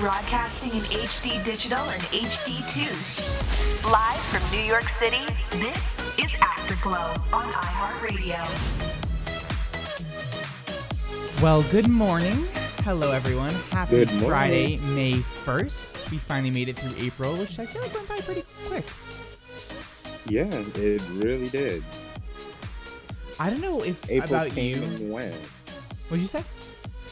Broadcasting in HD digital and HD2. Live from New York City, this is Afterglow on iHeartRadio. Well, good morning. Hello, everyone. Happy Good. Friday, May 1st. We finally made it through April, which I feel like went by pretty quick. Yeah, it really did. I don't know if April about came you. and went. What'd you say?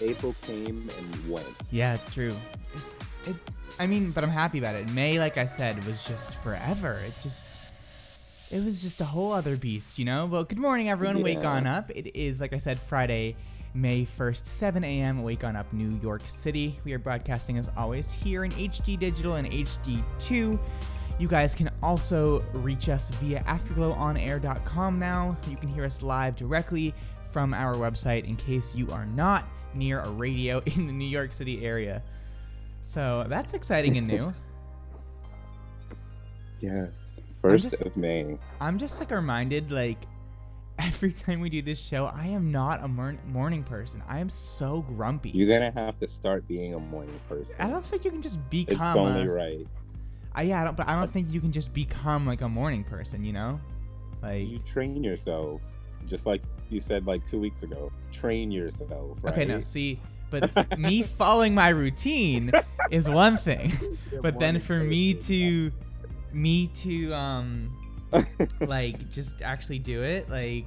April came and went. Yeah, it's true. It's, it, I mean, but I'm happy about it. May, like I said, was just forever. It just, it was just a whole other beast, you know. But good morning, everyone. Wake on up. It is, like I said, Friday, May 1st, 7 a.m. Wake on up, New York City. We are broadcasting as always here in HD Digital and HD2. You guys can also reach us via afterglowonair.com now. You can hear us live directly from our website in case you are not near a radio in the New York City area. So that's exciting and new. Yes, first just- of May. I'm just like reminded, like, every time we do this show, I am not a morn- morning person. I am so grumpy. You're gonna have to start being a morning person. I don't think you can just become. It's only a, right. I, yeah, I don't, but I don't think you can just become like a morning person. You know, like You train yourself, just like you said like two weeks ago. Train yourself, right? okay, no, see, but me following my routine is one thing, but then for me to, me to um, like just actually do it, like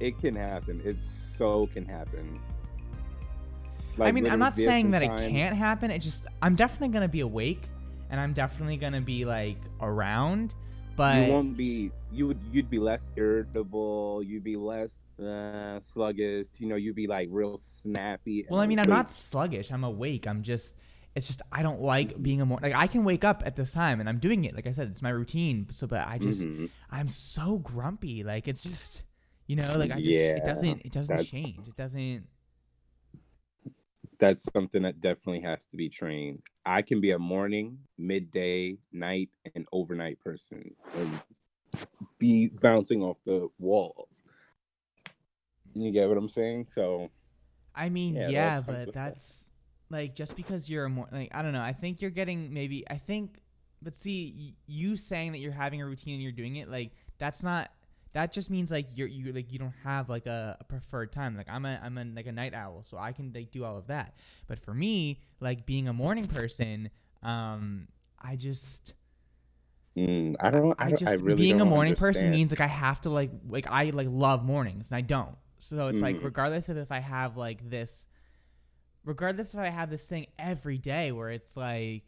it can happen. It so can happen. I mean, I'm not saying that it can't happen. It just I'm definitely gonna be awake, and I'm definitely gonna be like around. But you won't be you would you'd be less irritable you'd be less uh, sluggish you know you'd be like real snappy well, I mean, I'm not sluggish. I'm awake. I'm just. It's just I don't like being a more like I can wake up at this time and I'm doing it. Like I said, it's my routine. So, but I just Mhm. I'm so grumpy. Like it's just you know like I just Yeah, it doesn't it doesn't change. It doesn't. That's something that definitely has to be trained i can be a morning midday night and overnight person and be bouncing off the walls you get what i'm saying so I mean, Yeah, yeah, that but with that. that's like just because you're a more like I don't know. I think you're getting maybe I think, but see, y- you saying that you're having a routine and you're doing it like that's not. That just means like you're you like you don't have like a, a preferred time. Like I'm a I'm a like a night owl, so I can like do all of that. But for me, like being a morning person, um, I just mm, i don't i, I just I really being a morning person means like I have to like like I like love mornings and I don't. So it's like Mhm. regardless of if I have like this regardless if I have this thing every day where it's like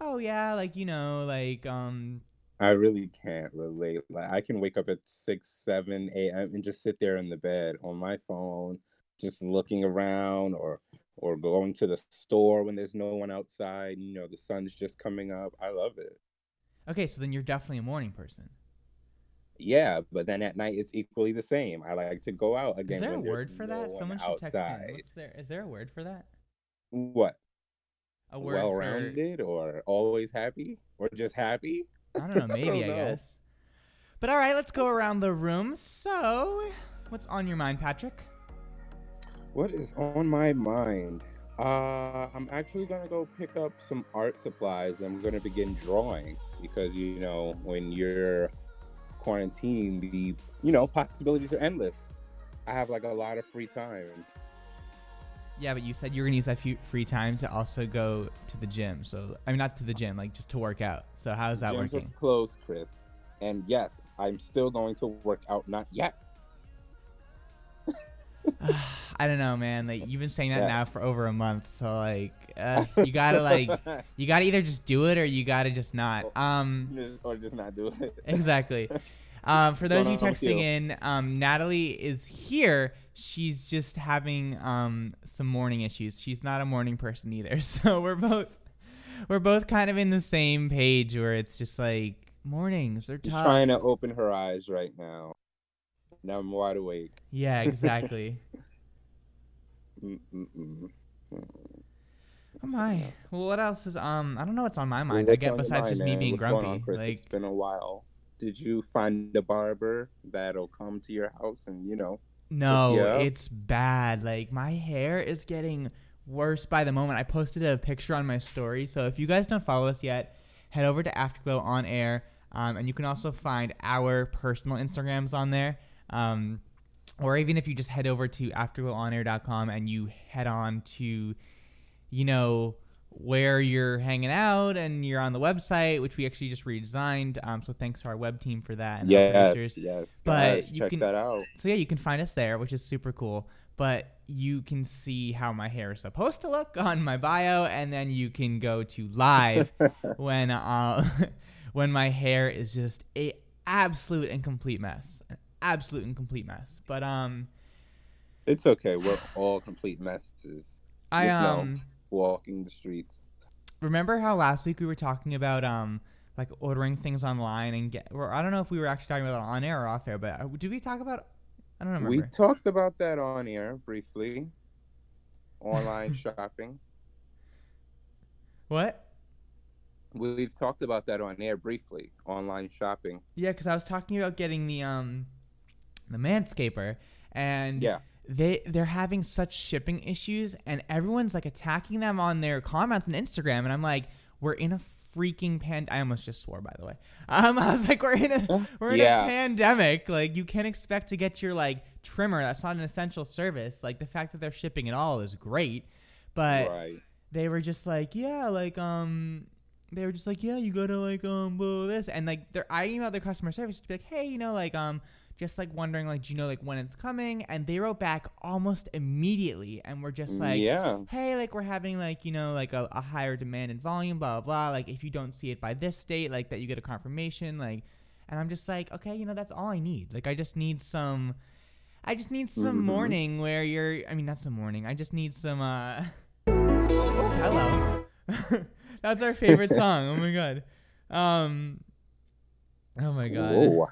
oh yeah, like you know, like um I really can't relate. Like I can wake up at six, seven a.m. and just sit there in the bed on my phone, just looking around, or or going to the store when there's no one outside. You know, the sun's just coming up. I love it. okay, so then you're definitely a morning person. Yeah, but then at night it's equally the same. I like to go out again. Is there a word for no that? Someone should text me. outside. What's there is there a word for that? What? A word Well for rounded, or always happy, or just happy? I don't know, maybe I, know. guess. But all right, let's go around the room. So, what's on your mind, Patrick? What is on my mind? Uh, I'm actually gonna go pick up some art supplies. I'm gonna begin drawing because you know when you're quarantined, the you know possibilities are endless. I have like a lot of free time. Yeah, but you said you were gonna use that few free time to also go to the gym. So I mean, not to the gym, like just to work out. So how is that Gyms working? are closed, Chris. And yes, I'm still going to work out. Not yet. I don't know, man. Like you've been saying that Yeah. now for over a month. So like, uh, you gotta like, you gotta either just do it or you gotta just not. Um, or just not do it. exactly. Um, for those of you going on with texting you? in, um, Natalie is here. She's just having um some morning issues. She's not a morning person either. So we're both we're both kind of in the same page where it's just like mornings are She's trying to open her eyes right now. Now I'm wide awake. Yeah, exactly. Mm-mm-mm. oh my. Well, what else is um? I don't know what's on my mind. I get besides mind, just me being grumpy. on, like it's been a while. Did you find a barber that'll come to your house and you know? no, you it's bad. Like my hair is getting worse by the moment. I posted a picture on my story. So if you guys don't follow us yet, head over to Afterglow on air. Um, and you can also find our personal Instagrams on there. Um, or even if you just head over to afterglowonair.com and you head on to, you know, where you're hanging out and you're on the website, which we actually just redesigned. Um, so thanks to our web team for that. and Yes, yes. But guys, you check can- that out. So yeah, you can find us there, which is super cool. But you can see how my hair is supposed to look on my bio, and then you can go to live when uh, when my hair is just a absolute and complete mess, an absolute and complete mess. But um, It's okay. We're all complete messes. I um. know. Walking the streets. remember how last week we were talking about um like ordering things online and get. Or I don't know if we were actually talking about it on air or off air, but uh, did we talk about? I don't remember. We talked about that on air briefly. Online shopping. what? We've talked about that on air briefly. Online shopping. Yeah, because I was talking about getting the um the Manscaped, and Yeah. They they're having such shipping issues, and everyone's like attacking them on their comments on Instagram, and I'm like, we're in a freaking pan. I almost just swore, by the way. Um, I was like, we're in a we're in Yeah. a pandemic. Like, you can't expect to get your like trimmer. That's not an essential service. Like, the fact that they're shipping at all is great, but right. they were just like, yeah, like um, they were just like, yeah, you gotta like um, blah, this, and like, they're I emailed their customer service to be like, hey, you know, like um, just like wondering, like, do you know like when it's coming? And they wrote back almost immediately, and we're just like, yeah. hey, like we're having like you know like a, a higher demand and volume, blah blah blah. Like if you don't see it by this date, like that you get a confirmation, like, and I'm just like, okay, you know, that's all I need. Like I just need some. I just need some Mhm. morning where you're. I mean, not some morning. I just need some. uh Oh, hello. That's our favorite song. Oh my god. Um. Oh my god. Whoa.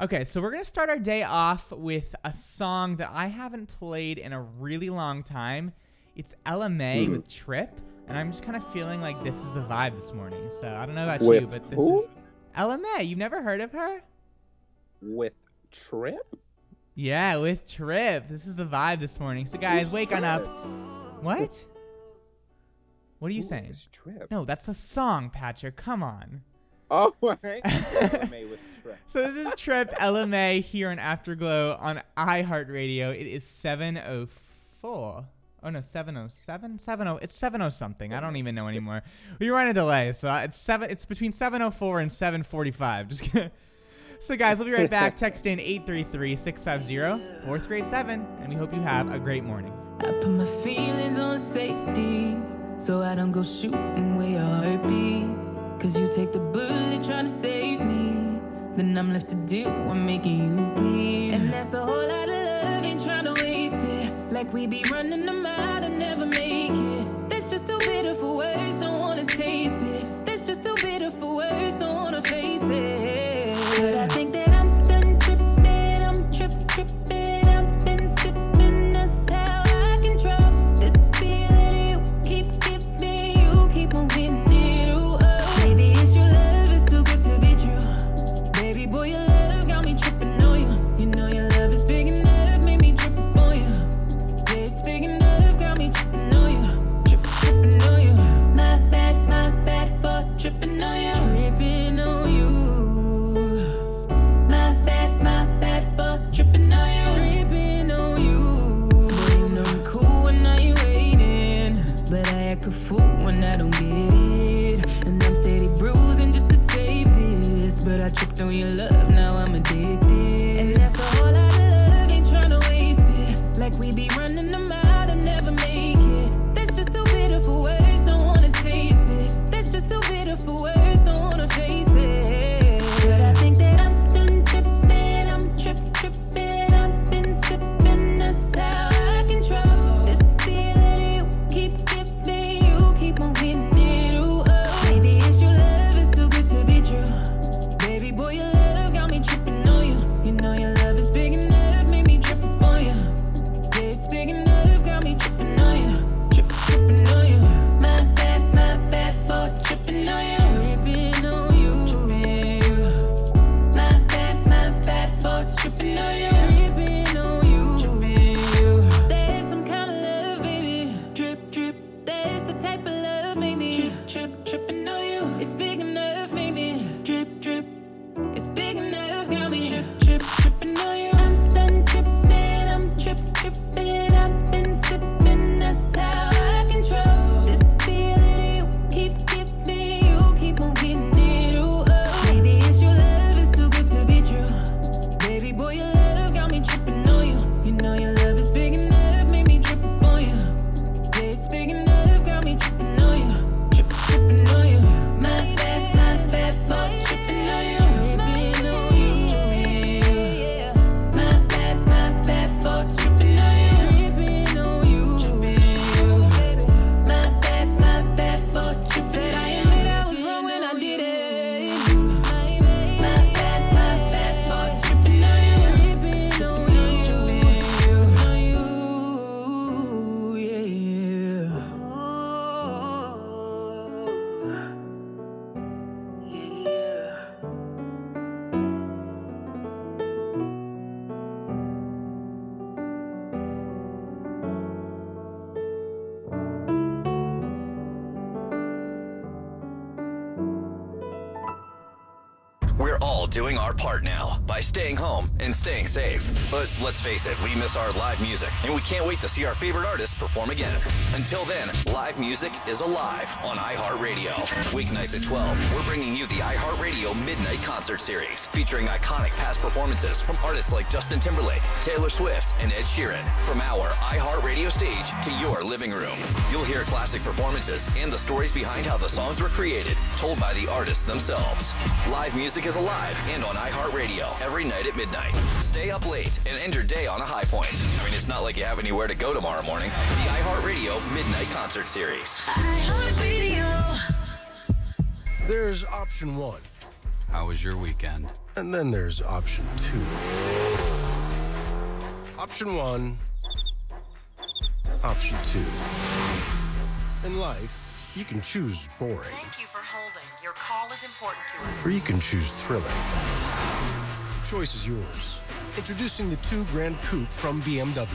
Okay, so we're gonna start our day off with a song that I haven't played in a really long time. It's Ella Mai Hmm. with Trip, and I'm just kind of feeling like this is the vibe this morning. So I don't know about you, but this who? is Ella Mai. You've never heard of her? With Trip? Yeah, with Trip. This is the vibe this morning. So guys, Who's wake on up. What? What are you Who saying? Trip? No, that's the song, Patrick. Come on. Oh, right. Mai with Trip. So this is Trip Ella Mai here on Afterglow on iHeartRadio. It is 704. Oh no, 707? 70 it's 70 something. I don't even know anymore. We run a delay, so it's 7 it's between 704 and 745. Just kidding. So guys, we'll be right back. Text in 833-650-4387 and we hope you have a great morning. I put my feelings on safety so I don't go shooting where your heart be. Cause you take the bullet trying to save me. Then I'm left to do I'm making you bleed. And that's a whole lot of love, ain't trying to waste it. Like we be running them out and never make it. Doing our part now by staying home and staying safe. But let's face it, we miss our live music, and we can't wait to see our favorite artists perform again. Until then, live music is alive on iHeartRadio. Weeknights at 12, we're bringing you the iHeartRadio Midnight Concert Series, featuring iconic past performances from artists like Justin Timberlake, Taylor Swift, and Ed Sheeran. From our iHeartRadio stage to your living room, you'll hear classic performances and the stories behind how the songs were created, told by the artists themselves. Live music is alive and on iHeartRadio every night at midnight. Stay up late and end your day on a high point. I mean, it's not like you have anywhere to go tomorrow morning. The iHeartRadio Midnight Concert Series. There's option one, How was your weekend? and then there's option two. Option one, option two. In life, you can choose boring, Thank you for holding. Your call is important to us. or you can choose thrilling. The choice is yours. Introducing the two Gran Coupe from BMW,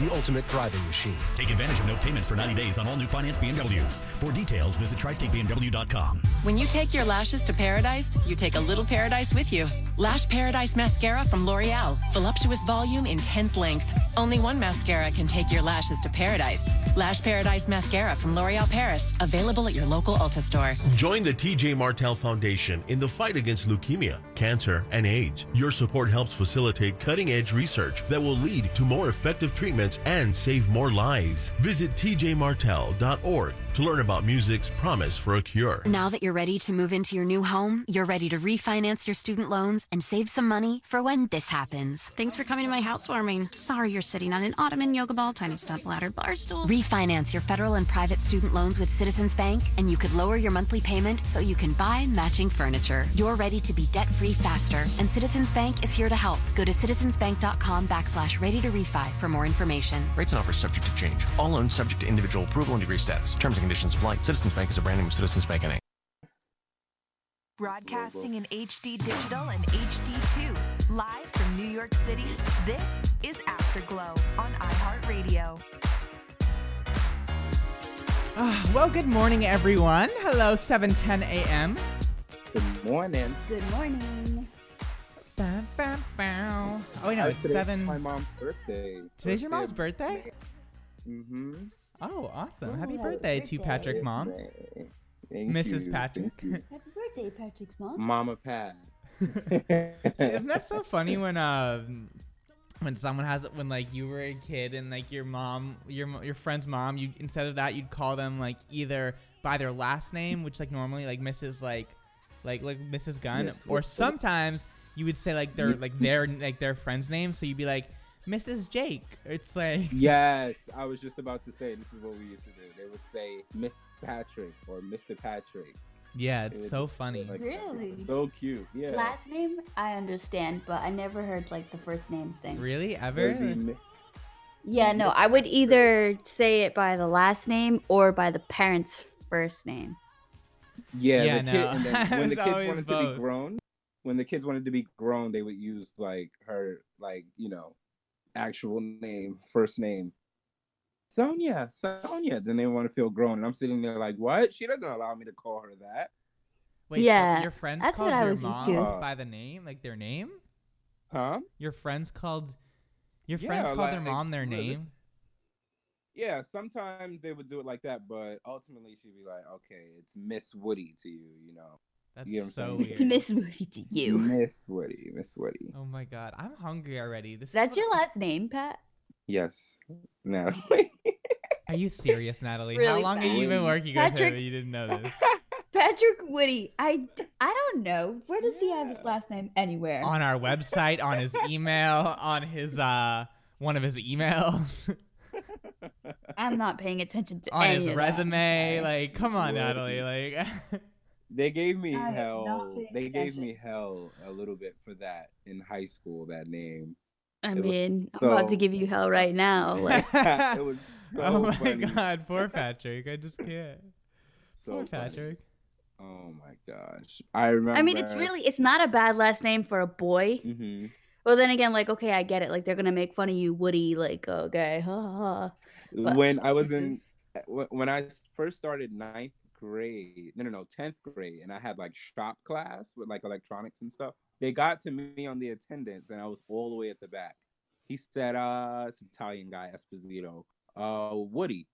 the ultimate driving machine. Take advantage of no payments for 90 days on all new finance BMWs. For details, visit tristatebmw.com. When you take your lashes to paradise, you take a little paradise with you. Lash Paradise Mascara from L'Oreal. Voluptuous volume, intense length. Only one mascara can take your lashes to paradise. Lash Paradise Mascara from L'Oreal Paris. Available at your local Ulta store. Join the TJ Martell Foundation in the fight against leukemia, cancer, and AIDS. Your support helps facilitate cutting edge research that will lead to more effective and save more lives. Visit tjmartell.org to learn about music's promise for a cure. Now that you're ready to move into your new home, you're ready to refinance your student loans and save some money for when this happens. Thanks for coming to my housewarming. Sorry you're sitting on an ottoman, yoga ball, tiny step ladder, bar stool. Refinance your federal and private student loans with Citizens Bank, and you could lower your monthly payment so you can buy matching furniture. You're ready to be debt free faster, and Citizens Bank is here to help. Go to citizensbank.com backslash ready to refi for more information. Rates and offers subject to change. All loans subject to individual approval and degree status. Terms and conditions apply. Citizens Bank is a brand name of Citizens Bank NA. Broadcasting in HD digital and HD2. Live from New York City, this is Afterglow on iHeartRadio. Ah, well, good morning, everyone. Hello, 7:10 a.m. Good morning. Good morning. Ba, ba, bow. Oh wait, no, it's Today's seven. My mom's birthday. Today's your mom's birthday. Mm-hmm. Oh, awesome! Happy birthday to Patrick, mom. Thank Mrs. you, Patrick. Happy birthday, Patrick's mom. Mama Pat. Isn't that so funny when uh when someone has when like you were a kid and like your mom your your friend's mom you instead of that you'd call them like either by their last name which like normally like Mrs. like like like Mrs. Gunn Yes, or sometimes you would say like their like their like their friend's name so you'd be like Mrs. Jake it's like Yes, I was just about to say this is what we used to do. They would say Miss Patrick or Mr. Patrick. yeah it's would so funny like. Really? So cute. Yeah. Last name, I understand, but I never heard like the first name thing. really ever would Yeah, no, Miss I would Patrick. either say it by the last name or by the parent's first name. Yeah, Yeah, the no. kid, and then when the kids always wanted to be grown, when the kids wanted to be grown, they would use like her, like you know, actual name, first name. Sonia, Sonia. Then they want to feel grown, and I'm sitting there like, what? She doesn't allow me to call her that. wait so Yeah, your friends that's called what I your was used mom to. by the name like their name Huh? your friends called your Yeah, friends called their mom their look, this- name Yeah, sometimes they would do it like that, but ultimately she'd be like, okay, it's Miss Woody to you, you know. That's You get so weird. It's Miss Woody to you. Miss Woody, Miss Woody. Oh my god, I'm hungry already. This is That's what- your last name, Pat? Yes. Natalie. Are you serious, Natalie? How Really long have you been fast. working with Patrick- him? You didn't know this. Patrick Woody. I, I don't know. Where does he have his last name? Anywhere. on our website, on his email, on his uh one of his emails, I'm not paying attention to on any his of that. resume. Like, come on, Woody. Natalie. Like, They gave me I hell. They gave me hell a little bit for that in high school. That name. I It was mean, I'm about to give you hell right now. Like, it was so oh my funny. god, poor Patrick. I just can't. So poor funny. Patrick. Oh my gosh, I remember. I mean, it's really, it's not a bad last name for a boy. hmm Well, then again, like, okay, I get it. Like, they're gonna make fun of you, Woody. Like, okay, ha ha. ha. But When I was in, is- when I first started ninth grade, no, no, no, tenth grade, and I had like shop class with like electronics and stuff. they got to me on the attendance, and I was all the way at the back. He said, "Uh, it's Italian guy, Esposito. Uh, Woody.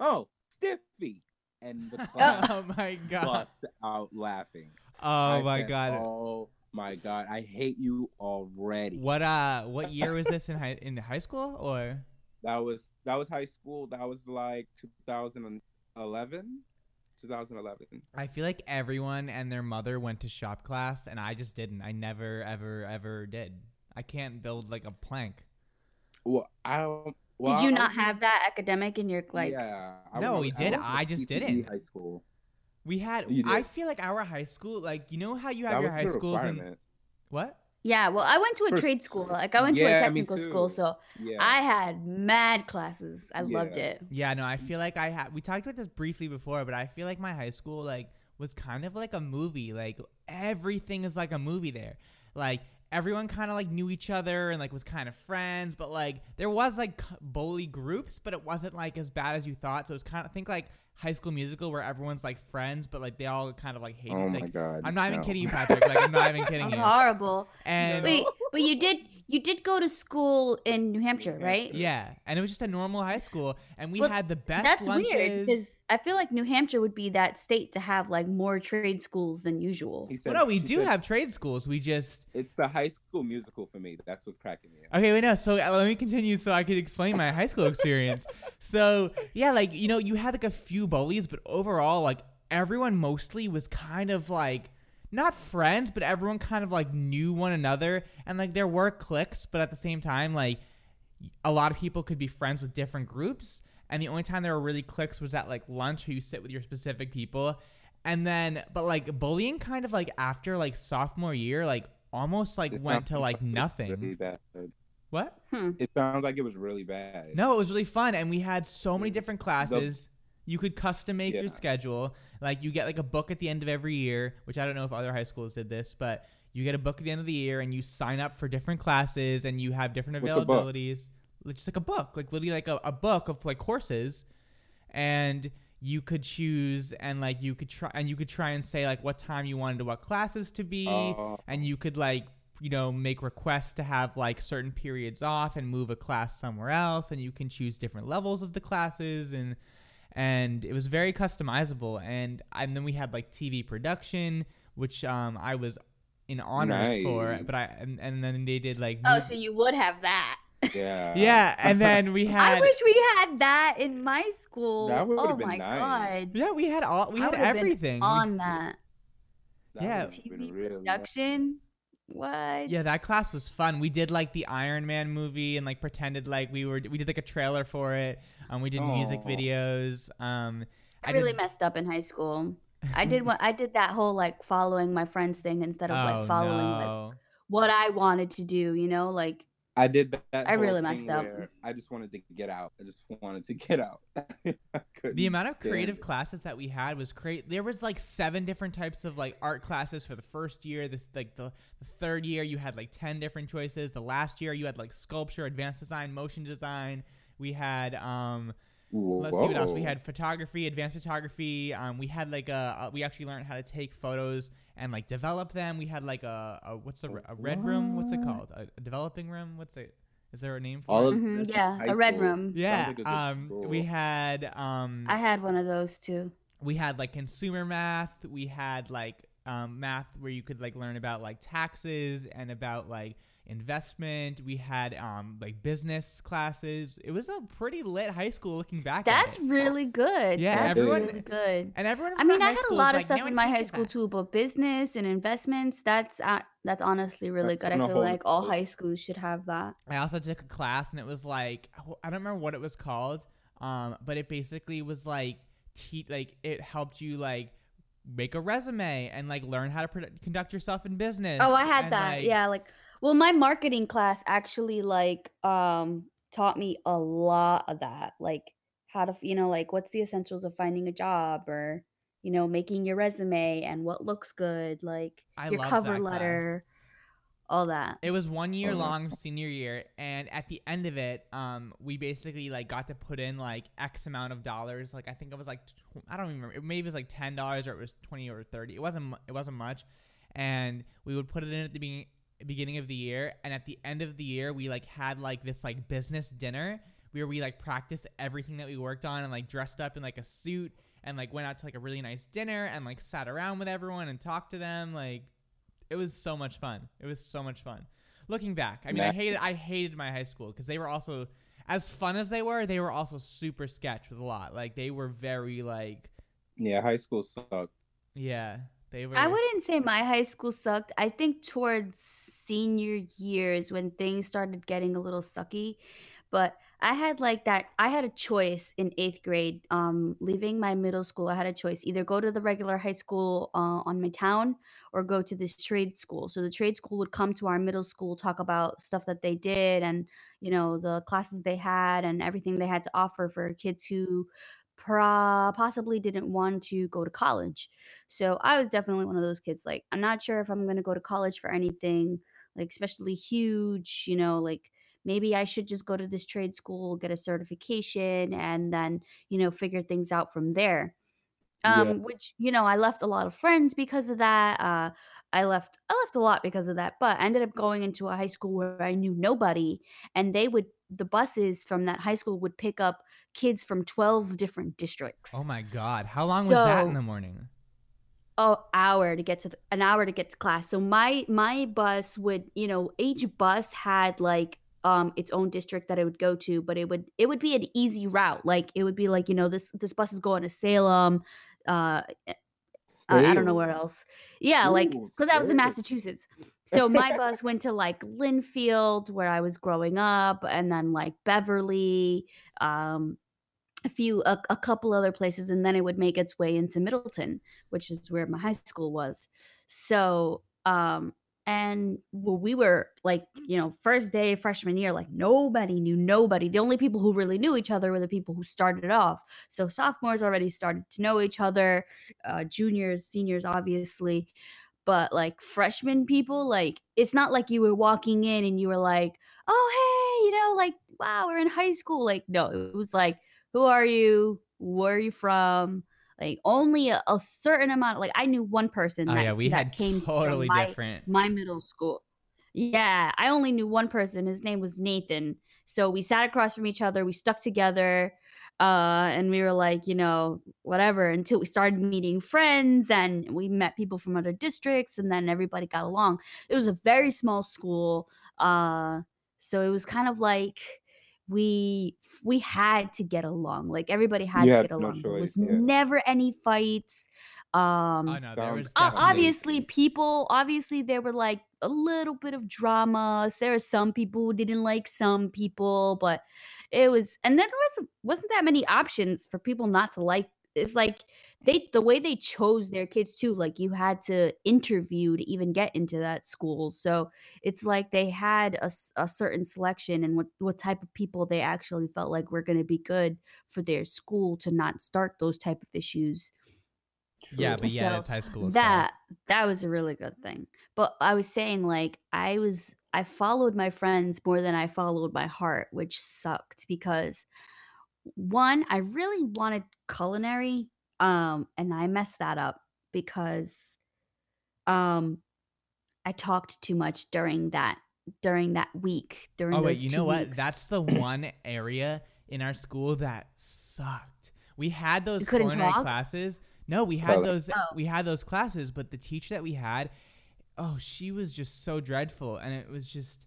Oh, Stiffy." And the class Oh my god. bust out laughing. Oh I my said, god. Oh my god! I hate you already. What uh what year was this in high in high school or That was that was high school. That was like 2011. 2011. I feel like everyone and their mother went to shop class and I just didn't. I never ever ever did. I can't build like a plank. Well, I don't. Well, Did you I not was- have that academic in your like? yeah. I No, was- we did. was I just CCD didn't. High school. We had You I feel like our high school like you know how you have That your high schools and what? Yeah, well, I went to a First- trade school. Like I went to a technical school, so Yeah. I had mad classes. I loved it. Yeah, no, I feel like I had we talked about this briefly before, but I feel like my high school like was kind of like a movie. Like everything is like a movie there. Like everyone kind of like knew each other and like was kind of friends, but like there was like bully groups, but it wasn't like as bad as you thought. So it was kind of think like High School Musical where everyone's like friends, but like they all kind of like hate. Oh my like, God, I'm not even kidding you, Patrick. Like I'm not even kidding That's you. horrible. And Wait, but you did you did go to school in New Hampshire, right? yeah, and it was just a normal high school, and we Well, had the best That's lunches. weird because I feel like New Hampshire would be that state to have like more trade schools than usual. He well, no, we do said, have trade schools. We just It's the High School Musical for me. That's what's cracking me up. Okay, wait, no. So uh, let me continue so I could explain my high school experience. So yeah, like you know, you had like a few bullies, but overall, like everyone mostly was kind of like not friends, but everyone kind of like knew one another, and like there were cliques, but at the same time, like a lot of people could be friends with different groups, and the only time there were really cliques was at like lunch, where you sit with your specific people, and then but like bullying kind of like after like sophomore year, like almost like It went to like nothing. Really bad. What? Hmm. It sounds like it was really bad. No, it was really fun, and we had so many different the- classes. You could custom make your schedule. Like you get like a book at the end of every year, which I don't know if other high schools did this, but you get a book at the end of the year, and you sign up for different classes, and you have different What's a book? availabilities. It's just like a book, like literally like a, a book of like courses, and you could choose and like you could try and you could try and say like what time you wanted what classes to be Oh. and you could like you know make requests to have like certain periods off and move a class somewhere else and you can choose different levels of the classes and and it was very customizable and and then we had like TV production which um I was in honors for but I and, and then they did like Oh, mov- so you would have that. Yeah. yeah and then we had I wish we had that in my school. That would've oh been my nice. god. yeah we had all we I had would've been everything We- on that. That Yeah. TV really nice. production. What? Yeah, that class was fun. We did like the Iron Man movie and like pretended like we were we did like a trailer for it. Um we did music videos. Um I, did- really messed up in high school. I did what I did that whole like following my friends thing instead of Oh, like following like what I wanted to do, you know, like I did that. that I really messed up. I just wanted to get out. I just wanted to get out. The amount of creative it. classes that we had was great. There was like seven different types of like art classes for the first year. This like the, the third year you had like ten different choices. The last year you had like sculpture, advanced design, motion design. We had um let's see what else. We had photography advanced photography. Um, we had like a, a we actually learned how to take photos and like develop them. We had like a, a what's a, a red room? What's it called? A, a developing room? What's it is there a name for All it? of Mhm, yeah, a red school. room. Yeah like a good um we had um I had one of those too. we had like consumer math. We had like um, math where you could like learn about like taxes and about like investment we had um like business classes it was a pretty lit high school looking back That's at it. really good. Yeah, That's everyone- really good. and everyone I mean, I had a lot of like, stuff "No in my high school us." too, but business and investments, that's uh, that's honestly really That's good. I feel whole like all high schools should have that. I also took a class and it was like I don't remember what it was called, um, but it basically was like te- like it helped you like make a resume and like learn how to pro- conduct yourself in business. Oh, I had and, that. like- yeah, like well, my marketing class actually like um taught me a lot of that, like how to, you know, like what's the essentials of finding a job or you know, making your resume and what looks good, like I your cover that class. letter, all that. It was one year Oh, long senior year, and at the end of it, um, we basically like got to put in like X amount of dollars. Like I think it was like tw- I don't even remember. It maybe it was like ten dollars or it was twenty or thirty. It wasn't it wasn't much, and we would put it in at the beginning beginning of the year and at the end of the year we like had like this like business dinner where we like practiced everything that we worked on and like dressed up in like a suit and like went out to like a really nice dinner and like sat around with everyone and talked to them. Like it was so much fun. It was so much fun. Looking back i mean i hated i hated my high school because they were also as fun as they were they were also super sketch with a lot. Like they were very like Yeah, high school sucked. yeah they were I wouldn't say my high school sucked. I think towards senior years when things started getting a little sucky, but I had like that. I had a choice in eighth grade. Um, leaving my middle school, I had a choice: either go to the regular high school uh, on my town or go to this trade school. So the trade school would come to our middle school, talk about stuff that they did, and you know the classes they had and everything they had to offer for kids who pro- possibly didn't want to go to college. So I was definitely one of those kids. Like, I'm not sure if I'm going to go to college for anything, like, especially huge, you know, like maybe I should just go to this trade school, get a certification, and then, you know, figure things out from there. Um, Yeah. which, you know, I left a lot of friends because of that. Uh, I left I left a lot because of that, but I ended up going into a high school where I knew nobody and they would the buses from that high school would pick up kids from 12 different districts. oh my god how long was that in the morning a hour to get to the, an hour to get to class. So my my bus would, you know, each bus had like um its own district that it would go to, but it would it would be an easy route. Like it would be like, you know, this this bus is going to Salem, uh uh, I don't know where else. Yeah, like because I was in Massachusetts. So my bus went to like Lynnfield, where I was growing up, and then like Beverly, um, a few, a, a couple other places, and then it would make its way into Middleton, which is where my high school was. So, um, and we were like, you know, first day freshman year, like nobody knew nobody. The only people who really knew each other were the people who started off. So sophomores already started to know each other, uh, juniors, seniors, obviously. But like freshman people, like it's not like you were walking in and you were like, oh, hey, you know, like, wow, we're in high school. Like, no, it was like, who are you? Where are you from? Like only a, a certain amount. Like I knew one person. oh that, yeah we that had came from totally my, different my middle school. Yeah, I only knew one person. His name was Nathan. So we sat across from each other. We stuck together, uh, and we were like, you know, whatever. Until we started meeting friends, and we met people from other districts, and then everybody got along. It was a very small school, uh, so it was kind of like we we had to get along. Like everybody had You to had get no along. there was yeah. never any fights. Um, oh no there was definitely obviously people obviously there were like a little bit of dramas there were some people who didn't like some people but it was and then there was wasn't that many options for people not to like it's like they the way they chose their kids too like you had to interview to even get into that school so it's like they had a, a certain selection and what what type of people they actually felt like were going to be good for their school to not start those type of issues yeah but yeah So it's high school so- that that was a really good thing. But I was saying like I was I followed my friends more than I followed my heart, which sucked because one, I really wanted culinary um and I messed that up because um I talked too much during that during that week during Oh wait, you two know what? That's the one area in our school that sucked. We had those culinary talk? classes. No, we had those Oh. we had those classes, but the teacher that we had, oh, she was just so dreadful and it was just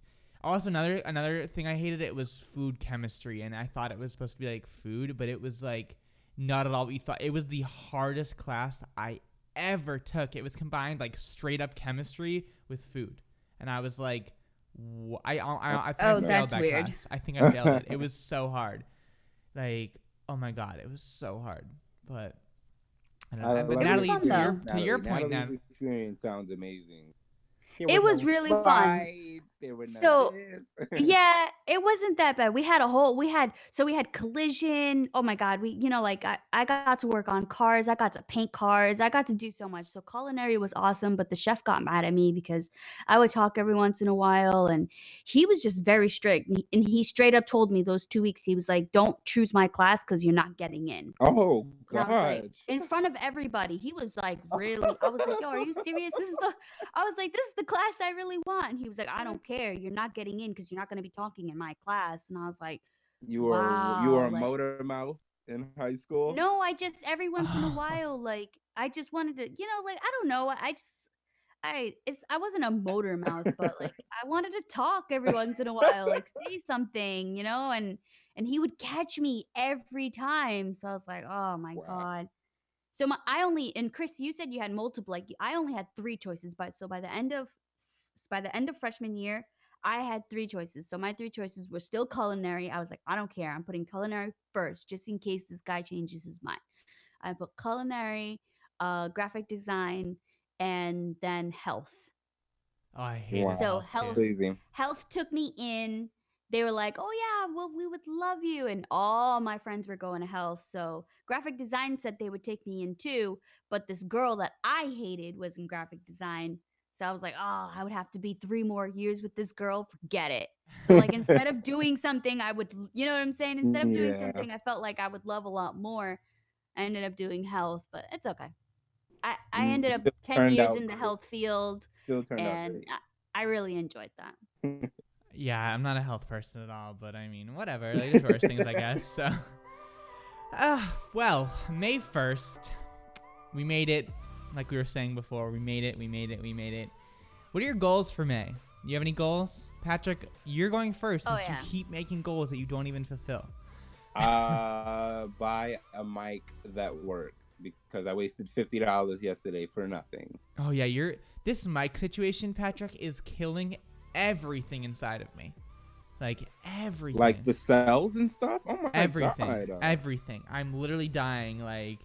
also another another thing I hated it was food chemistry and I thought it was supposed to be like food, but it was like not at all what you thought. It was the hardest class I ever took. It was combined like straight up chemistry with food. And I was like wh- I I, I, I think Oh, I failed that weird. class. I think I failed it. It was so hard. Like, oh my god, it was so hard. But I don't know. I but Natalie, to your though. to your Natalie, point, Natalie's Nat, experience sounds amazing. It was no really fun. fights, There were none So yeah, it wasn't that bad. We had a whole we had so we had collision. Oh my god, we you know like I, I got to work on cars, I got to paint cars, I got to do so much. So culinary was awesome, but the chef got mad at me because I would talk every once in a while and he was just very strict. And he, and he straight up told me those 2 weeks he was like, "Don't choose my class cuz you're not getting in." Oh was like, in front of everybody. He was like, really? I was like, yo, are you serious? This is the, I was like, this is the class I really want. And he was like, I mm-hmm. don't care. You're not getting in because you're not going to be talking in my class. And I was like, You were you were wow, a like- motor mouth in high school. no, I just, every once in a while, like, I just wanted to, you know, like, I don't know. I just, I, it's, I wasn't a motor mouth, but like, I wanted to talk every once in a while, like, say something, you know, and, and he would catch me every time. So I was like, oh my God. So my, I only and Chris, you said you had multiple. Like I only had three choices, but so by the end of by the end of freshman year, I had three choices. So my three choices were still culinary. I was like, I don't care. I'm putting culinary first, just in case this guy changes his mind. I put culinary, uh, graphic design, and then health. Oh, I hate Wow. So health Crazy. health took me in. They were like, "Oh yeah, well we would love you," and all my friends were going to health. So graphic design said they would take me in too, but this girl that I hated was in graphic design. So I was like, "Oh, I would have to be three more years with this girl. Forget it." So like instead of doing something, I would, you know what I'm saying? Instead of doing Yeah. something, I felt like I would love a lot more. I ended up doing health, but it's okay. I I Mm, ended up ten years in the health field, Still turned out and. I, I really enjoyed that. Yeah, I'm not a health person at all, but I mean, whatever. Like, there's worse things, I guess. So, uh, well, May 1st, we made it. Like we were saying before, we made it, we made it, we made it. What are your goals for May? Do you have any goals? Patrick, you're going first Oh, yeah. you keep making goals that you don't even fulfill. uh, buy a mic that worked because I wasted fifty dollars yesterday for nothing. Oh, yeah, you're. This mic situation, Patrick, is killing everything inside of me. Like, everything. Like the cells and stuff. Oh my everything god. everything Everything. i'm literally dying like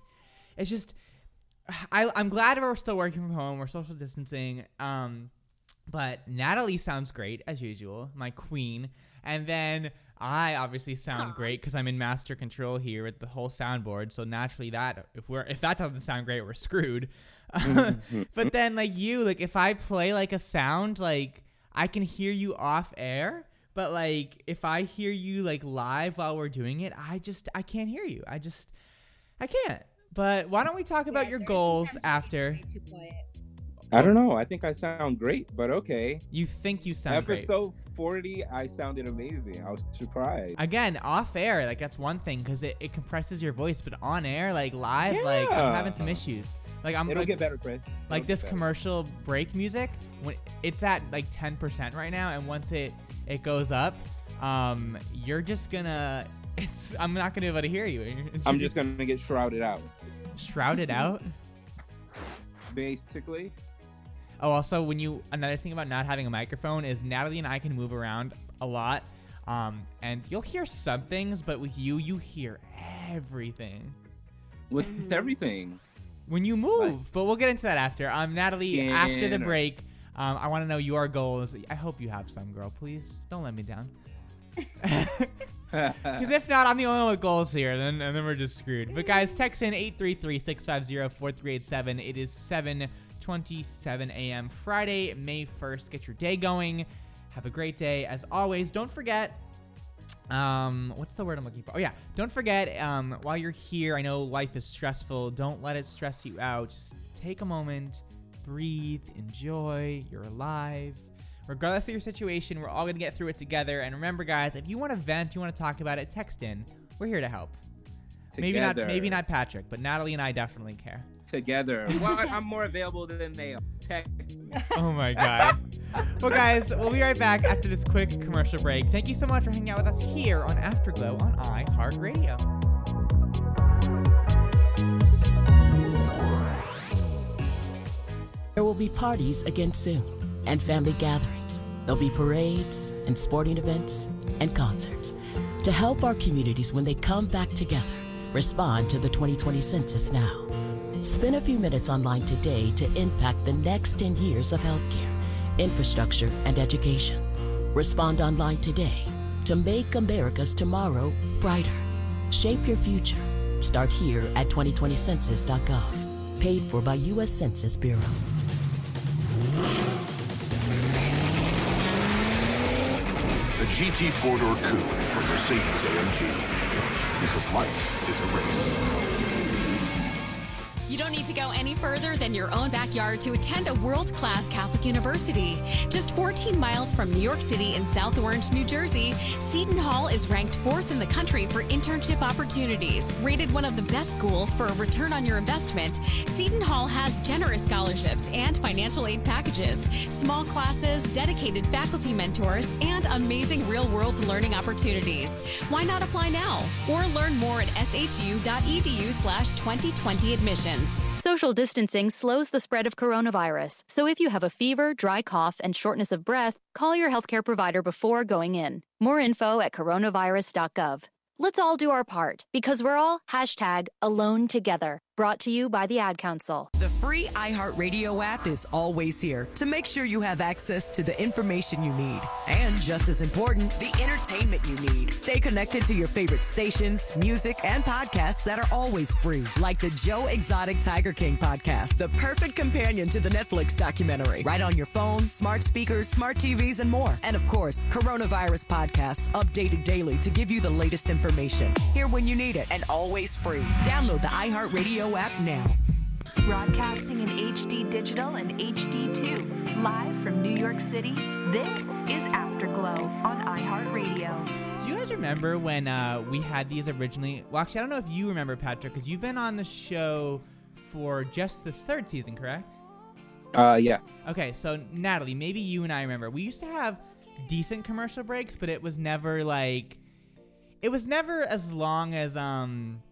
it's just I, i'm glad we're still working from home we're social distancing um but natalie sounds great as usual my queen and then i obviously sound great because i'm in master control here with the whole soundboard so naturally that if we're if that doesn't sound great we're screwed but then like you like if i play like a sound like i can hear you off air but like if i hear you like live while we're doing it i just i can't hear you i just i can't but why don't we talk about your goals after I don't know. I think I sound great, but okay. you think you sound great Episode forty, I sounded amazing. I was surprised. again off air like that's one thing because it, it compresses your voice but on air like live like i'm having some issues like i'm It'll like, get better, Chris. It'll like this better. commercial break music when it's at like 10% right now and once it it goes up um you're just gonna it's i'm not gonna be able to hear you I'm just gonna get shrouded out. shrouded out Basically. oh also when you another thing about not having a microphone is natalie and i can move around a lot um and you'll hear some things but with you you hear everything With Mm-hmm. everything. When you move. But we'll get into that after. Um, Natalie, after the break, um, I want to know your goals. I hope you have some, girl. Please don't let me down. Because if not, I'm the only one with goals here, then and then we're just screwed. But guys, text in 833-650-4387. It is 7:27 a.m. Friday, May 1st. Get your day going. Have a great day. As always, don't forget um what's the word i'm looking for oh yeah don't forget um while you're here i know life is stressful don't let it stress you out just take a moment breathe enjoy you're alive regardless of your situation we're all gonna get through it together and remember guys if you want to vent you want to talk about it text in we're here to help maybe not Together. maybe not patrick but natalie and i definitely care Together. Well, I'm more available than they are. Text. Me. oh my god well guys we'll be right back after this quick commercial break thank you so much for hanging out with us here on afterglow on iheartradio There will be parties again soon, and family gatherings. There'll be parades and sporting events and concerts. To help our communities when they come back together, respond to the 2020 census now. Spend a few minutes online today to impact the next 10 years of healthcare. Infrastructure, and education. Respond online today to make America's tomorrow brighter. Shape your future. Start here at 2020census.gov. Paid for by U.S. Census Bureau. The GT four-door coupe from Mercedes-AMG. Because life is a race. You don't need to go any further than your own backyard to attend a world class Catholic university. Just 14 miles from New York City in South Orange, New Jersey, Seton Hall is ranked fourth in the country for internship opportunities. Rated one of the best schools for a return on your investment, Seton Hall has generous scholarships and financial aid packages, small classes, dedicated faculty mentors, and amazing real world learning opportunities. Why not apply now? Or learn more at shu.edu slash 2020 Social distancing slows the spread of coronavirus, so if you have a fever, dry cough, and shortness of breath, call your healthcare provider before going in. More info at coronavirus.gov. Let's all do our part because we're all hashtag alone together. Brought to you by the Ad Council. The free iHeartRadio app is always here to make sure you have access to the information you need. And just as important, the entertainment you need. Stay connected to your favorite stations, music, and podcasts that are always free, like the Joe Exotic Tiger King podcast, the perfect companion to the Netflix documentary, right on your phone, smart speakers, smart TVs, and more. And of course, coronavirus podcasts updated daily to give you the latest information. Here when you need it and always free. Download the iHeartRadio app now. Broadcasting in HD digital and HD2. Live from New York City, this is Afterglow on iHeartRadio. Do you guys remember when uh, we had these originally? Well, actually, I don't know if you remember, Patrick, because you've been on the show for just this third season, correct? Uh, yeah. Okay, so Natalie, maybe you and I remember. We used to have decent commercial breaks, but it was never like it was never as long as um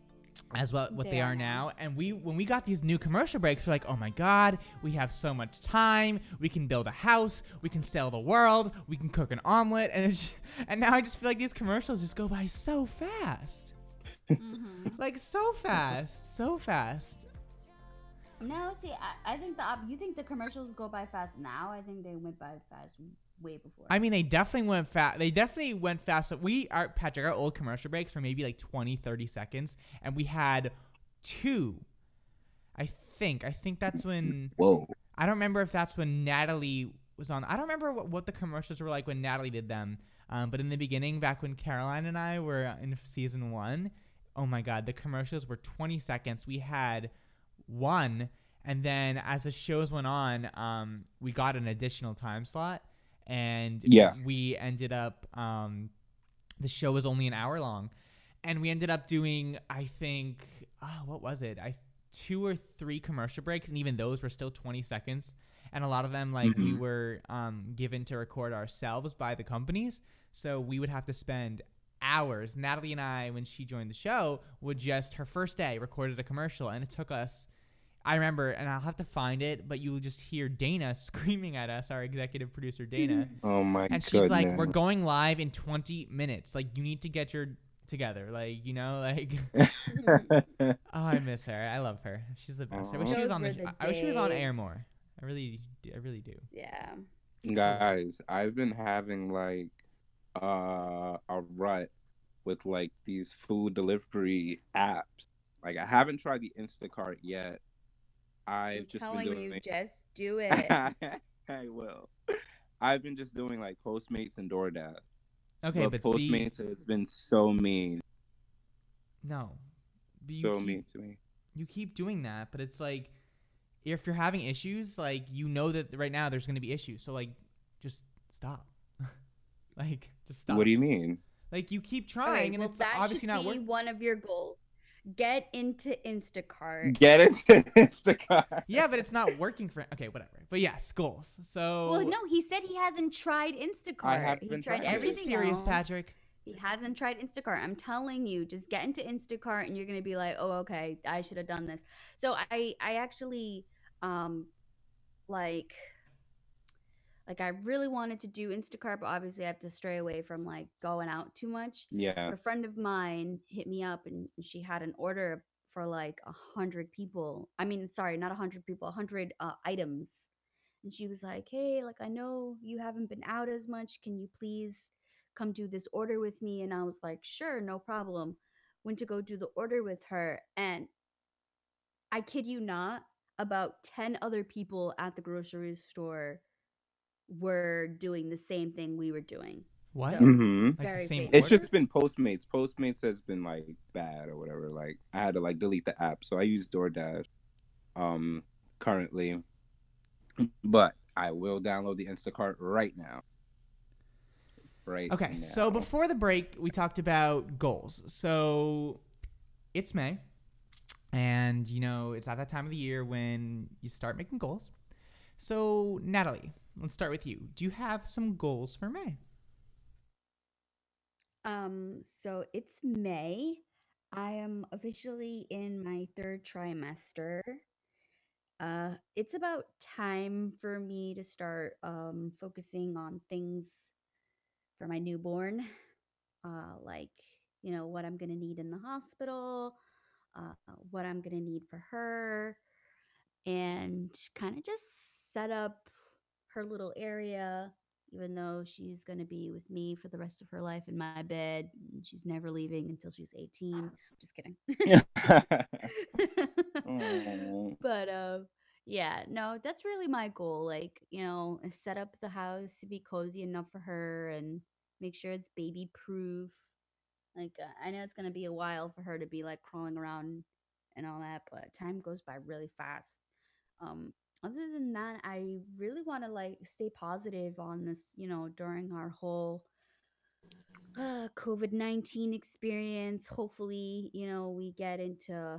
as what what they, They are are now. And we when we got these new commercial breaks, we're like, oh my god, we have so much time. We can build a house. We can sell the world. We can cook an omelet. And it's and now I just feel like these commercials just go by so fast. Mm-hmm. like so fast, so fast. No, see, I, I think the you think the commercials go by fast now. I think they went by fast way before. I mean, they definitely went fast. They definitely went fast. We are Patrick. Our old commercial breaks were maybe like 20, 30 seconds, and we had two. I think. I think that's when. Whoa. I don't remember if that's when Natalie was on. I don't remember what, what the commercials were like when Natalie did them. Um, but in the beginning, back when Caroline and I were in season one, oh my god, the commercials were 20 seconds. We had one, and then as the shows went on, um, we got an additional time slot, and Yeah. we ended up. Um, the show was only an hour long, and we ended up doing, I think, oh, what was it? I two or three commercial breaks, and even those were still 20 seconds. And a lot of them, like we Mhm. were um, given to record ourselves by the companies, so we would have to spend hours. Natalie and I, when she joined the show, would just her first day recorded a commercial, and it took us. I remember, and I'll have to find it, but you will just hear Dana screaming at us, our executive producer Dana. Oh my And she's like, "We're going live in 20 minutes. Like, you need to get your together. Like, you know, like." oh, I miss her. I love her. She's the best. I wish she was on the. were the I wish she was on air more. I really, do- I really do. Yeah. Guys, I've been having like uh a rut with like these food delivery apps. Like I haven't tried the Instacart yet. I've I'm just telling been doing you, just do it. I will. I've been just doing like Postmates and DoorDash. Okay, but see- Postmates has been so mean. No. But you So keep- mean to me. You keep doing that, but it's like, if you're having issues, like you know that right now there's going to be issues. So like, just stop. like, just stop. What do you mean? Like you keep trying, right, and well, it's that obviously should not be working. one of your goals. Get into Instacart. Get into Instacart. Yeah, but it's not working for. Okay, whatever. But yes, schools. So. Well, no, he said he hasn't tried Instacart. haven't he been tried trying it. Are you everything serious, else. Patrick? He hasn't tried Instacart. I'm telling you, just get into Instacart and you're gonna be like, oh, okay, I should have done this. So I, I actually, um, like, like I really wanted to do Instacart, but obviously I have to stray away from like going out too much. Yeah. A friend of mine hit me up and she had an order for like a hundred people. I mean, sorry, not a hundred people, a hundred uh, items. and she was like, "Hey, like I know you haven't been out as much. Can you please come do this order with me?" And I was like, "Sure, no problem." Went to go do the order with her, and I kid you not, about 10 other people at the grocery store were doing the same thing we were doing. What? So, Mhm. very big. It's just been Postmates. Postmates has been like bad or whatever. Like I had to like delete the app, so I use DoorDash um currently, but I will download the Instacart right now. Right. Okay, so before the break, we talked about goals. So it's May, and you know it's at that time of the year when you start making goals. So Natalie, let's start with you. Do you have some goals for May? Um, so it's May. I am officially in my third trimester. Uh, it's about time for me to start um focusing on things for my newborn. Uh, like, you know, what I'm gonna need in the hospital, uh, what I'm gonna need for her, and kind of just set up her little area even though she's going to be with me for the rest of her life in my bed and she's never leaving until she's 18 just kidding. But uh yeah no that's really my goal like you know set up the house to be cozy enough for her and make sure it's baby proof like uh, i know it's going to be a while for her to be like crawling around and all that but time goes by really fast. Um other than that i really want to like stay positive on this you know during our whole uh, covid-19 experience hopefully you know we get into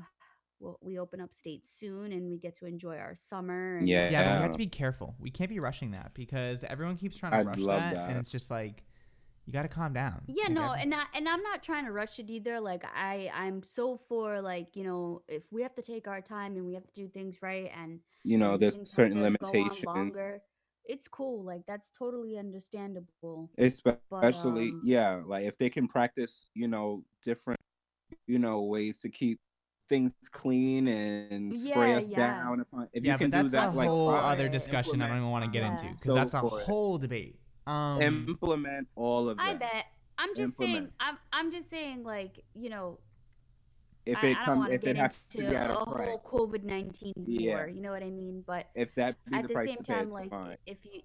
well, we open up states soon and we get to enjoy our summer and Yeah. Yeah, but we have to be careful. We can't be rushing that because everyone keeps trying to I'd rush love that, and it's just like you got to calm down. Yeah, Like, no, every- and I and I'm not trying to rush it either. Like I I'm so for like, you know, if we have to take our time and we have to do things right and You know, and there's certain to go on limitations. longer, it's cool. Like that's totally understandable. especially um, yeah like if they can practice you know different you know ways to keep things clean and spray Yeah, us yeah. down if yeah, you can but that's do that a like whole other discussion I don't even want to get into because So that's a for it. whole debate. Um, implement all of that I bet. I'm just saying I'm I'm just saying like, you know, if it comes if get it has to be a at a whole COVID nineteen Yeah. war. You know what I mean? But if that be at the the price same pay time, like fine if you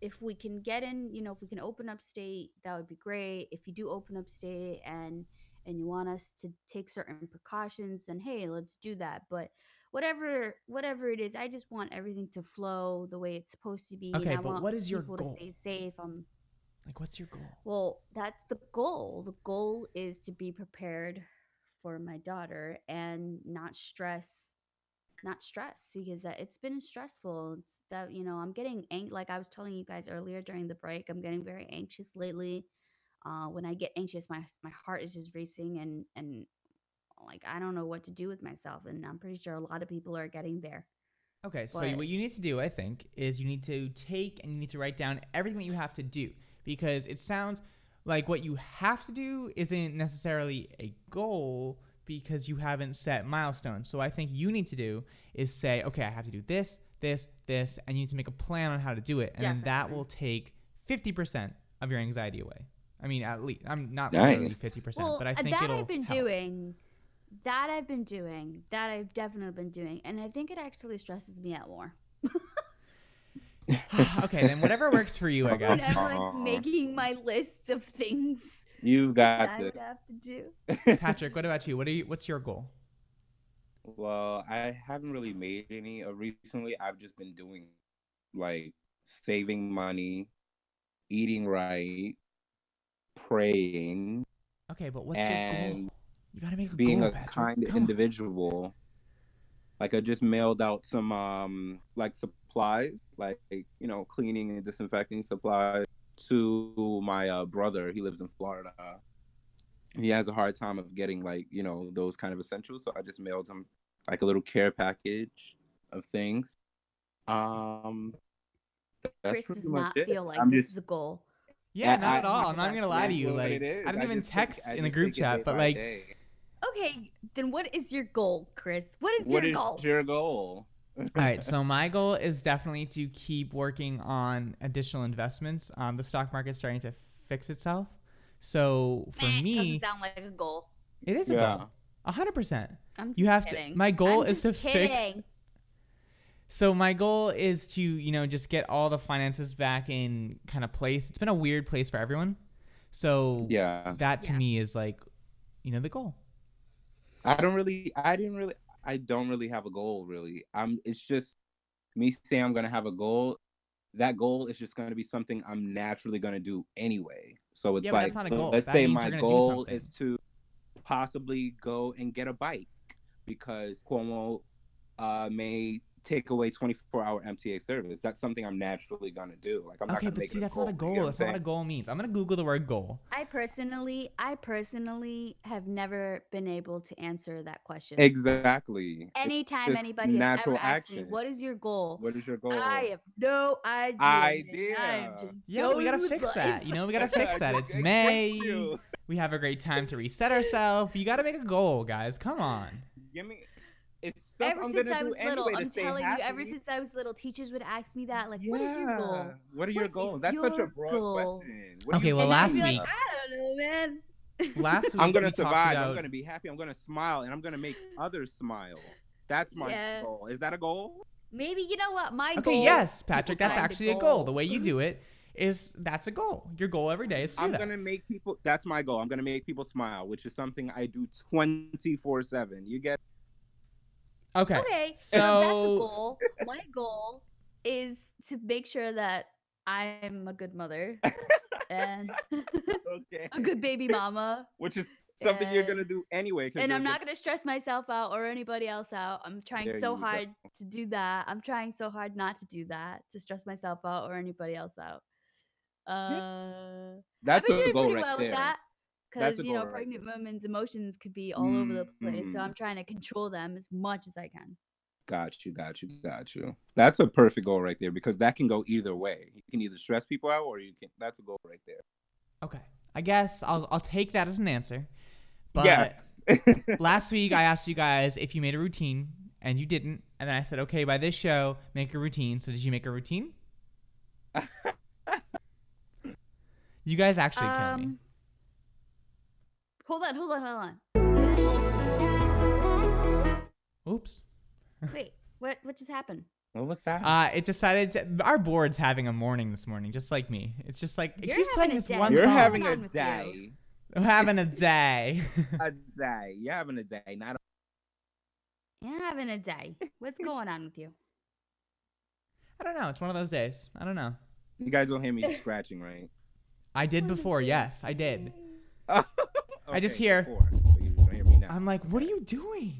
if we can get in, you know, if we can open up state, that would be great. If you do open up state and and you want us to take certain precautions, then hey, let's do that. But whatever whatever it is, I just want everything to flow the way it's supposed to be. Okay, I but want what is your goal? to stay safe. Um, like, what's your goal? well, that's the goal. The goal is to be prepared for my daughter and not stress not stress because that it's been stressful. It's that you know, I'm getting ang- like I was telling you guys earlier during the break, I'm getting very anxious lately. Uh when I get anxious, my my heart is just racing and and like I don't know what to do with myself and I'm pretty sure a lot of people are getting there. Okay, so But- what you need to do, I think, is you need to take and you need to write down everything that you have to do because it sounds like what you have to do isn't necessarily a goal because you haven't set milestones. So I think you need to do is say, okay, I have to do this, this, this, and you need to make a plan on how to do it, and then that will take fifty percent of your anxiety away. I mean, at least I'm not Nice. literally fifty percent, Well, but I uh, think that it'll I've been help. doing. That I've been doing. That I've definitely been doing, and I think it actually stresses me out more. okay, then whatever works for you, I When guess. I'm like making my list of things you that got I this have to do. Patrick, what about you? What are you? What's your goal? Well, I haven't really made any uh, recently. I've just been doing like saving money, eating right, praying, Okay, but what's your goal? You gotta make a being goal, a Patrick. kind Come on. individual. Like I just mailed out some um like supplies, like you know, cleaning and disinfecting supplies to my uh, brother. He lives in Florida. He has a hard time of getting like you know those kind of essentials, so I just mailed him like a little care package of things. Um, Chris does not it. feel like I'm this just is a goal. Yeah, I- not at all. I'm not gonna lie to you. Like. I didn't even just take- text I in the group chat, but like, day. Okay, then what is your goal, Chris? What is What your is goal? your goal? All right, so my goal is definitely to keep working on additional investments. Um, the stock market's starting to fix itself. So for Meh, me, doesn't sound like a goal. it is a goal. A hundred percent. I'm You have kidding. to. My goal I'm is to just fix. So my goal is to, you know, just get all the finances back in kind of place. It's been a weird place for everyone. So Yeah. that to Yeah. me is like, you know, the goal. I don't really I didn't really I don't really have a goal really. I'm it's just me saying I'm gonna have a goal. That goal is just gonna be something I'm naturally gonna do anyway. So it's Yeah, like that's not a goal. let's That say my you're gonna do goal is to possibly go and get a bike because Cuomo uh may take away 24 hour MTA service. That's something I'm naturally gonna do. Like I'm not okay, gonna but make see, it that's a goal. not a goal. what I'm That's not what a goal means. I'm gonna Google the word goal. I personally, I personally have never been able to answer that question. Exactly. Anytime just anybody has ever asked me, "What is your goal?" What is your goal? I have no idea. Idea. I am just Yeah, we gotta with fix that. You know, we gotta fix that. It's May. We have a great time to reset ourselves. You gotta make a goal, guys. Come on. Give me it's stuff Ever I'm since gonna I was little, to I'm telling happy. you, ever since I was little, teachers would ask me that, like, "What is your goal?" What are your What goals? is That's such a broad goal? question. What Okay, you well, last it I'd be is? like, I don't know, man. Last week I'm gonna we survive. about- I'm gonna be happy. I'm gonna smile, and I'm gonna make others smile. That's my Yeah. goal. Is that a goal? Maybe you know what my Okay, goal. Okay, yes, Patrick, that's find a actually a goal. The way you do it is that's a goal. Your goal every day is to do I'm that. gonna make people. That's my goal. I'm gonna make people smile, which is something I do 24 seven. You get? Okay. Okay, so, that's a goal. My goal is to make sure that I'm a good mother and Okay. a good baby mama. Which is something you're gonna do anyway. And I'm a not good- gonna stress myself out or anybody else out. I'm trying There so you go. hard to do that. I'm trying so hard not to do that, to stress myself out or anybody else out. Uh, That's a goal right well there. With that That's because you know goal right pregnant women's emotions could be all over the place. So Mhm. I'm trying to control them as much as I can. Got you, got you, got you. That's a perfect goal right there because that can go either way. You can either stress people out or you can. That's a goal right there. Okay. I guess I'll I'll take that as an answer. But Yes. last week I asked you guys if you made a routine and you didn't. And then I said, okay, by this show, make a routine. So did you make a routine? you guys actually kill me. Hold on, hold on, hold on. Oops. Wait, what what just happened? What was that? Uh, it decided to, our board's having a morning this morning, just like me. It's just like it You're keeps playing having a this day. one You're song. having a on with you? day. I'm having a day. a day. You're having a day. Not. A- You're having a day. What's going on with you? I don't know. It's one of those days. I don't know. you guys don't hear me scratching, right? I did before. Yes, I did. I just hear. before, so you don't hear me now. I'm like, what are you doing?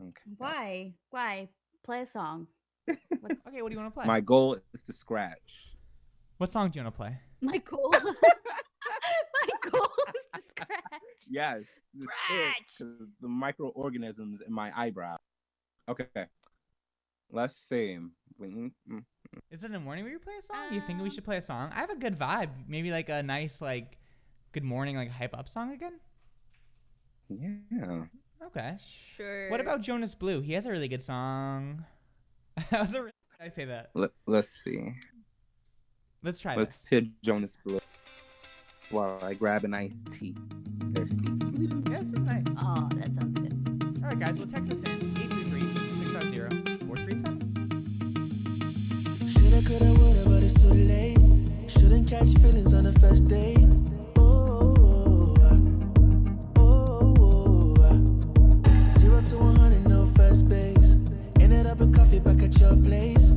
Okay. Why? Why? Play a song. What's Okay, what do you want to play? My goal is to scratch. What song do you want to play? my goal? my goal is to scratch. Yes. Scratch. itch, 'cause the microorganisms in my eyebrow. Okay. Let's see. Mm, mm, Is it in the morning where you play a song? Do you think we should play a song? I have a good vibe. Maybe like a nice like good morning like hype up song again. Yeah. Okay. Sure. What about Jonas Blue? He has a really good song. that was a really, I say that. Let, let's see. Let's try Let's this. hit Jonas Blue while I grab an iced tea. Thirsty. Yeah, this is nice. Oh, that sounds good. All right, guys. Well, text us in 833-650-4370. Shoulda, coulda, woulda, but it's too late. Shouldn't catch feelings on the first date. To 100, no first base. Ended up with coffee back at your place.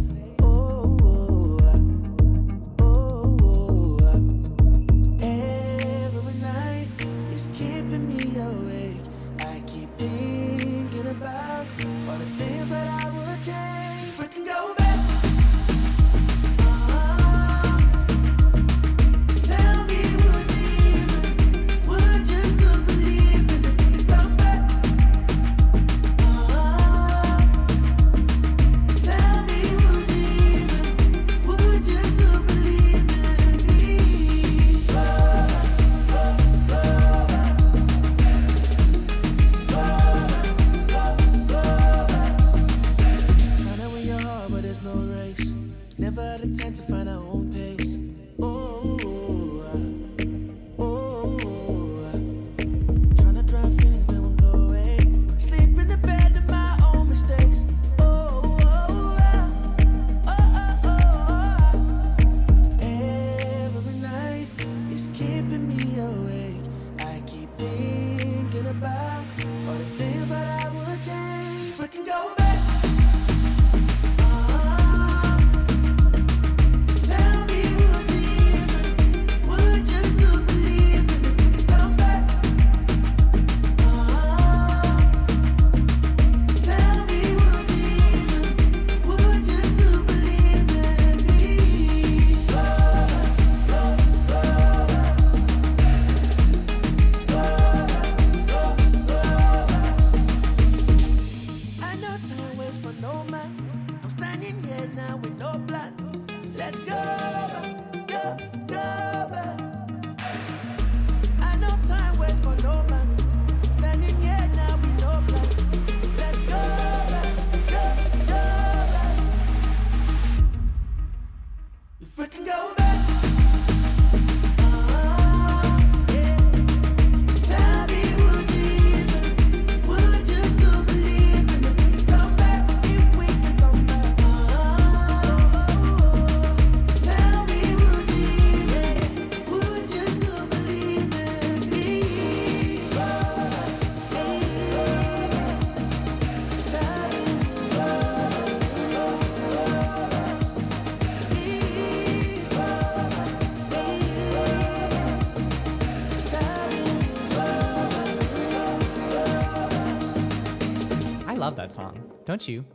Don't you?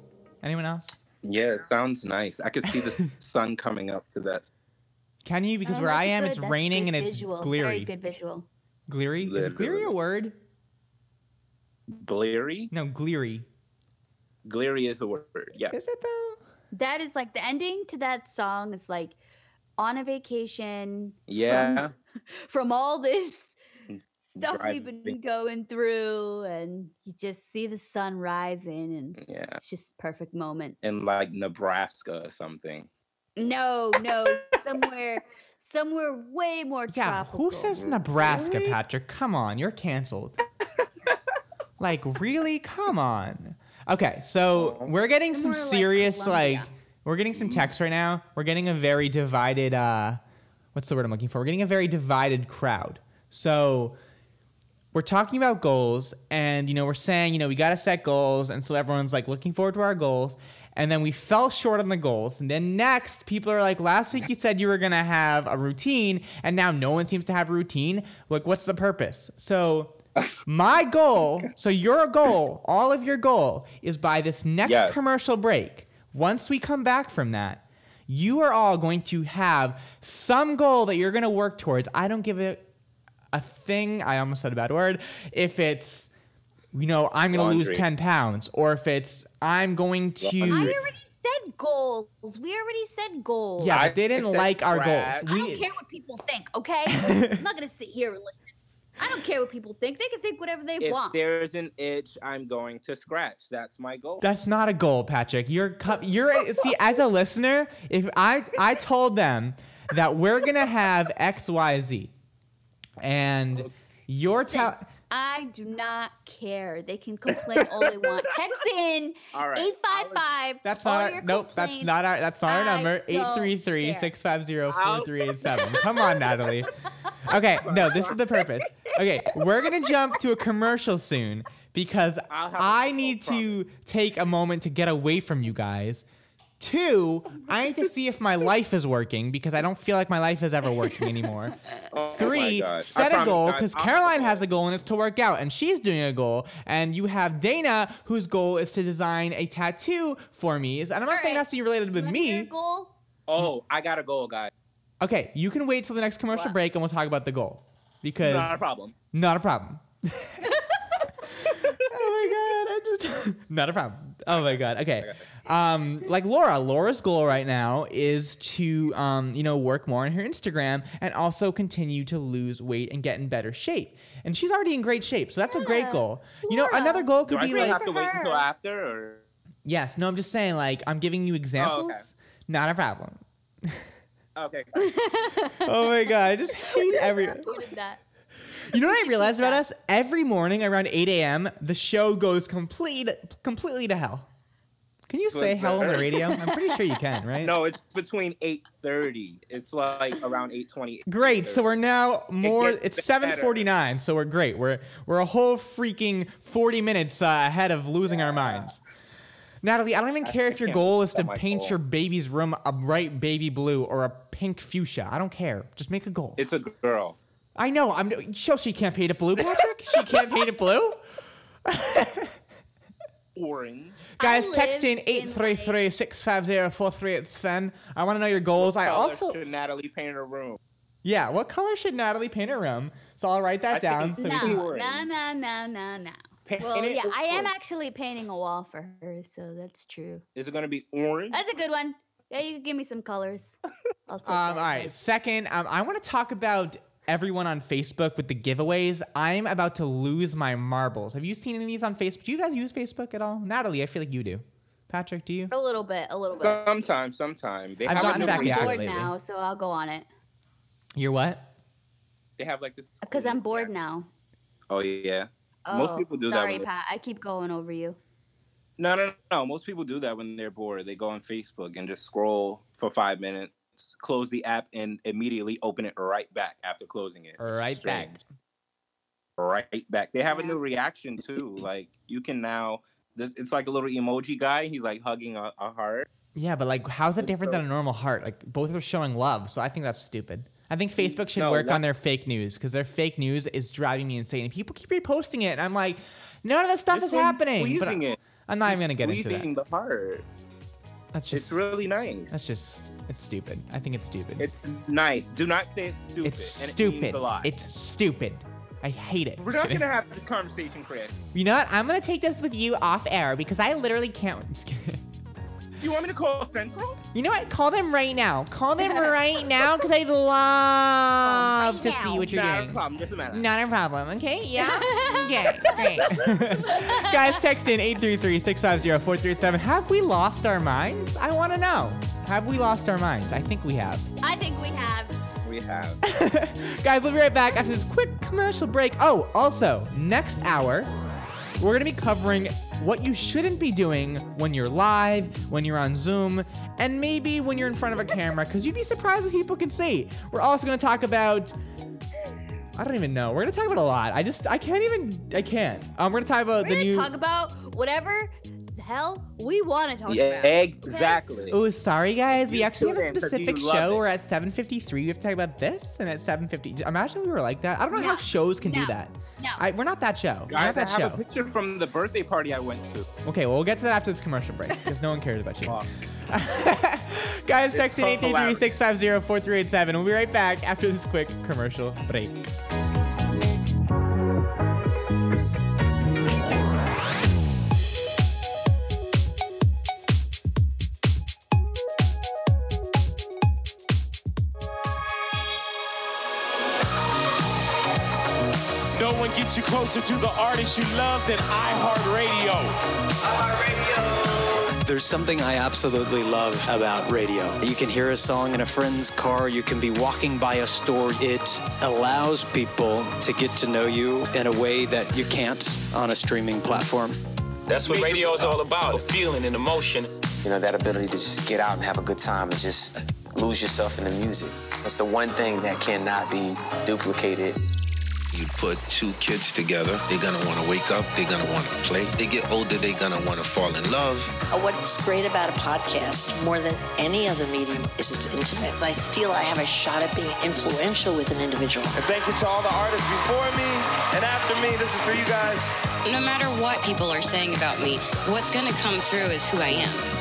Anyone else? Yeah, it sounds nice. I could see the sun coming up to that. Can you? Because Oh, where I am, good. it's That's raining and it's visual. Very good visual. Glary? Is it glary a word? Bleary? No, glary. Glary is a word. Yeah. Is it though? That is like the ending to that song is like on a vacation. Yeah. From, from all this stuff we've been Driving. going through, and you just see the sun rising, and Yeah. it's just perfect moment. In like Nebraska or something. No, no, somewhere, somewhere way more Yeah, tropical. who says Nebraska, Patrick? Come on, you're canceled. like, really? Come on. Okay, so we're getting some Somewhere like serious, like, Colombia. we're getting some text right now. We're getting a very divided, uh, what's the word I'm looking for? We're getting a very divided crowd. So we're talking about goals, and, you know, we're saying, you know, we got to set goals. And so everyone's like looking forward to our goals. And then we fell short on the goals. And then next, people are like, last week you said you were going to have a routine, and now no one seems to have a routine. Like, what's the purpose? So, my goal, so your goal, all of your goal, is by this next Yes. commercial break, once we come back from that, you are all going to have some goal that you're going to work towards. I don't give it a thing. I almost said a bad word. If it's, you know, I'm going to lose 10 pounds, or if it's, I'm going to. I already said goals. We already said goals. Yeah, but they didn't said like our scratch. goals. I don't care what people think, okay? I'm not gonna sit here and listen. I don't care what people think. They can think whatever they If want. If there's an itch, I'm going to scratch. That's my goal. That's not a goal, Patrick. You're cu- you're see as a listener, if I I told them that we're gonna have X Y Z, and you're tell I do not care. They can complain all they want. Text in All right. eight five five. that's not our, nope. That's not our that's not our I number. don't 833-650-4387. Come on, Natalie. Okay, no, this is the purpose. Okay, we're gonna jump to a commercial soon because I'll have a I need to take a moment to get away from you guys. Two, I need to see if my life is working because I don't feel like my life is ever working anymore. Oh my Three, set a goal because Caroline has a goal and it's to work out, and she's doing a goal. And you have Dana, whose goal is to design a tattoo for me. And I'm not saying that's to be related with me. goal. Oh, I got a goal, guys. Okay, you can wait till the next commercial break and we'll talk about the goal because Not a problem. Not a problem. oh my god, I just not a problem. Oh my god. Okay. Um, like Laura, Laura's goal right now is to um, you know, work more on her Instagram and also continue to lose weight and get in better shape. And she's already in great shape, so that's a great goal. You know, another goal could I be still like have to wait until after, or Yes, no, I'm just saying like I'm giving you examples. Not a problem. okay? Oh my god, I just hate every What is that? You know what I realized about us? Every morning around 8 a.m., the show goes complete, completely to hell. Can you say hell on the radio? I'm pretty sure you can, right? No, it's between eight thirty. It's like around eight twenty. Great. So we're now more. gets It's better. 7:49. So we're great. We're we're a whole freaking 40 minutes uh, ahead of losing our minds. Natalie, I don't even care if your goal is to paint goal. your baby's room a bright baby blue or a pink fuchsia. I don't care. Just make a goal. It's a girl. I know. I'm. Show she can't paint it blue, Patrick. she can't paint it blue. Orange. Guys, text live in 833 650 438 I want to know your goals. I Color also. should Natalie paint her room. Yeah, what color should Natalie paint her room? So I'll write that I down. So No, no, no, no, no, no. Paint Well, yeah, I am actually painting a wall for her, so that's true. Is it gonna be orange? That's a good one. Yeah, you can give me some colors. I'll take um, that. all right. Second, um, I want to talk about everyone on Facebook with the giveaways. I'm about to lose my marbles. Have you seen any of these on Facebook? Do you guys use Facebook at all? Natalie, I feel like you do. Patrick, do you? A little bit, a little bit. Sometimes, sometimes. They I've have gotten a new back into it bored lately. now, so I'll go on it You're what? They have like this. because I'm bored now. Oh yeah. Oh, Most people do that. Sorry, Pat. I keep going over you. No, no, no, no. Most people do that when they're bored. They go on Facebook and just scroll for five minutes, close the app, and immediately open it right back after closing it. Right back. Right back. They have a new reaction too. Like you can now. This it's like a little emoji guy. He's like hugging a, a heart. Yeah, but like, how's that It's different so- than a normal heart? Like, both are showing love, so I think that's stupid. I think Facebook should No, work what- on their fake news because their fake news is driving me insane. And people keep reposting it, and I'm like, none of this stuff This is happening. But I, it. I'm not even gonna get into that. the heart. That's It's really nice. That's just it's stupid. I think it's stupid. It's nice. Do not say it's stupid. It's It stupid. lot. It's stupid. I hate it. We're Just not kidding. gonna have this conversation, Chris. You know what? I'm gonna take this with you off air because I literally can't. Just kidding. Do you want me to call Central? You know what? Call them right now. Call them right now because I'd love to see what you're Not doing. a problem. Just a minute. Not a problem. Okay. Yeah. okay. Great. Guys, text in 833-650-4387. Have we lost our minds? I want to know. Have we lost our minds? I think we have. I think we have. We have. Guys, we'll be right back after this quick commercial break. Oh, also, next hour, we're going to be covering what you shouldn't be doing when you're live, when you're on Zoom, and maybe when you're in front of a camera, because you'd be surprised what people can see. We're also going to talk about. I don't even know. We're gonna talk about a lot. I just I can't even I can't. Um, we're gonna talk about We're the gonna new. talk about whatever hell we want to talk Yeah, about. okay? exactly. Oh, sorry guys. We You actually have a tune in 'cause you specific show. We're at 7:53. We have to talk about this, and at 7:50. Imagine we were like that. I don't know how shows can do that. No. I, we're not that show. we're Guys, not that I have show. a picture from the birthday party I went to. Okay, well, we'll get to that after this commercial break because no one cares about you. Guys, It's text in 833-650-4387. We'll be right back after this quick commercial break. No gets you closer to the artist you love than iHeartRadio. There's something I absolutely love about radio. You can hear a song in a friend's car, you can be walking by a store. It allows people to get to know you in a way that you can't on a streaming platform. That's what radio is all about a feeling and emotion. You know, that ability to just get out and have a good time and just lose yourself in the music. It's the one thing that cannot be duplicated. You put two kids together, they're gonna wanna wake up, they're gonna wanna play. They get older, they're gonna wanna fall in love. What's great about a podcast more than any other medium is it's intimate. I feel I have a shot at being influential with an individual. And thank you to all the artists before me and after me. This is for you guys. No matter what people are saying about me, what's going to come through is who I am.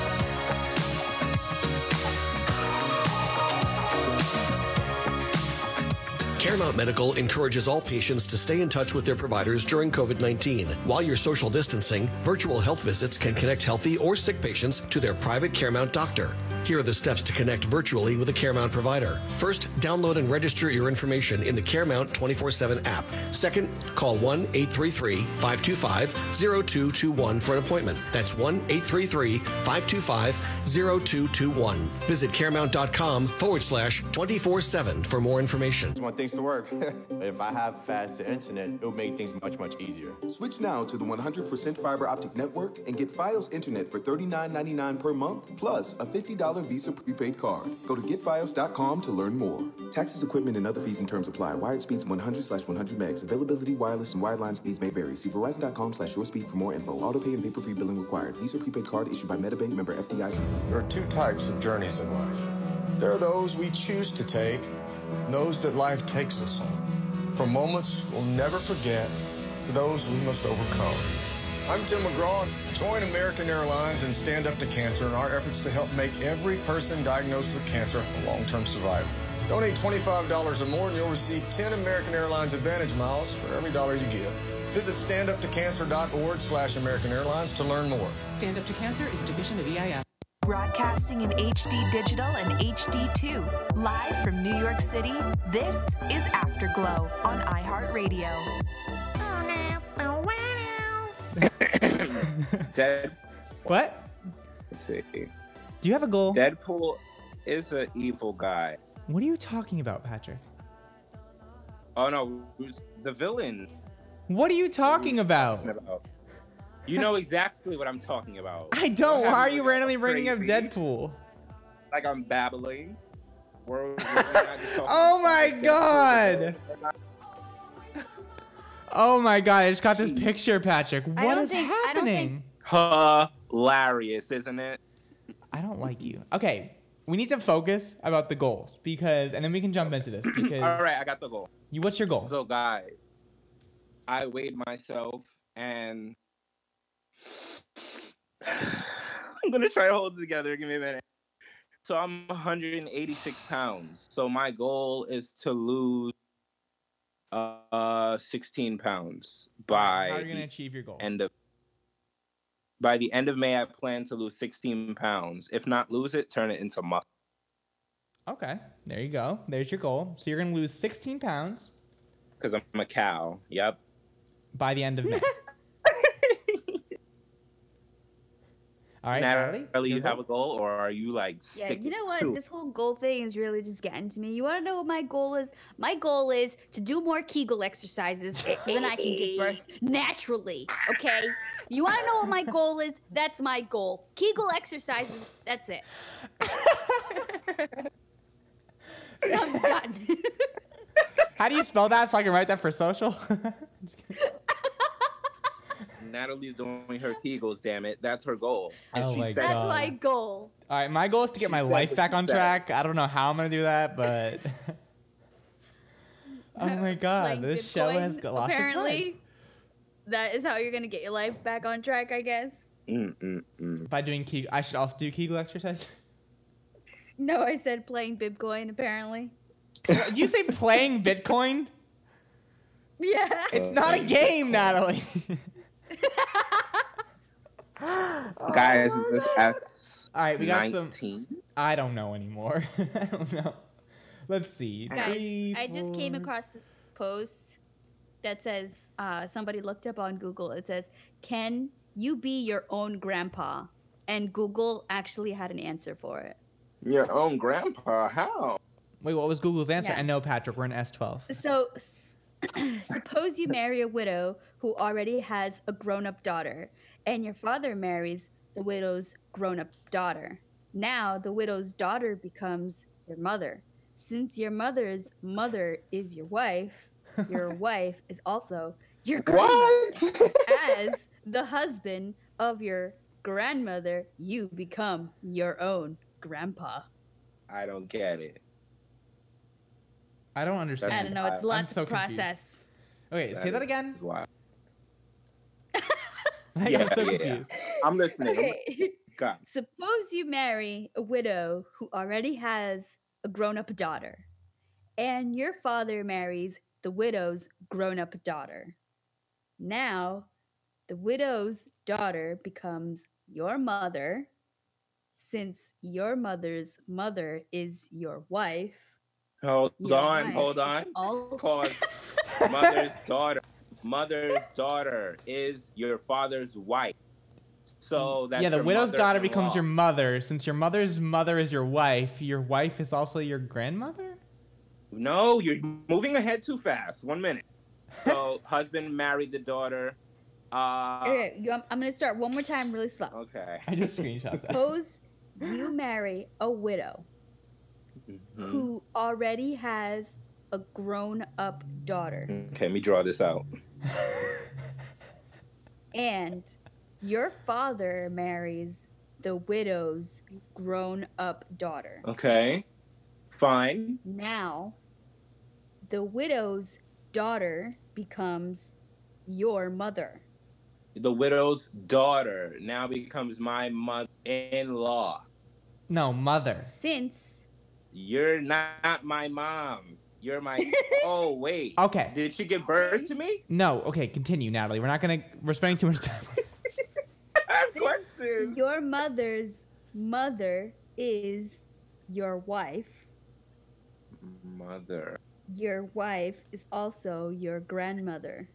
Caremount Medical encourages all patients to stay in touch with their providers during COVID 19. While you're social distancing, virtual health visits can connect healthy or sick patients to their private Caremount doctor. Here are the steps to connect virtually with a Caremount provider. First, download and register your information in the Caremount 24 7 app. Second, call 1 833 525 0221 for an appointment. That's 1 833 525 0221. Visit caremount.com forward slash 24 7 for more information. I want things to work. but if I have faster internet, it'll make things much, much easier. Switch now to the 100% fiber optic network and get Fios internet for $39.99 per month plus a $50 Visa prepaid card. Go to getfios.com to learn more. Taxes, equipment, and other fees and terms apply. Wired speeds 100 slash 100 megs. Availability, wireless, and wireline speeds may vary. See verizon.com slash your speed for more info. Auto pay and paper-free billing required. Visa prepaid card issued by Metabank member FDIC. There are two types of journeys in life. There are those we choose to take, those that life takes us on. From moments we'll never forget to those we must overcome. I'm Tim McGraw. Join American Airlines and Stand Up to Cancer in our efforts to help make every person diagnosed with cancer a long-term survivor. Donate $25 or more and you'll receive 10 American Airlines Advantage miles for every dollar you give. Visit standuptocancer.org slash American Airlines to learn more. Stand Up to Cancer is a division of EIF. Broadcasting in HD digital and HD2. Live from New York City, this is Afterglow on iHeartRadio. Dead. What? Let's see. Do you have a goal? Deadpool is an evil guy. What are you talking about, Patrick? Oh no, who's the villain? What are you talking about? about? You know exactly what I'm talking about. I don't. Why are you randomly Crazy. bringing up Deadpool? Like I'm babbling. We're- we're not just talking Oh my god! Oh my god! I just got this picture, Patrick. I What don't is think- I don't think- happening? Hilarious, isn't it? I don't like you. Okay, we need to focus about the goals because, and then we can jump into this because. All right, I got the goal. You, what's your goal? So, guy, I weighed myself and I'm gonna try to hold it together. Give me a minute. So I'm 186 pounds. So my goal is to lose uh 16 pounds by How are you gonna achieve your goal? end of by the end of May. I plan to lose 16 pounds. If not lose it, turn it into muscle. Okay, there you go. There's your goal. So you're gonna lose 16 pounds Because I'm a cow. Yep. by the end of May. All right, Natalie, Natalie, you have a goal, or are you like Yeah, you know what? to This whole goal thing is really just getting to me. You want to know what my goal is? My goal is to do more Kegel exercises so then I can give birth naturally. Okay? You want to know what my goal is? That's my goal. Kegel exercises. That's it. I'm done. How do you spell that so I can write that for social? Natalie's doing her Kegels, damn it. That's her goal. And Oh she my said, That's God. my goal. All right, my goal is to get She my life back on said. track. I don't know how I'm gonna do that, but oh my god, Like this show has got lost its Apparently, mind. that is how you're gonna get your life back on track. I guess. Mm-mm-mm. By doing Kegel, I should also do Kegel exercise. No, I said playing Bitcoin. Apparently. Did you say playing Bitcoin? Yeah. It's not a uh, game, Natalie. Guys, is this S? All right, we got some. 19? I don't know anymore. I don't know. Let's see. Guys, Three, I just came across this post that says uh, somebody looked up on Google. It says, "Can you be your own grandpa?" And Google actually had an answer for it. Your own grandpa? How? Wait, what was Google's answer? Yeah. I know, Patrick. We're in S12. So, s- suppose you marry a widow who already has a grown-up daughter, and your father marries the widow's grown-up daughter. Now, the widow's daughter becomes your mother. Since your mother's mother is your wife, your wife is also your grandmother. As the husband of your grandmother, you become your own grandpa. I don't get it. I don't understand. I don't know. It's I'm lots so to confused. process. Okay, say that again. Wow. Like, Yeah, I'm so yeah. I'm listening. I'm- Okay. God. Suppose you marry a widow who already has a grown up daughter, and your father marries the widow's grown up daughter. Now, the widow's daughter becomes your mother, since your mother's mother is your wife. Hold Your on, wife hold on. also- Pause. Mother's daughter. Mother's daughter is your father's wife. So that's yeah, the widow's daughter becomes your mother. Since your mother's mother is your wife, your wife is also your grandmother? No, you're moving ahead too fast. One minute. So husband married the daughter. Uh okay, you- I'm, I'm going to start one more time really slow. okay. I just screenshot that. Suppose you marry a widow Mhm. who already has a grown up daughter, Okay, let me draw this out. and your father marries the widow's grown up daughter. Okay. Fine. Now, the widow's daughter becomes your mother. The widow's daughter now becomes my mother-in-law. No, mother. Since You're not my mom. You're my. oh wait. Okay. Did she give birth to me? No, okay, continue, Natalie. We're not gonna. We're spending too much time. since your mother's mother is your wife, Mother. your wife is also your grandmother.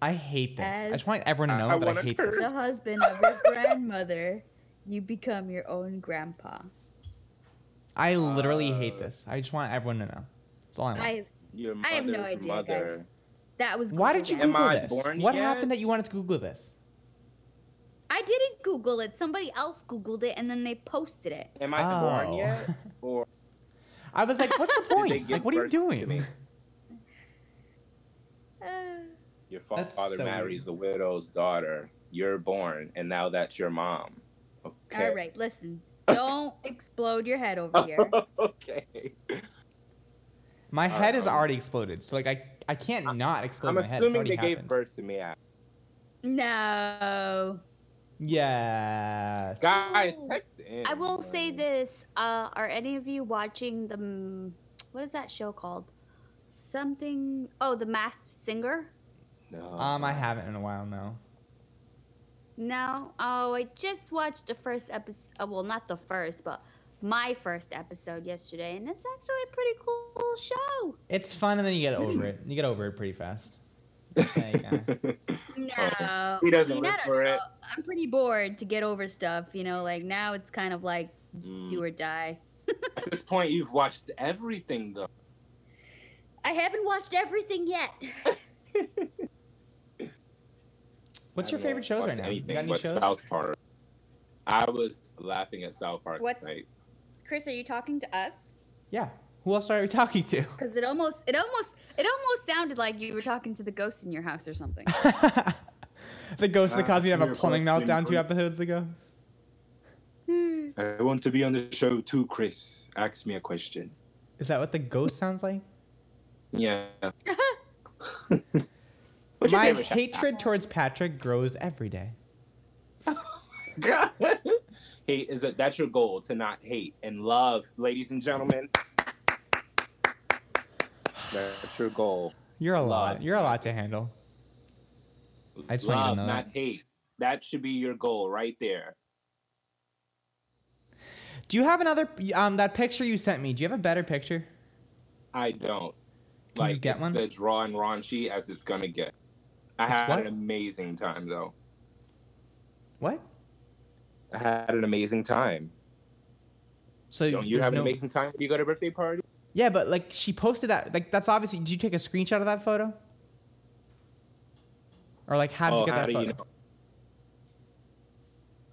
I hate this. I just want everyone to know I that I wanna hate curse. this. The husband of your grandmother, you become your own grandpa. I literally Uh, hate this. I just want everyone to know. That's all I want. I Your I have no idea, mother. guys. that was Why did you Google. Am I this? born What yet? happened that you wanted to Google this? I didn't Google it. Somebody else Googled it and then they posted it. Am I born Oh. yet? Or I was like, what's the point? Like, what are you doing? Uh, Your fa- father so marries the widow's daughter. You're born, and now that's your mom. Okay. All right, listen. Don't explode your head over here. okay. My head is Um, already exploded, so like I I can't not explode I'm my head. It's assuming already they gave happened. birth to me. At, No. Yes. Guys, text in. I will say this: uh, Are any of you watching the mm, what is that show called? Something. Oh, The Masked Singer. No. Um, I haven't in a while now. No. Oh, I just watched the first episode. Uh, well, not the first, but my first episode yesterday, and it's actually a pretty cool show. It's fun, and then you get over it. You get over it pretty fast. Uh, No, He doesn't I mean, live I don't for it. know. I'm pretty bored to get over stuff. You know, like now it's kind of like Mm. do or die. At this point, you've watched everything though. I haven't watched everything yet. What's your I haven't favorite shows right watched now? You Anything got any but shows? South Park. I was laughing at South Park What's- tonight. Chris, are you talking to us? Yeah. Who else are we talking to? Because it almost, it almost, it almost sounded like you were talking to the ghost in your house or something. The ghost that Ah, caused me to have a senior plumbing meltdown two episodes ago. I want to be on the show too, Chris. Ask me a question. Is that what the ghost sounds like? Yeah. What's My hatred towards Patrick grows every day. God. Hate is that that's your goal to not hate and love, ladies and gentlemen. That's your goal. You're a Love. lot. You're a lot to handle. I just want you to love, know not that. hate. That should be your goal right there. Do you have another um that picture you sent me? Do you have a better picture? I don't. Can like you get it's one? as raw and raunchy as it's gonna get. I It's had what? an amazing time though. What? I had an amazing time. So Don't you have an amazing time when you go to a birthday party? Yeah, but like she posted that. Like that's obviously. Did you take a screenshot of that photo? Or like oh, how did oh, you get that do photo? you know?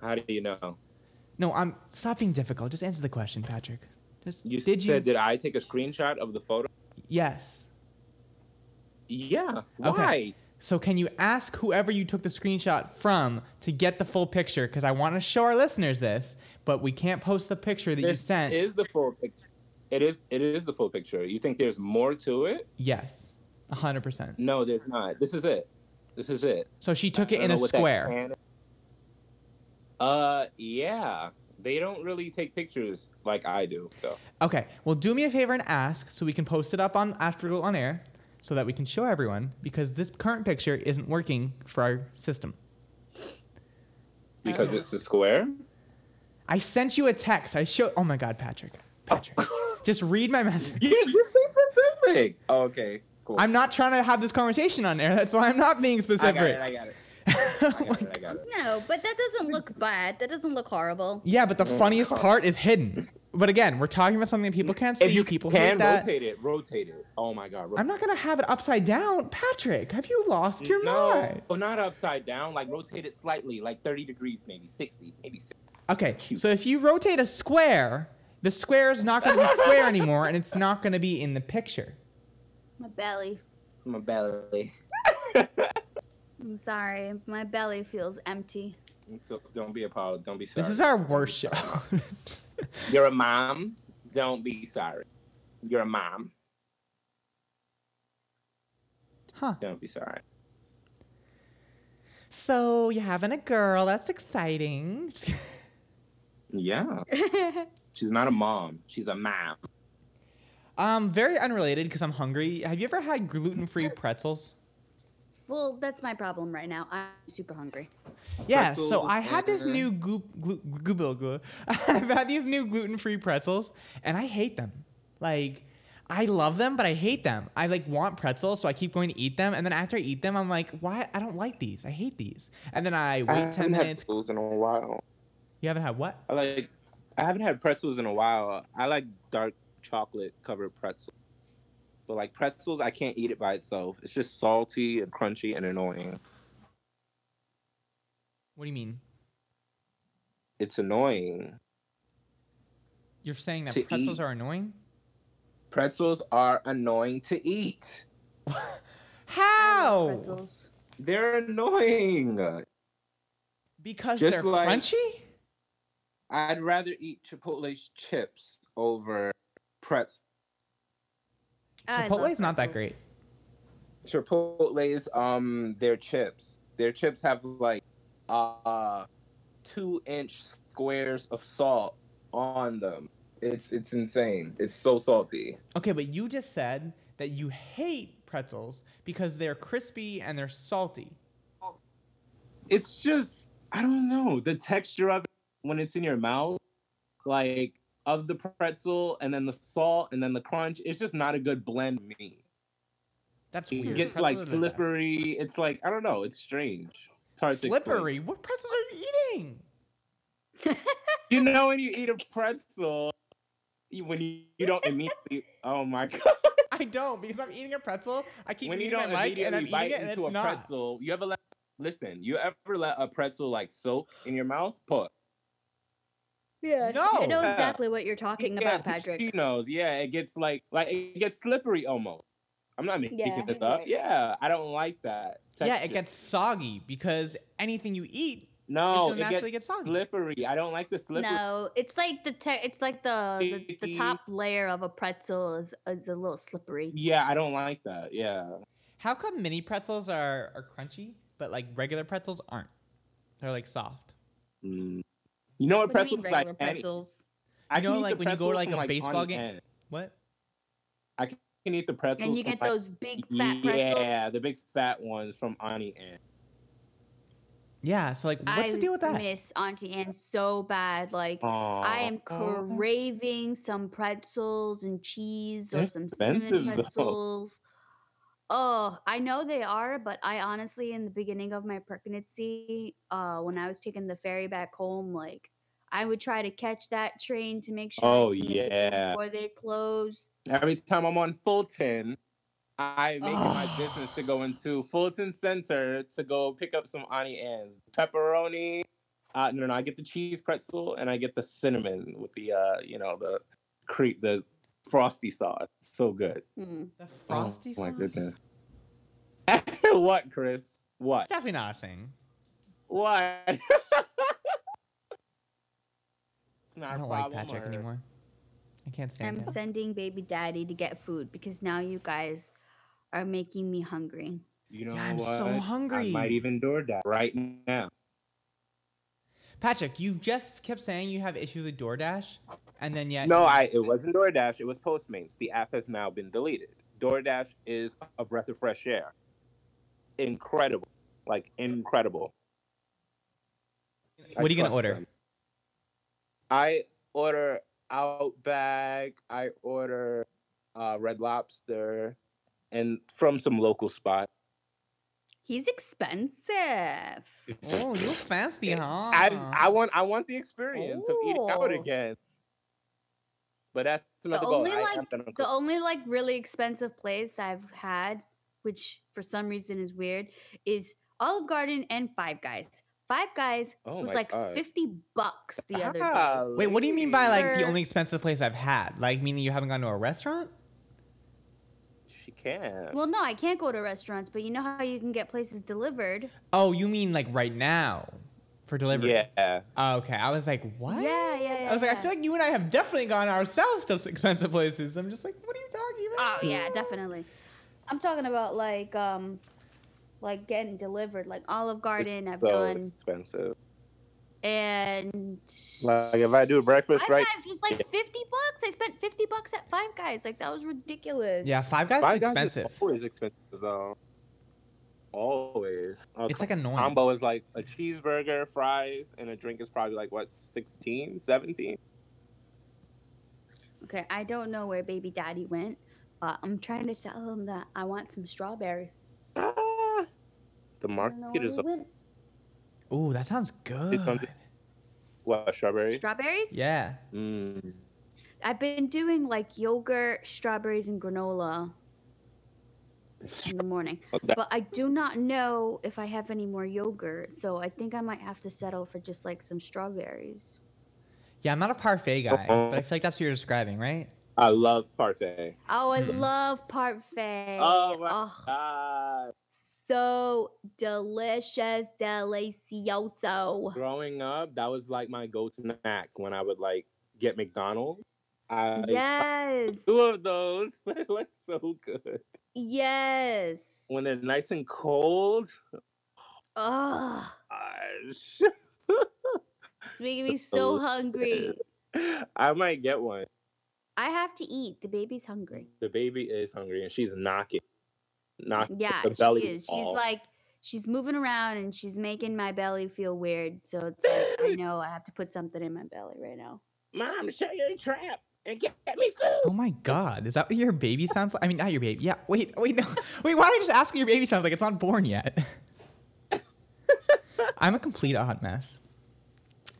How do you know? No, I'm stop being difficult. Just answer the question, Patrick. Just You did you? did I take a screenshot of the photo? yes. Yeah. Why? Okay. So can you ask whoever you took the screenshot from to get the full picture? Because I want to show our listeners this, but we can't post the picture that you sent. is the full picture. It is. It is the full picture. You think there's more to it? yes, hundred percent. No, there's not. This is it. This is it. So she took it in a know what that square. Uh, yeah. They don't really take pictures like I do. So Okay, well, do me a favor and ask so we can post it up on Afterglow on air so that we can show everyone because this current picture isn't working for our system. because it's a square. I sent you a text. I show. Oh my God, Patrick. Patrick, just read my message. Yeah, just be specific. Oh, okay, cool. I'm not trying to have this conversation on air. That's why I'm not being specific. I got it. I got it. Oh I got it. no, but that doesn't look bad. That doesn't look horrible. Yeah, but the Oh, funniest part is hidden. But again, we're talking about something that people can't see. If you people can that. rotate it, rotate it. Oh my god. I'm not gonna have it upside down, Patrick. Have you lost your no, mind? oh, not upside down. Like rotate it slightly, like 30 degrees, maybe 60, maybe 60. Okay, so if you rotate a square, the square is not gonna be square anymore, and it's not gonna be in the picture. My belly. My belly. I'm sorry. My belly feels empty. So don't be apolog. Don't be sorry. This is our worst show. You're a mom. Don't be sorry. You're a mom. Huh. Don't be sorry. so you're having a girl. That's exciting. Yeah. She's not a mom. She's a mom. um, very unrelated because I'm hungry. Have you ever had gluten-free pretzels? Well, that's my problem right now. I'm super hungry. Yeah, so I had this and- new goop, glu, glu, glu, I've had these new gluten-free pretzels, and I hate them. Like, I love them, but I hate them. I like want pretzels, so I keep going to eat them, and then after I eat them, I'm like, why? I don't like these. I hate these. And then I I wait haven't ten had minutes. pretzels in a while. You haven't had what? I like. I haven't had pretzels in a while. I like dark chocolate covered pretzels. But like pretzels, I can't eat it by itself. It's just salty and crunchy and annoying. What do you mean? It's annoying. You're saying that pretzels eat. are annoying? Pretzels are annoying to eat. How? They're annoying. Because Just they're like- crunchy? I'd rather eat Chipotle's chips over pretzels. I love Chipotle's not that pretzels. great. Chipotle's um their chips. Their chips have like uh two inch squares of salt on them. It's it's insane. It's so salty. Okay, but you just said that you hate pretzels because they're crispy and they're salty. It's just I don't know the texture of it when it's in your mouth, like of the pretzel and then the salt and then the crunch. It's just not a good blend to me. That's It weird. gets like Pretzels are slippery. It's like I don't know. It's strange. It's hard to. Slippery? What pretzels are you eating? You know when you eat a pretzel, when you, you don't immediately. Oh my god! I don't because I'm eating a pretzel. I keep when you eating don't my mic and I'm immediately eating bite it and it's into a not. pretzel, you ever let listen? You ever let a pretzel like soak in your mouth? Put Yeah, No. I know exactly what you're talking Yeah, about, Patrick. She knows. Yeah, it gets like like it gets slippery almost. I'm not making Yeah. this up. Yeah, I don't like that. Yeah, it gets soggy because anything you eat no. gonna It naturally gets get soggy. slippery. I don't like the slippery. No, it's like the te- it's like the, the the top layer of a pretzel is is a little slippery. Yeah, I don't like that. Yeah. How come mini pretzels are, are crunchy, but like regular pretzels aren't? They're like soft. Mm. You know what, What do you pretzels mean like? regular any- pretzels? I You know, like when you go to like from, a baseball game. Anne. What? I can eat the pretzels. And you from, get like- those big fat pretzels. Yeah, the big fat ones from Auntie Anne. Yeah. So like, what's I the deal with that? miss Auntie Anne so bad. Like I am craving some pretzels and cheese or They're some expensive, cinnamon though. pretzels. Oh, I know they are, but I honestly, in the beginning of my pregnancy, uh, when I was taking the ferry back home, like I would try to catch that train to make sure Oh, could make it there yeah. before they close. Every time I'm on Fulton, I make it my Oh. business to go into Fulton Center to go pick up some Auntie Anne's pepperoni. Uh, no, no, I get the cheese pretzel and I get the cinnamon with the, uh, you know, the cre- the frosty sauce. So good. Mm. The frosty oh, my sauce. goodness. what, Chris? What? It's definitely not a thing. What? it's not I a don't like problem, Patrick or- anymore. I can't stand it. I'm him. sending baby daddy to get food because now you guys are making me hungry. You know Yeah, I'm what? so hungry. I might even DoorDash right now. Patrick, you just kept saying you have issues with DoorDash, and then yet No, I it wasn't DoorDash. It was Postmates. The app has now been deleted. DoorDash is a breath of fresh air. Incredible, like incredible. I What are you gonna order? them. I order Outback. I order uh, Red Lobster, and from some local spot. He's expensive. Oh, you're fancy, huh? I I want I want the experience of eating out Oh. again. But that's The another goal. only I like gonna the cook. only like really expensive place I've had, which for some reason is weird, is Olive Garden and Five Guys. Five Guys Oh was like God. fifty bucks the other day. Wait, what do you mean by like the only expensive place I've had? Like meaning you haven't gone to a restaurant? She can't. Well, no, I can't go to restaurants, but you know how you can get places delivered. Oh, you mean like right now for delivery? Yeah. Oh, okay. I was like, what? Yeah, yeah, yeah. I was like, I feel like you and I have definitely gone ourselves to expensive places. I'm just like, what are you talking about? Oh yeah, definitely. I'm talking about like um, like getting delivered, like Olive Garden. I've so done, expensive. and Like if I do breakfast Five right, Guys was like fifty bucks. I spent fifty bucks at Five Guys. Like that was ridiculous. Yeah, Five Guys Five is Guys expensive. always expensive though. Always. A It's, like, annoying. Combo is like a cheeseburger, fries, and a drink is probably like what 16, 17? Okay, I don't know where Baby Daddy went, but I'm trying to tell him that I want some strawberries. The I don't know market is. he went. Ooh, that sounds good. what strawberry? Strawberries? Yeah. Mm. I've been doing like yogurt, strawberries, and granola in the morning. But I do not know if I have any more yogurt, so I think I might have to settle for just like some strawberries. Yeah, I'm not a parfait guy, but I feel like that's what you're describing, right? I love parfait. Oh, I Mm. love parfait. Oh my Oh, god! So delicious, delicioso. Growing up, that was like my go-to snack when I would like get McDonald's. I Yes. two of those. it was so good Yes. when they're nice and cold. Ugh. Gosh. making me so hungry. I might get one. I have to eat. The baby's hungry. The baby is hungry and she's knocking, knocking Yeah, the belly she is. She's like she's moving around and she's making my belly feel weird. So it's like I know I have to put something in my belly right now. Mom, show you a trap and get me food. Oh my god, is that what your baby sounds like? I mean, not your baby. Yeah, wait, wait, no. Wait, why don't I just ask what your baby sounds like? It's not born yet. I'm a complete hot mess.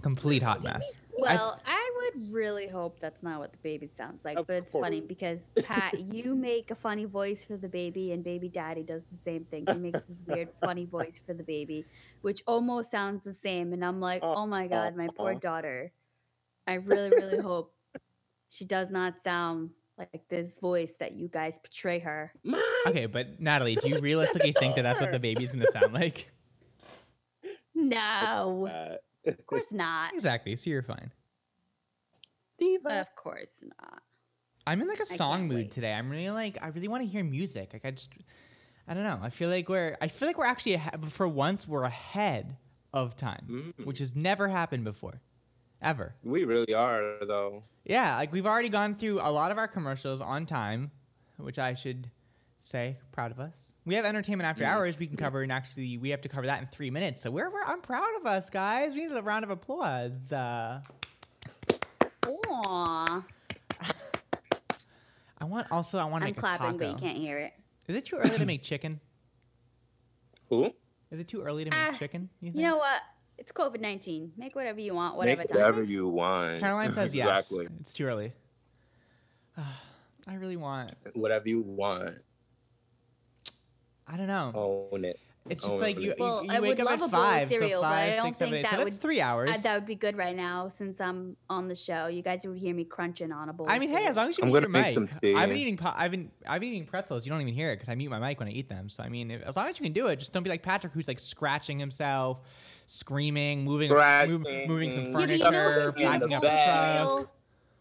Complete hot mess. Well, I, would really hope that's not what the baby sounds like, but it's funny because Pat, you make a funny voice for the baby, and baby daddy does the same thing. He makes this weird, funny voice for the baby, which almost sounds the same. And I'm like, oh my god, my poor daughter. I really, really hope she does not sound like this voice that you guys portray her. okay, but Natalie, do you realistically think that that's what the baby's gonna sound like? No, Uh, of course not. Exactly. So you're fine. Of course not. I'm in like a song can't mood today. I'm really like I really want to hear music. Like I just I don't know. I feel like we're I feel like we're actually ahe- for once we're ahead of time, which has never happened before. Ever. We really are though. Yeah, like we've already gone through a lot of our commercials on time, which I should say proud of us. We have entertainment after Mm. hours we can cover, and actually we have to cover that in three minutes. So we're, we're I'm proud of us, guys. We need a round of applause. Uh, Aww. I want also I want to I'm make a clapping, but you can't hear it. Is it too early to make chicken? Who? Is it too early to make Ah, chicken? You, You think? know what? It's COVID nineteen. Make whatever you want, whatever Make time. whatever you want. Caroline says yes. exactly. It's too early. I really want. Whatever you want. I don't know. Own it. It's just Own like you, you, Well, you I wake up at a five, cereal, so five, but I don't six, seven, think eight. that So would that's three hours. uh, that would be good right now since I'm on the show. You guys would hear me crunching on a bowl. I mean, hey, as long as you I'm mute gonna your make mic. some tea. I've been eating. po- I've been. I've been eating pretzels. You don't even hear it because I mute my mic when I eat them. So I mean, if, as long as you can do it, just don't be like Patrick, who's like scratching himself, screaming, moving, move, moving some Yeah, furniture, you know when you a packing up the truck.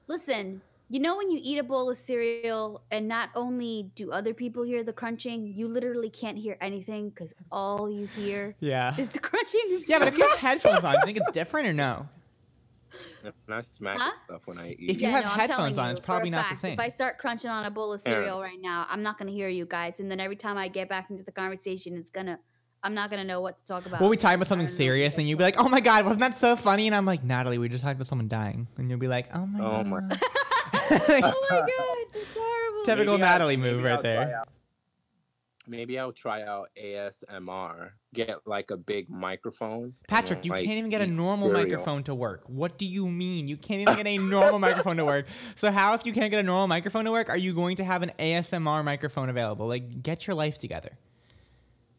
Listen, you know when you eat a bowl of cereal and not only do other people hear the crunching, you literally can't hear anything because all you hear Yeah. is the crunching. Of Yeah, but if you have headphones on, do you think it's different or no? And I smack Huh? stuff when I eat. If you Yeah, have no, headphones telling on, it's probably a not the same. If I start crunching on a bowl of Yeah. cereal right now, I'm not gonna hear you guys, and then every time I get back into the conversation, it's gonna, I'm not gonna know what to talk about. We'll be talking about something I don't know. serious, and you'll be like, "Oh my god, wasn't that so funny?" And I'm like, "Natalie, we just talked about someone dying," and you'll be like, "Oh my Oh god." my. oh my god, that's horrible. Typical Maybe I'll- Natalie move right I'll there. out- Maybe I'll try out ASMR. Get like a big microphone. Patrick, you like, can't even get a normal cereal. microphone to work. What do you mean? You can't even get a normal microphone to work. So how, if you can't get a normal microphone to work, are you going to have an ASMR microphone available? Like, get your life together.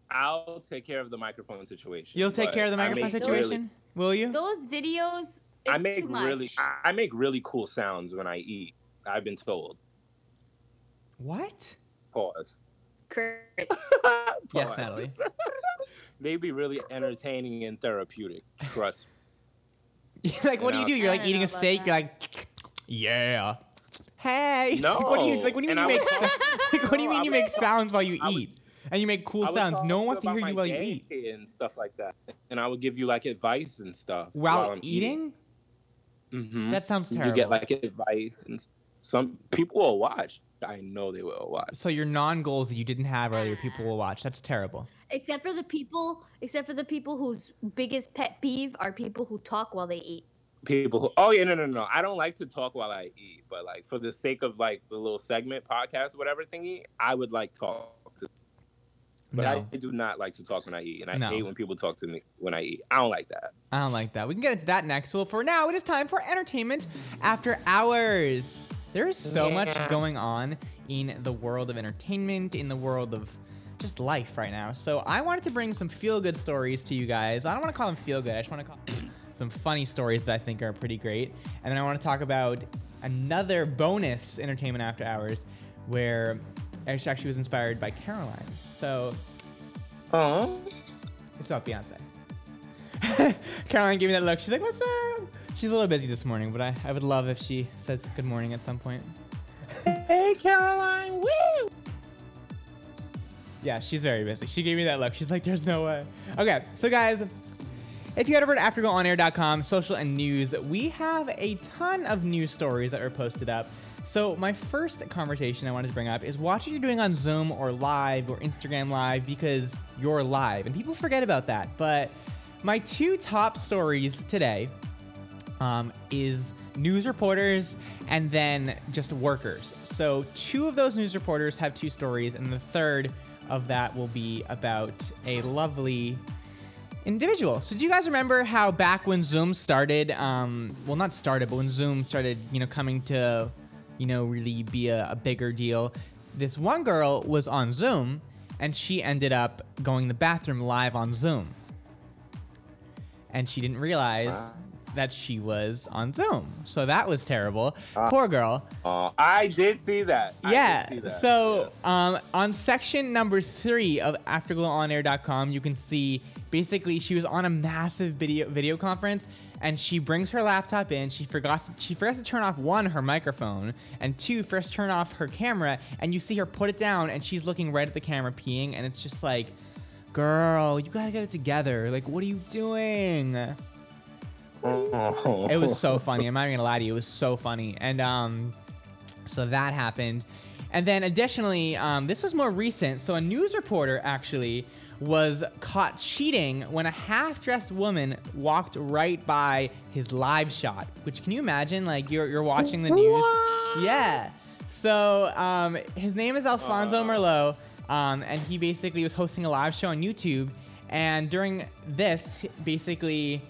I'll take care of the microphone situation. You'll take care of the microphone make situation, will you? Those videos, it's I too make much. really, I I make really cool sounds when I eat. I've been told. What? Pause. Crickets. Yes, Natalie. They'd be really entertaining and therapeutic. Trust me. like, what do you do? You're like eating a steak. that. You're like, yeah. Hey. It's like, what do you No, like? What do you mean I you make? would like, what do you mean I you would make sounds while you I would- eat? And you make cool sounds. No one wants to hear you while you eat. and stuff like that. And I would give you like advice and stuff While I'm eating? Mhm. That sounds terrible. You get like advice, and s- some people will watch. I know they will watch. So your non-goals that you didn't have earlier, people will watch. That's terrible. except for the people, except for the people whose biggest pet peeve are people who talk while they eat. People who, oh yeah, no, no, no. I don't like to talk while I eat, but like for the sake of like the little segment, podcast, whatever thingy, I would like talk. To, but No. I do not like to talk when I eat, and I No. hate when people talk to me when I eat. I don't like that. I don't like that. We can get into that next. Well, for now, it is time for entertainment after hours. There is so much going on in the world of entertainment, in the world of just life right now. So I wanted to bring some feel-good stories to you guys. I don't want to call them feel-good. I just want to call some funny stories that I think are pretty great. And then I want to talk about another bonus entertainment after hours, where it actually was inspired by Caroline. So, oh, it's about Beyonce. Caroline gave me that look. She's like, "What's up?" She's a little busy this morning, but I, I would love if she says good morning at some point. Hey, Caroline, woo! Yeah, she's very busy. She gave me that look. She's like, "There's no way." Okay, so guys, If you head over to afterglowonair.com, social and news, we have a ton of news stories that are posted up. So my first conversation I wanted to bring up is watch what you're doing on Zoom or live or Instagram live because you're live, and people forget about that. But my two top stories today um, is news reporters and then just workers. So two of those news reporters have two stories, and the third of that will be about a lovely individual. So do you guys remember how back when Zoom started, um, well not started, but when Zoom started, you know, coming to, you know, really be a, a bigger deal, this one girl was on Zoom and she ended up going the bathroom live on Zoom. And she didn't realize that she was on Zoom. So that was terrible. Ah. Poor girl. Uh, I did see that. Yeah. see that. So um, on section number three of AfterglowOnAir.com, you can see basically she was on a massive video video conference, and she brings her laptop in. She forgot she forgets to turn off one her microphone, and two first turn off her camera, and you see her put it down, and she's looking right at the camera peeing, and it's just like, girl, you gotta get it together. Like, what are you doing? It was so funny. I'm not even gonna lie to you. It was so funny. And um, so that happened. And then additionally, um, this was more recent. So a news reporter actually was caught cheating when a half-dressed woman walked right by his live shot. Which can you imagine? Like you're you're watching the news. Yeah. So um, his name is Alfonso Merlos, um, and he basically was hosting a live show on YouTube. And during this, basically,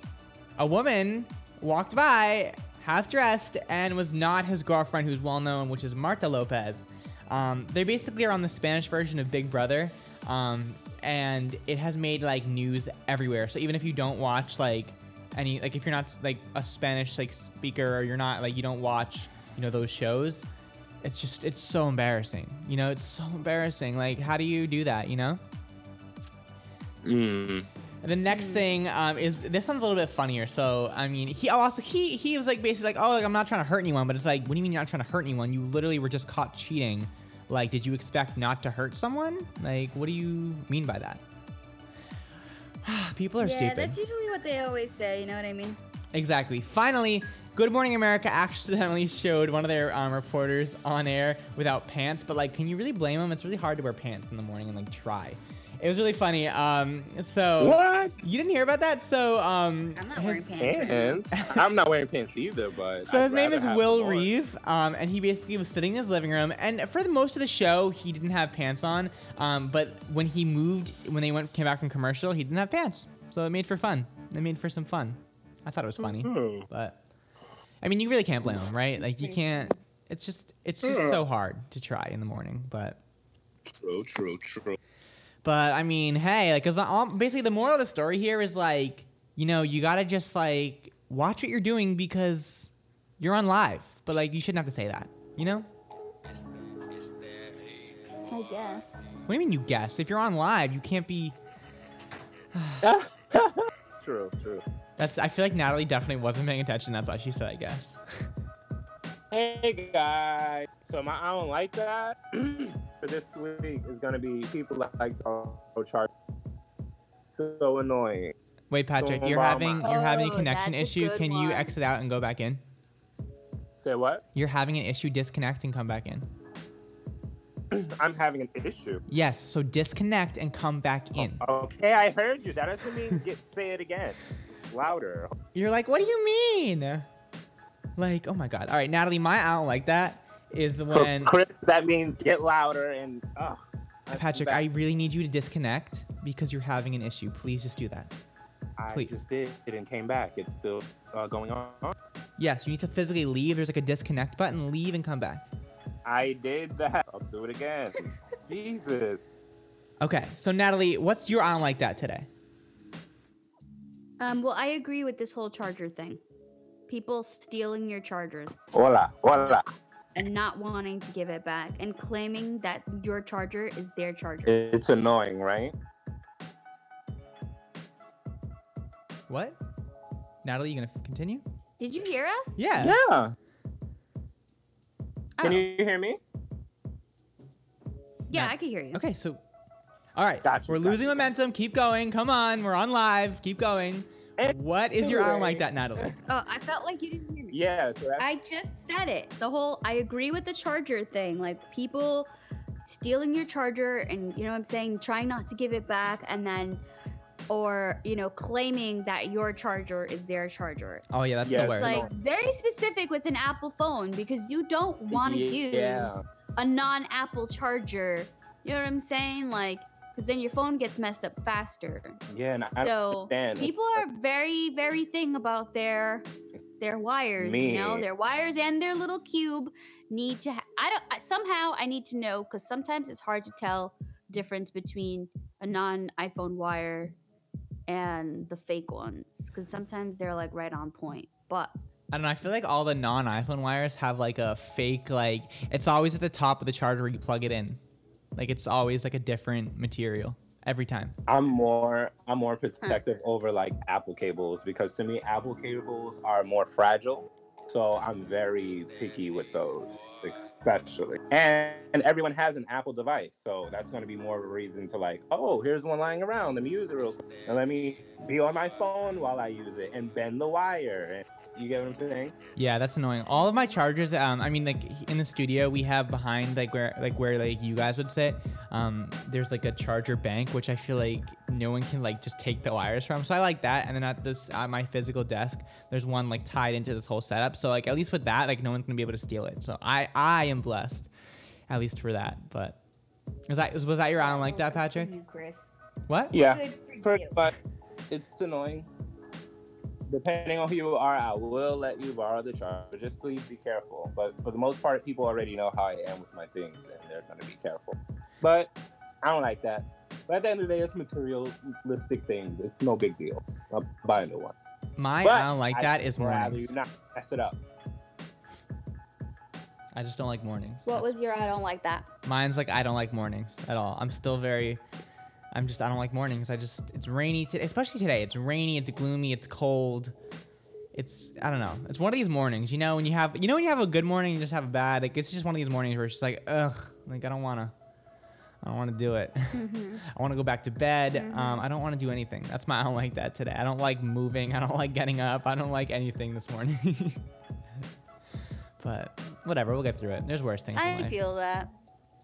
a woman walked by, half dressed, and was not his girlfriend, who's well known, which is Marta Lopez. Um, they basically are on the Spanish version of Big Brother, um, and it has made like news everywhere. So even if you don't watch like any, like if you're not like a Spanish like speaker or you're not like you don't watch, you know those shows, it's just it's so embarrassing. You know, it's so embarrassing. Like how do you do that? You know. Mm. The next thing um, is this one's a little bit funnier. So I mean, he also he he was like basically like, oh, like I'm not trying to hurt anyone, but it's like, what do you mean you're not trying to hurt anyone? You literally were just caught cheating. Like, did you expect not to hurt someone? Like, what do you mean by that? People are yeah, stupid. Yeah, that's usually what they always say. You know what I mean? Exactly. Finally, Good Morning America accidentally showed one of their um, reporters on air without pants, but like, can you really blame them? It's really hard to wear pants in the morning and like try. It was really funny. Um, so What? You didn't hear about that? So um, I'm not wearing pants. Pants? I'm not wearing pants either, but. So I'd his name is Will them. Reeve, um, and he basically was sitting in his living room, and for the most of the show, he didn't have pants on. Um, but when he moved, when they went came back from commercial, he didn't have pants, so it made for fun. It made for some fun. I thought it was funny, Mhm. but I mean, you really can't blame him, right? Like you can't. It's just it's just so hard to try in the morning, but. True, true, true. But I mean, hey, like, cause all, basically the moral of the story here is like, you know, you gotta just like watch what you're doing because you're on live. But like, you shouldn't have to say that, you know? I guess. What do you mean you guess? If you're on live, you can't be. True, true. That's. I feel like Natalie definitely wasn't paying attention. That's why she said, I guess. Hey guys, so my I don't like that for this week is gonna be people that like to auto charge. So annoying. Wait, Patrick, So you're Obama. having you're having a Oh, connection that's a issue. good Can you exit out and go back in? Say what? You're having an issue. Disconnect and come back in. I'm having an issue. Yes. So disconnect and come back in. Okay, I heard you. That doesn't mean get say it again. Louder. You're like, what do you mean? Like, oh my god. All right, Natalie, my I don't like that is So when Chris, that means get louder and ugh. Patrick. I really need you to disconnect because you're having an issue. Please just do that. I just did it and came back. It's still uh, going on. Yes, you need to physically leave. There's like a disconnect button. Leave and come back. I did that. I'll do it again. Jesus. Okay, so Natalie, what's your on like that today? Um, well, I agree with this whole charger thing. People stealing your chargers Hola, hola. and not wanting to give it back and claiming that your charger is their charger. It's annoying, right? What? Natalie, you gonna f- continue? Did you hear us? Yeah. Yeah. Can Oh. you hear me? Yeah, I can hear you. Okay, so all right, we're losing momentum. Keep going. Come on, we're on live. Keep going. What is your I like that, Natalie? Oh, I felt like you didn't hear me. Yeah, so that's, I just said it. The whole I agree with the charger thing. Like people stealing your charger and you know what I'm saying, trying not to give it back and then or you know claiming that your charger is their charger. Oh yeah, that's Yeah, the it's worst. It's like very specific with an Apple phone because you don't want to Yeah. use a non-Apple charger. You know what I'm saying? Like because then your phone gets messed up faster. yeah, and I So understand. People are very, very thing about their their wires. You know, their wires and their little cube need to. Ha- I don't. I, somehow I need to know because sometimes it's hard to tell difference between a non iPhone wire and the fake ones because sometimes they're like right on point. But I don't know. I feel like all the non-iPhone wires have like a fake like it's always at the top of the charger where you plug it in. Like it's always like a different material every time. I'm more I'm more protective over like Apple cables because to me Apple cables are more fragile. So I'm very picky with those, especially. And, and everyone has an Apple device, so that's going to be more of a reason to like, oh, here's one lying around. Let me use it real, quick. and let me be on my phone while I use it and bend the wire. And you get what I'm saying? Yeah, that's annoying. All of my chargers, um, I mean, like in the studio, we have behind like where like where like you guys would sit. Um, there's like a charger bank, which I feel like no one can like just take the wires from. So I like that. And then at this at my physical desk, there's one like tied into this whole setup. So like at least with that, like no one's gonna be able to steal it. So I I am blessed, at least for that. But was that was that your I don't like that, Patrick? Chris. What? Yeah, pretty much. It's annoying. Depending on who you are, I will let you borrow the charger. Just please be careful. But for the most part, people already know how I am with my things, and they're gonna be careful. But I don't like that. But at the end of the day, it's materialistic things. It's no big deal. I'll buy a new one. My But I don't like that is rather mornings. you not mess it up. I just don't like mornings. what was your I don't like that? Mine's like I don't like mornings at all. I'm still very I'm just I don't like mornings. I just it's rainy today, especially today. It's rainy, it's gloomy, it's cold. It's I don't know. It's one of these mornings, you know, when you have you know when you have a good morning, you just have a bad. Like it's just one of these mornings where it's just like ugh, like I don't want to I don't want to do it. I want to go back to bed. Um, I don't want to do anything. That's my I don't like that today. I don't like moving. I don't like getting up. I don't like anything this morning. but whatever, we'll get through it. There's worse things in I life. feel that.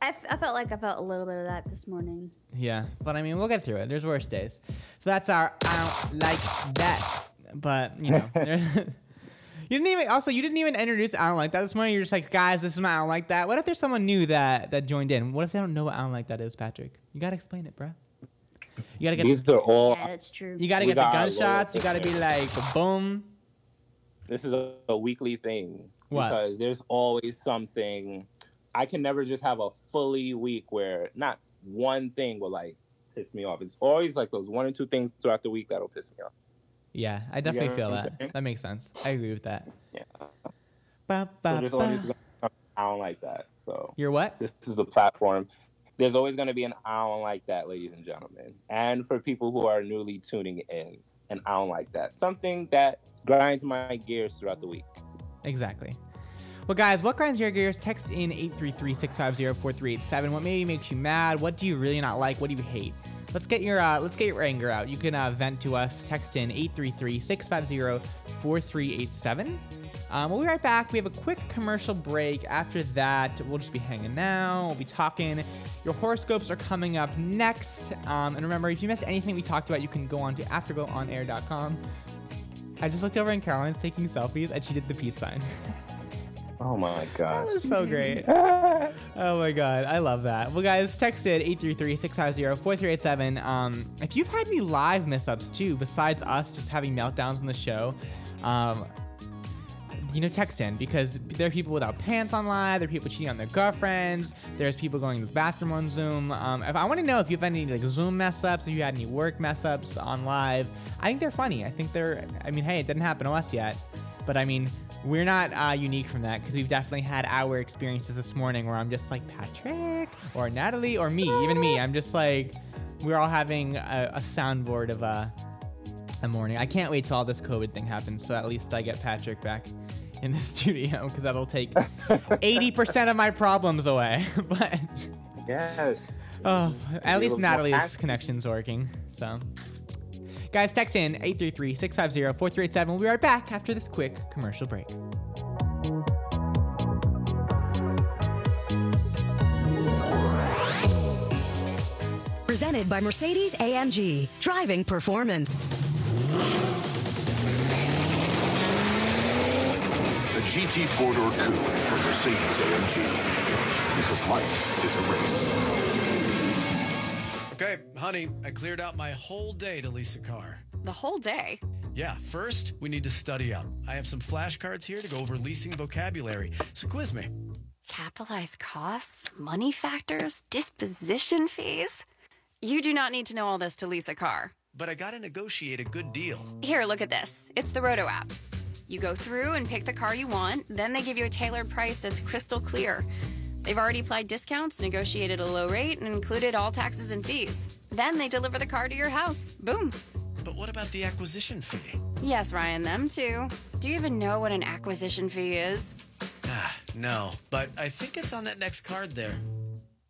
I, f- I felt like I felt a little bit of that this morning. Yeah, but I mean, we'll get through it. There's worse days. So that's our I don't like that. But you know, there- you didn't even. Also, you didn't even introduce I don't like that this morning. You're just like, guys, this is my I don't like that. What if there's someone new that that joined in? What if they don't know what I don't like that is, Patrick? You gotta explain it, bruh. You gotta get. These are all. Yeah, that's true. you gotta we get the got our gunshots. You gotta be like, boom. this is a, a weekly thing What? because there's always something i can never just have a fully week where not one thing will like piss me off it's always like those one or two things throughout the week that'll piss me off Yeah, I definitely feel that. saying? That makes sense. I agree with that. yeah Ba, so there's always ba. gonna i don't like that so You're what? this is the platform there's always going to be an don't like that ladies and gentlemen and for people who are newly tuning in i don't like that something that grinds my gears throughout the week Exactly. Well, guys, what grinds your gears? Text in 833-650-4387. What maybe makes you mad? What do you really not like? What do you hate? Let's get your uh, let's get your anger out. You can uh, vent to us. Text in 833-650-4387. Um, we'll be right back. We have a quick commercial break. After that, we'll just be hanging out. We'll be talking. Your horoscopes are coming up next. Um, and remember, if you missed anything we talked about, you can go on to afterglowonair.com. I just looked over and Caroline's taking selfies and she did the peace sign. oh my god. that was so great. oh my god, I love that. Well, guys, text it 833-650-4387. Um, if you've had any live mess-ups too, besides us just having meltdowns on the show, um, you know, text in because there are people without pants online. There are people cheating on their girlfriends. There's people going to the bathroom on Zoom. Um, if I want to know if you've had any like Zoom mess ups, if you had any work mess ups on live, I think they're funny. I think they're. I mean, hey, it didn't happen to us yet, but I mean, we're not uh, unique from that because we've definitely had our experiences this morning where I'm just like Patrick or Natalie or me, even me. I'm just like, we're all having a, a soundboard of uh, a morning. I can't wait till all this COVID thing happens, so at least I get Patrick back in the studio because that'll take 80% of my problems away. but yes oh, at least Natalie's connection's working. So, Guys, text in 833 650 4387. We'll be right back after this quick commercial break. Presented by Mercedes AMG. Driving performance. The GT four door coupe from Mercedes AMG. Because life is a race. Okay, honey, I cleared out my whole day to lease a car. The whole day? Yeah, first, we need to study up. I have some flashcards here to go over leasing vocabulary. So quiz me. Capitalized costs, money factors, disposition fees. You do not need to know all this to lease a car. But I gotta negotiate a good deal. Here, look at this. It's the Rodo app. You go through and pick the car you want, then they give you a tailored price that's crystal clear. They've already applied discounts, negotiated a low rate, and included all taxes and fees. Then they deliver the car to your house. Boom. But what about the acquisition fee? Yes, Ryan, them too. Do you even know what an acquisition fee is? Ah, no, but I think it's on that next card there.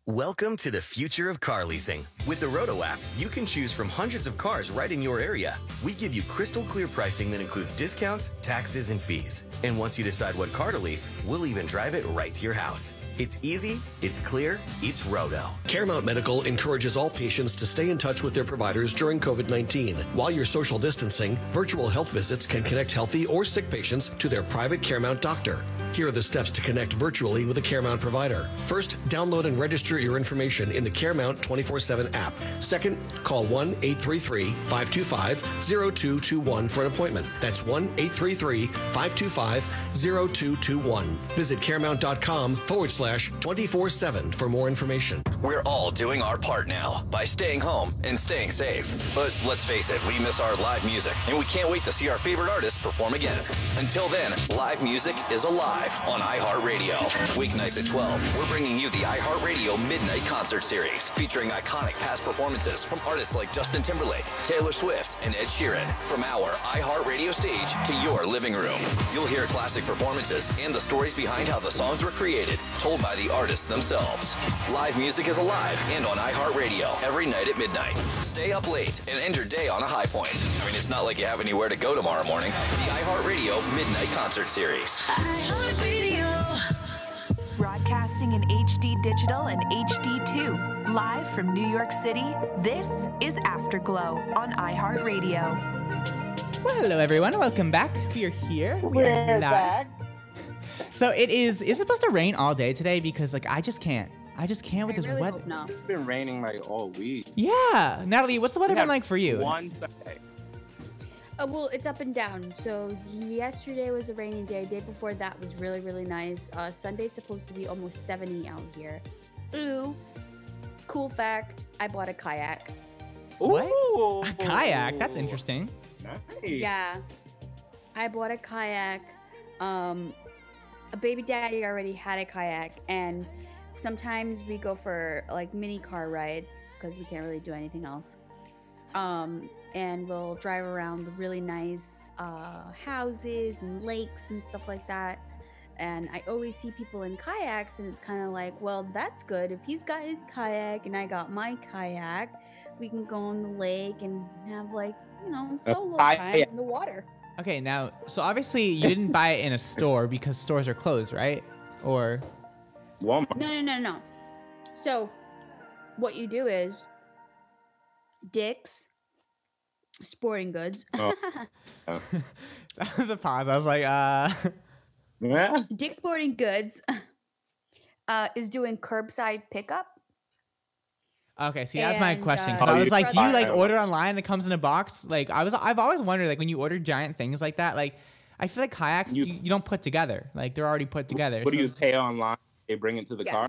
Welcome to the future of car leasing. With the Rodo app, you can choose from hundreds of cars right in your area. We give you crystal clear pricing that includes discounts, taxes, and fees. And once you decide what car to lease, we'll even drive it right to your house. It's easy, it's clear, it's Rodo. Caremount Medical encourages all patients to stay in touch with their providers during COVID 19. While you're social distancing, virtual health visits can connect healthy or sick patients to their private Caremount doctor. Here are the steps to connect virtually with a Caremount provider. First, download and register your information in the Caremount 24 7 app. Second, call 1 833 525 0221 for an appointment. That's 1 833 525 0221. Visit caremount.com forward slash 24 7 for more information. We're all doing our part now by staying home and staying safe. But let's face it, we miss our live music, and we can't wait to see our favorite artists perform again. Until then, live music is alive on iHeartRadio. Weeknights at 12, we're bringing you the iHeartRadio Midnight Concert Series, featuring iconic past performances from artists like Justin Timberlake, Taylor Swift, and Ed Sheeran. From our iHeartRadio stage to your living room, you'll hear classic performances and the stories behind how the songs were created, told by the artists themselves. Live music is alive and on iHeartRadio every night at midnight. Stay up late and end your day on a high point. I mean, it's not like you have anywhere to go tomorrow morning. The iHeartRadio Midnight Concert Series. Broadcasting in HD digital and HD2. Live from New York City, this is Afterglow on iHeartRadio. Well, hello everyone. Welcome back. We are here. We We're live. back. So it is. Is it supposed to rain all day today? Because like I just can't. I just can't with this weather. It's been raining like all week. Yeah, Natalie, what's the weather We been like for you? One Sunday. Uh, well, it's up and down. So yesterday was a rainy day. Day before that was really, really nice. Uh, Sunday's supposed to be almost 70 out here. Ooh, cool fact: I bought a kayak. What? A kayak? That's interesting. Yeah, I bought a kayak. Um, a baby daddy already had a kayak, and sometimes we go for like mini car rides because we can't really do anything else. Um, and we'll drive around the really nice uh, houses and lakes and stuff like that. And I always see people in kayaks, and it's kind of like, well, that's good. If he's got his kayak and I got my kayak, we can go on the lake and have like, you know, solo time kayak. in the water. Okay, now so obviously you didn't buy it in a store because stores are closed, right? Or Walmart. No, no, no, no. So, what you do is Dick's Sporting Goods. Oh. that was a pause. I was like, uh. Yeah. Dick's Sporting Goods uh, is doing curbside pickup. Okay, see, that's my And, question. uh, 'cause I Oh, was like, do you like order online and it comes in a box? Like, I was, I've always wondered, like, when you order giant things like that, like, I feel like kayaks you, you don't put together. Like, they're already put together. What do you pay online? They bring it to the Yeah. car.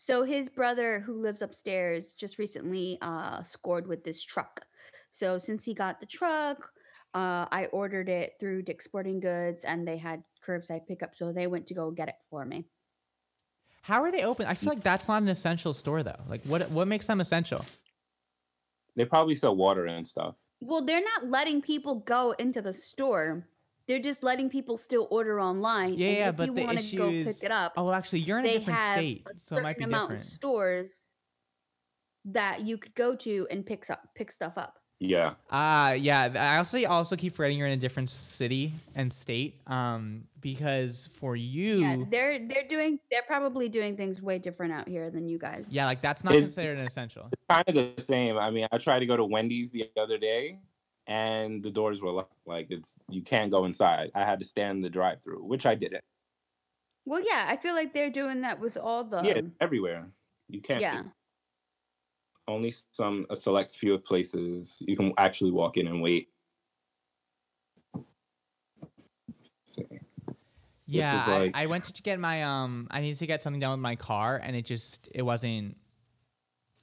So his brother, who lives upstairs, just recently uh, scored with this truck. So since he got the truck, uh, I ordered it through Dick's Sporting Goods, and they had curbside pickup. So they went to go get it for me. How are they open? I feel like that's not an essential store though. Like, what what makes them essential? They probably sell water and stuff. Well, they're not letting people go into the store. They're just letting people still order online. Yeah, and yeah, if but you the want issue to go is, pick it up, oh, well, actually, you're in a different state, a so it might be amount different. of stores that you could go to and pick up pick stuff up. Yeah. Ah, yeah. I also also keep forgetting you're in a different city and state. Um, because for you, Yeah, yeah, they're they're doing they're probably doing things way different out here than you guys. Yeah, like that's not It's- considered an essential. It's kind of the same. I mean, I tried to go to Wendy's the other day, and the doors were locked. Like it's you can't go inside. I had to stand the drive-through, which I didn't. Well, yeah, I feel like they're doing that with all the yeah, everywhere. You can't. yeah. Only some a select few of places you can actually walk in and wait. Yeah, like- I, I went to get my um. I needed to get something done with my car, and it just it wasn't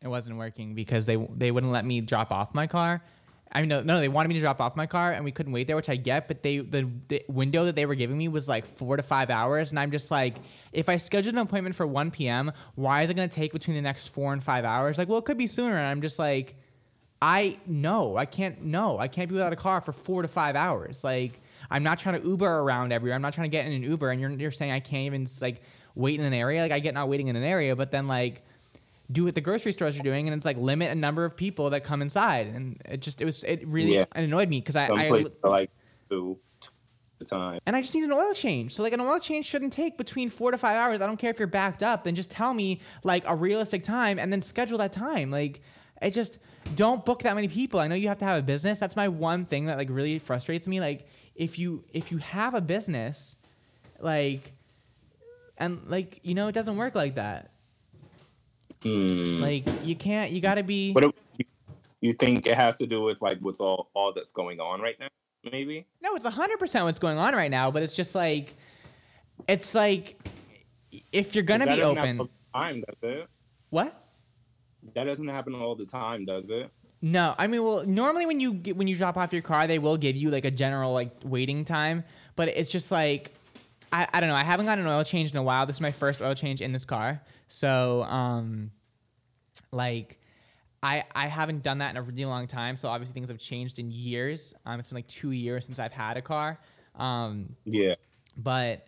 it wasn't working because they they wouldn't let me drop off my car. I mean, no, no, they wanted me to drop off my car, and we couldn't wait there, which I get. But they the, the window that they were giving me was like four to five hours, and I'm just like, if I scheduled an appointment for 1 p.m., why is it gonna take between the next four and five hours? Like, well, it could be sooner, and I'm just like, I no, I can't. No, I can't be without a car for four to five hours. Like, I'm not trying to Uber around everywhere. I'm not trying to get in an Uber, and you're you're saying I can't even like wait in an area. Like, I get not waiting in an area, but then like do what the grocery stores are doing, and it's like limit a number of people that come inside, and it just it was it really Yeah. annoyed me because I, Some I are like two the time. and I just need an oil change. So like an oil change shouldn't take between four to five hours. I don't care if you're backed up. Then just tell me like a realistic time and then schedule that time. Like it just don't book that many people. I know you have to have a business. That's my one thing that like really frustrates me. Like if you if you have a business, like and like you know it doesn't work like that. Hmm. Like you can't. You got to be. What you, think it has to do with like what's all all that's going on right now? Maybe. No, it's hundred percent what's going on right now. But it's just like, it's like, if you're gonna be open, all the time, does it? what? That doesn't happen all the time, does it? No, I mean, well, normally when you get, when you drop off your car, they will give you like a general like waiting time, but it's just like, I, I don't know. I haven't gotten an oil change in a while. This is my first oil change in this car, so um, like. I, I haven't done that in a really long time, so obviously things have changed in years. Um, it's been like two years since I've had a car. Um, Yeah. but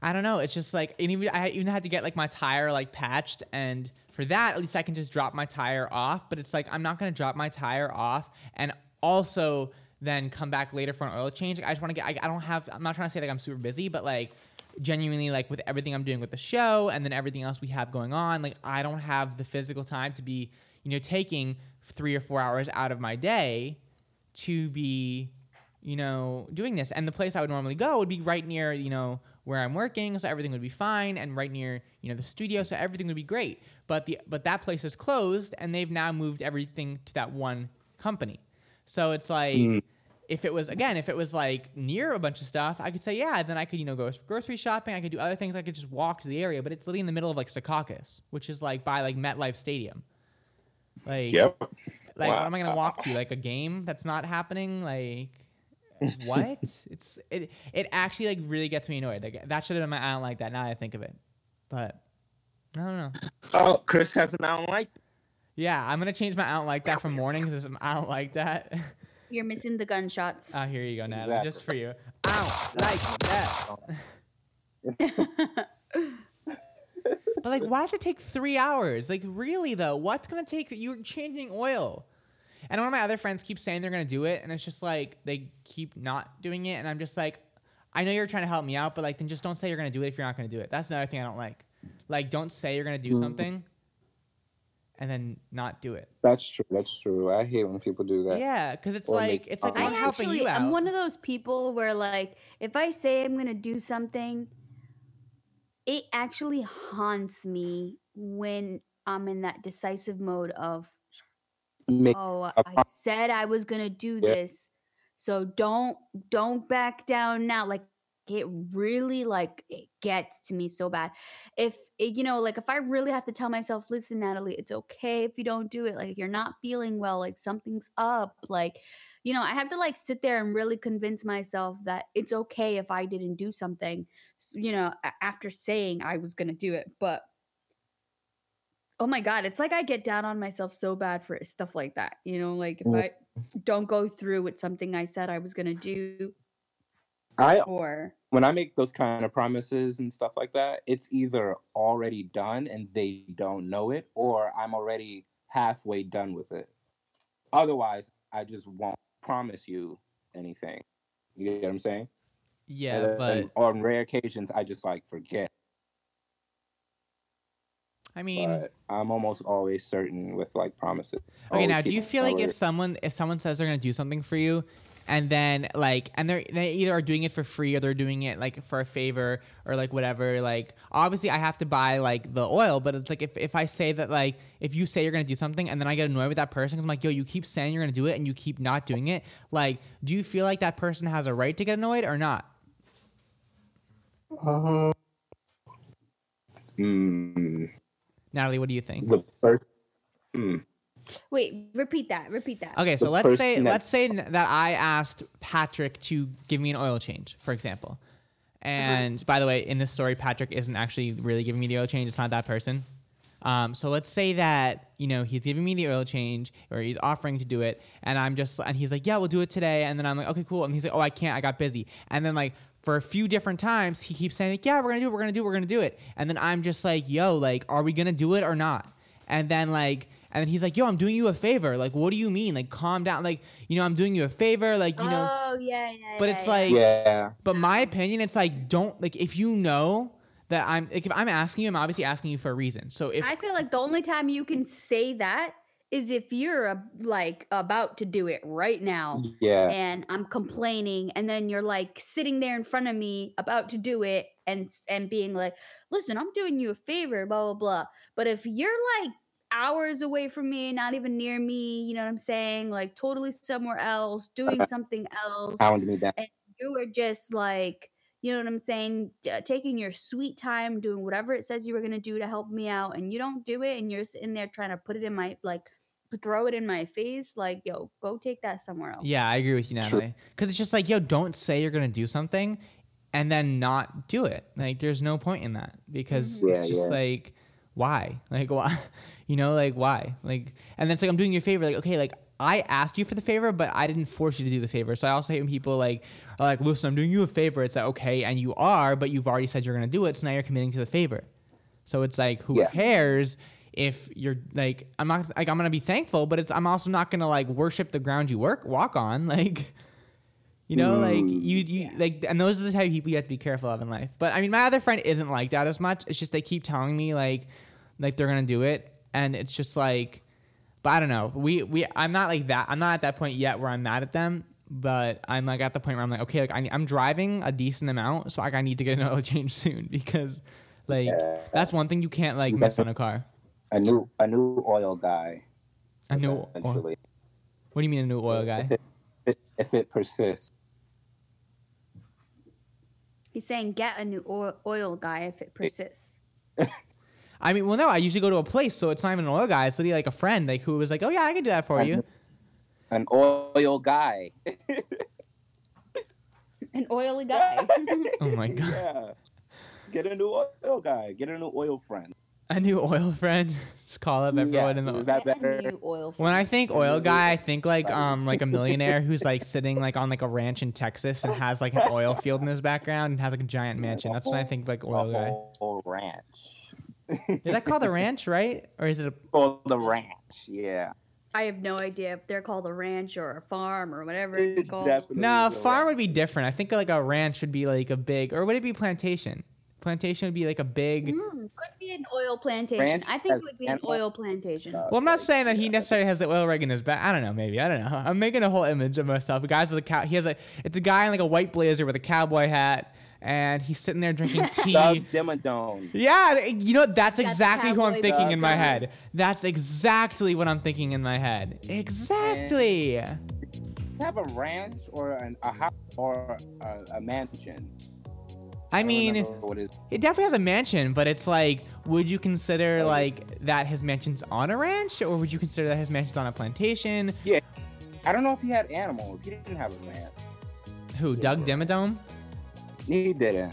I don't know. It's just like and even I even had to get like my tire like patched, and for that at least I can just drop my tire off. But it's like I'm not gonna drop my tire off and also then come back later for an oil change. Like, I just want to get. I, I don't have. I'm not trying to say like I'm super busy, but like genuinely like with everything I'm doing with the show and then everything else we have going on, like I don't have the physical time to be you know taking three or four hours out of my day to be you know, doing this. And the place I would normally go would be right near, you know, where I'm working, so everything would be fine, and right near, you know, the studio, so everything would be great. But the but that place is closed, and they've now moved everything to that one company. So it's like. Mm. If it was again, if it was like near a bunch of stuff, I could say yeah. Then I could you know go grocery shopping. I could do other things. I could just walk to the area. But it's literally in the middle of like Secaucus, which is like by like MetLife Stadium. Like Yep. like what am I gonna walk to? Like a game that's not happening? Like what? it's it it actually like really gets me annoyed. Like that should have been my I don't like that. Now that I think of it, but I don't know. Oh, Chris has an I don't like. Yeah, I'm gonna change my I don't like that from morning because I don't like that. You're missing the gunshots. Ah, here you go, Natalie, Exactly. just for you. I don't like that. but like, why does it take three hours? Like, really though, what's gonna take? You're changing oil. And one of my other friends keeps saying they're gonna do it, and it's just like they keep not doing it, and I'm just like, I know you're trying to help me out, but like, then just don't say you're gonna do it if you're not gonna do it. That's another thing I don't like. Like, don't say you're gonna do Mhm. something, and then not do it. That's true. That's true. I hate when people do that. Yeah, because it's Or like it's like. I'm I helping actually, you out. I'm one of those people where like if I say I'm gonna do something, it actually haunts me when I'm in that decisive mode of Make oh I said I was gonna do Yeah. this, so don't don't back down now. Like it really like it gets to me so bad. If it, you know, like if I really have to tell myself, listen, Natalie, it's okay if you don't do it. Like you're not feeling well, like something's up. Like, you know, I have to like sit there and really convince myself that it's okay if I didn't do something. You know, after saying I was gonna do it, but oh my god, it's like I get down on myself so bad for stuff like that. You know, like if. I don't go through with something I said I was gonna do, I or when I make those kind of promises and stuff like that, it's either already done and they don't know it, or I'm already halfway done with it. Otherwise, I just won't promise you anything. You get what I'm saying? Yeah, And but on rare occasions, I just like forget. I mean, But I'm almost always certain with like promises. Okay, Always now do you feel like if word. someone if someone says they're gonna do something for you, and then like and they're they either are doing it for free or they're doing it like for a favor or like whatever, like obviously I have to buy like the oil, but it's like if, if I say that like if you say you're gonna do something and then I get annoyed with that person, 'cause I'm like, yo, you keep saying you're gonna do it and you keep not doing it, like, do you feel like that person has a right to get annoyed or not? Uh, mm, Natalie, what do you think? the first. Mm, Wait, repeat that. Repeat that. Okay, so The let's say person that- let's say that I asked Patrick to give me an oil change, for example. And by the way, in this story, Patrick isn't actually really giving me the oil change. It's not that person. Um, so let's say that you know he's giving me the oil change, or he's offering to do it, and I'm just and he's like, yeah, we'll do it today. And then I'm like, okay, cool. And he's like, oh, I can't, I got busy. And then like for a few different times, he keeps saying like, yeah, we're gonna do it, we're gonna do it, we're gonna do it. And then I'm just like, yo, like, are we gonna do it or not? And then like. And then he's like, "Yo, I'm doing you a favor. Like, what do you mean? Like, calm down. Like, you know, I'm doing you a favor. Like, you know." Oh yeah, yeah. But yeah, it's yeah. like, Yeah. But my opinion, it's like, don't like if you know that I'm like if I'm asking you, I'm obviously asking you for a reason. So if I feel like the only time you can say that is if you're uh, like about to do it right now. Yeah. And I'm complaining and then you're like sitting there in front of me about to do it and and being like, "Listen, I'm doing you a favor, blah blah blah." But if you're like hours away from me, not even near me, you know what I'm saying? Like totally somewhere else, doing something else. Pound me down. And you were just like, you know what I'm saying? D- taking your sweet time, doing whatever it says you were going to do to help me out, and you don't do it, and you're sitting there trying to put it in my, like, throw it in my face. Like, yo, go take that somewhere else. yeah, I agree with you, True. Natalie. Because it's just like, yo, don't say you're gonna do something and then not do it. Like, there's no point in that because Mhm. it's just yeah. like, why? Like, why? You know, like why? Like, and then it's like I'm doing you a favor. Like, okay, like I asked you for the favor, but I didn't force you to do the favor. So I also hate when people like are like, listen, I'm doing you a favor. It's like okay, and you are, but you've already said you're gonna do it, so now you're committing to the favor. So it's like, who Yeah. cares if you're like, I'm not like I'm gonna be thankful, but it's I'm also not gonna like worship the ground you work walk on, like. You know, like Mm. you, you like, and those are the type of people you have to be careful of in life. But I mean, my other friend isn't like that as much. It's just they keep telling me like, like they're gonna do it, and it's just like, but I don't know. We, we, I'm not like that. I'm not at that point yet where I'm mad at them. But I'm like at the point where I'm like, okay, like I, I'm driving a decent amount, so like I need to get an oil change soon because, like, that's one thing you can't like You miss on a car. A new a new oil guy. A new, oil, what do you mean a new oil guy? if it, if it persists. He's saying get a new oil, oil guy if it persists. I mean, well, no, I usually go to a place, so it's not even an oil guy. It's literally like a friend, like who was like, oh yeah, I can do that for you. An oil guy. An oily guy. Oh my god, yeah. Get a new oil guy. Get a new oil friend. a new oil friend. Just call up everyone in Yes, the. is that better? new oil When I think oil guy, I think like um like a millionaire who's like sitting like on like a ranch in Texas and has like an oil field in his background and has like a giant mansion. That's when I think like oil guy. Whole ranch. Is that called a ranch, right? Or is it a Oh, the ranch. Yeah. I have no idea if they're called a ranch or a farm or whatever it's It called. definitely No, a farm ranch. would be different. I think like a ranch would be like a big or would it be plantation? Plantation would be like a big Mm, could be an oil plantation. Ranch I think it would be an oil plantation. Well, I'm not saying that he necessarily has the oil rig in his back. I don't know. Maybe I don't know. I'm making a whole image of myself. A guy's with a cow. He has a. It's a guy in like a white blazer with a cowboy hat, and he's sitting there drinking tea. Doug Dimmadome. Yeah, you know that's Got exactly who I'm thinking in my head. That's exactly what I'm thinking in my head. Exactly. Have a ranch or an, a house or a, a mansion. I don't mean, remember what it is. it definitely has a mansion, but it's like, would you consider like that his mansion's on a ranch, or would you consider that his mansion's on a plantation? Yeah. I don't know if he had animals. He didn't have a ranch. Who? Doug Dimmadome? He didn't.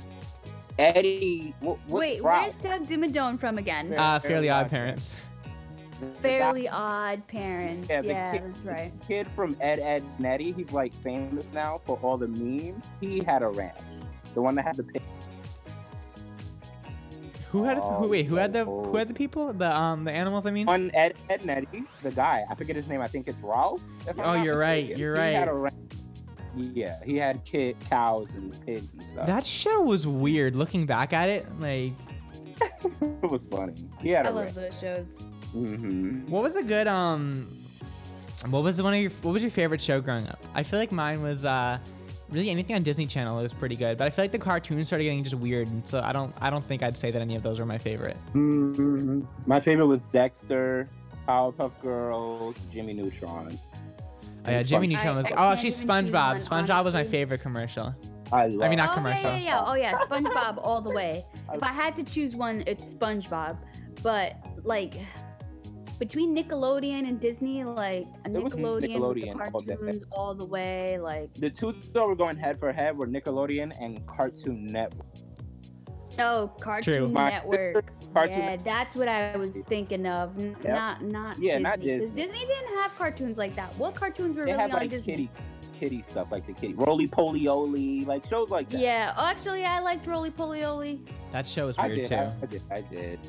Eddie. What, what Wait, Rouse? where's Doug Dimmadome from again? Uh, Fairly Odd Parents. Fairly Odd Parents. Yeah, Yeah, the kid, that's right. the kid from Ed, Ed, and Eddie. He's like famous now for all the memes. He had a ranch. The one that had the pig. Who had Oh, who? Wait, who had the who had the people? The um the animals. I mean. On Ed, Ed and Eddie, the guy, I forget his name. I think it's Ralph. Oh, you're right, mistaken. you're He had right. A ra- yeah, he had kid, cows and pigs and stuff. That show was weird. Looking back at it, like it was funny. He had I a love those shows. Mm-hmm. What was a good um? What was one of your What was your favorite show growing up? I feel like mine was uh, really anything on Disney Channel was pretty good, but I feel like the cartoons started getting just weird, and so I don't I don't think I'd say that any of those were my favorite. hmm My favorite was Dexter, Powerpuff Girls, Jimmy Neutron. Oh, yeah, Jimmy Spon- Neutron was. I Oh, can't actually, even choose SpongeBob. SpongeBob was my honestly. favorite commercial. I love. I mean, not oh, commercial. Yeah, yeah, yeah. Oh, yeah. SpongeBob all the way. If I had to choose one, it's SpongeBob. But like between Nickelodeon and Disney, like a It was Nickelodeon, with the Nickelodeon all cartoons all the way, like The two that were going head for head were Nickelodeon and Cartoon Network. Oh, Cartoon My- Network. Cartoon yeah, that's what I was thinking of. N- Yep. Not not Yeah, Disney. not 'cause Disney. Disney didn't have cartoons like that. What cartoons were They really had on like Disney? kitty, kitty stuff like the kitty, Rolie Polie Olie, like shows like that. Yeah, oh, actually, I liked Rolie Polie Olie. That show was I weird did, too. I, I did, I did,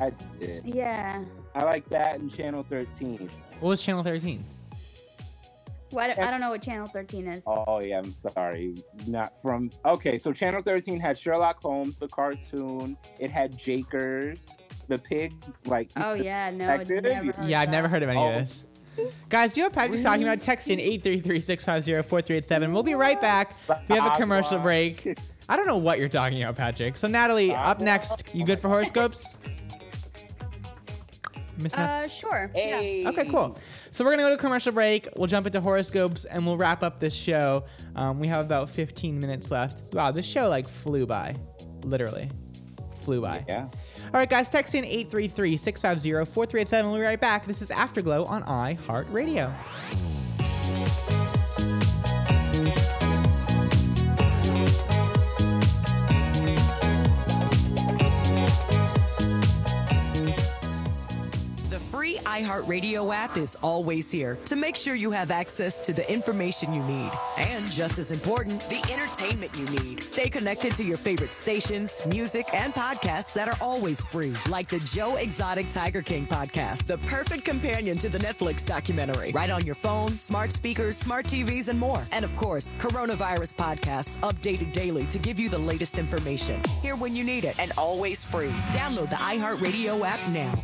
I did. Yeah. I like that and Channel 13. What was Channel 13? Well, I don't, know what Channel 13 is. Oh yeah, I'm sorry. Not from Okay, so Channel 13 had Sherlock Holmes, the cartoon. It had Jakers, the pig, like Oh yeah, no, Detective. never heard Yeah, I've that. never heard of any Oh. of this. Guys, do you know what Patrick's talking about? Text in 833-650-4387. We'll be right back. We have a commercial break. I don't know what you're talking about, Patrick. So Natalie, up next. You good for horoscopes? Miss Uh, sure. Yeah. Okay, cool. So we're gonna go to commercial break. We'll jump into horoscopes and we'll wrap up this show. Um, we have about 15 minutes left. Wow, this show like flew by, literally, flew by. Yeah. All right, guys, text in 833-650-4387. We'll be right back. This is Afterglow on iHeartRadio. iHeartRadio app is always here to make sure you have access to the information you need. And just as important, the entertainment you need. Stay connected to your favorite stations, music, and podcasts that are always free, like the Joe Exotic Tiger King podcast, the perfect companion to the Netflix documentary. Right on your phone, smart speakers, smart TVs, and more. And of course, coronavirus podcasts updated daily to give you the latest information. Here when you need it and always free. Download the iHeartRadio app now.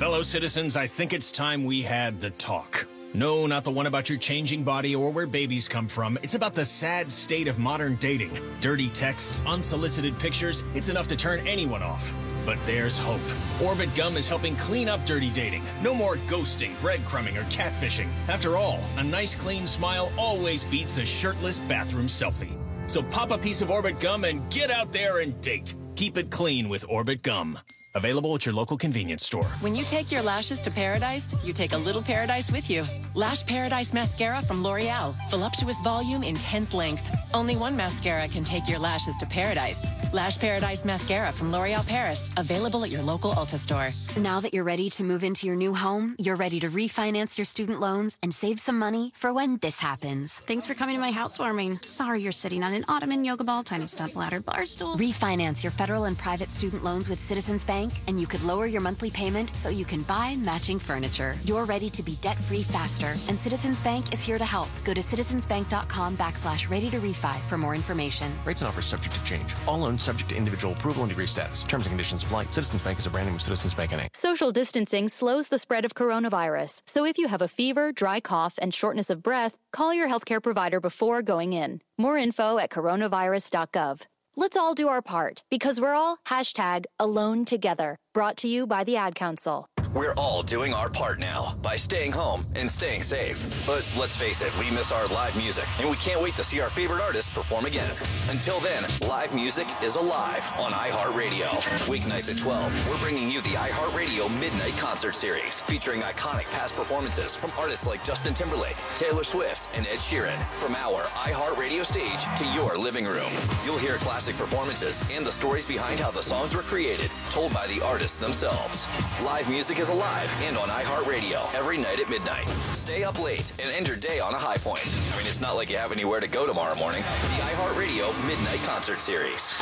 Fellow citizens, I think it's time we had the talk. No, not the one about your changing body or where babies come from. It's about the sad state of modern dating. Dirty texts, unsolicited pictures, it's enough to turn anyone off. But there's hope. Orbit Gum is helping clean up dirty dating. No more ghosting, breadcrumbing, or catfishing. After all, a nice clean smile always beats a shirtless bathroom selfie. So pop a piece of Orbit Gum and get out there and date. Keep it clean with Orbit Gum. Available at your local convenience store. When you take your lashes to paradise, you take a little paradise with you. Lash Paradise Mascara from L'Oreal. Voluptuous volume, intense length. Only one mascara can take your lashes to paradise. Lash Paradise Mascara from L'Oreal Paris. Available at your local Ulta store. Now that you're ready to move into your new home, you're ready to refinance your student loans and save some money for when this happens. Thanks for coming to my housewarming. Sorry you're sitting on an ottoman, yoga ball, tiny step ladder, bar stool. Refinance your federal and private student loans with Citizens Bank, and you could lower your monthly payment so you can buy matching furniture. You're ready to be debt free faster, and Citizens Bank is here to help. Go to citizensbank.com backslash ready to refi for more information. Rates and offers subject to change. All loans subject to individual approval and degree status. Terms and conditions apply. Citizens Bank is a brand name of Citizens Bank NA. Social distancing slows the spread of coronavirus. So if you have a fever, dry cough, and shortness of breath, call your healthcare provider before going in. More info at coronavirus.gov. Let's all do our part because we're all hashtag alone together. Brought to you by the Ad Council. We're all doing our part now by staying home and staying safe. But let's face it, we miss our live music, and we can't wait to see our favorite artists perform again. Until then, live music is alive on iHeartRadio. Weeknights at 12, we're bringing you the iHeartRadio Midnight Concert Series, featuring iconic past performances from artists like Justin Timberlake, Taylor Swift, and Ed Sheeran. From our iHeartRadio stage to your living room, you'll hear classic performances and the stories behind how the songs were created, told by the artists themselves. Live music is alive and on iHeartRadio every night at midnight. Stay up late and end your day on a high point. I mean, it's not like you have anywhere to go tomorrow morning. The iHeartRadio Midnight Concert Series.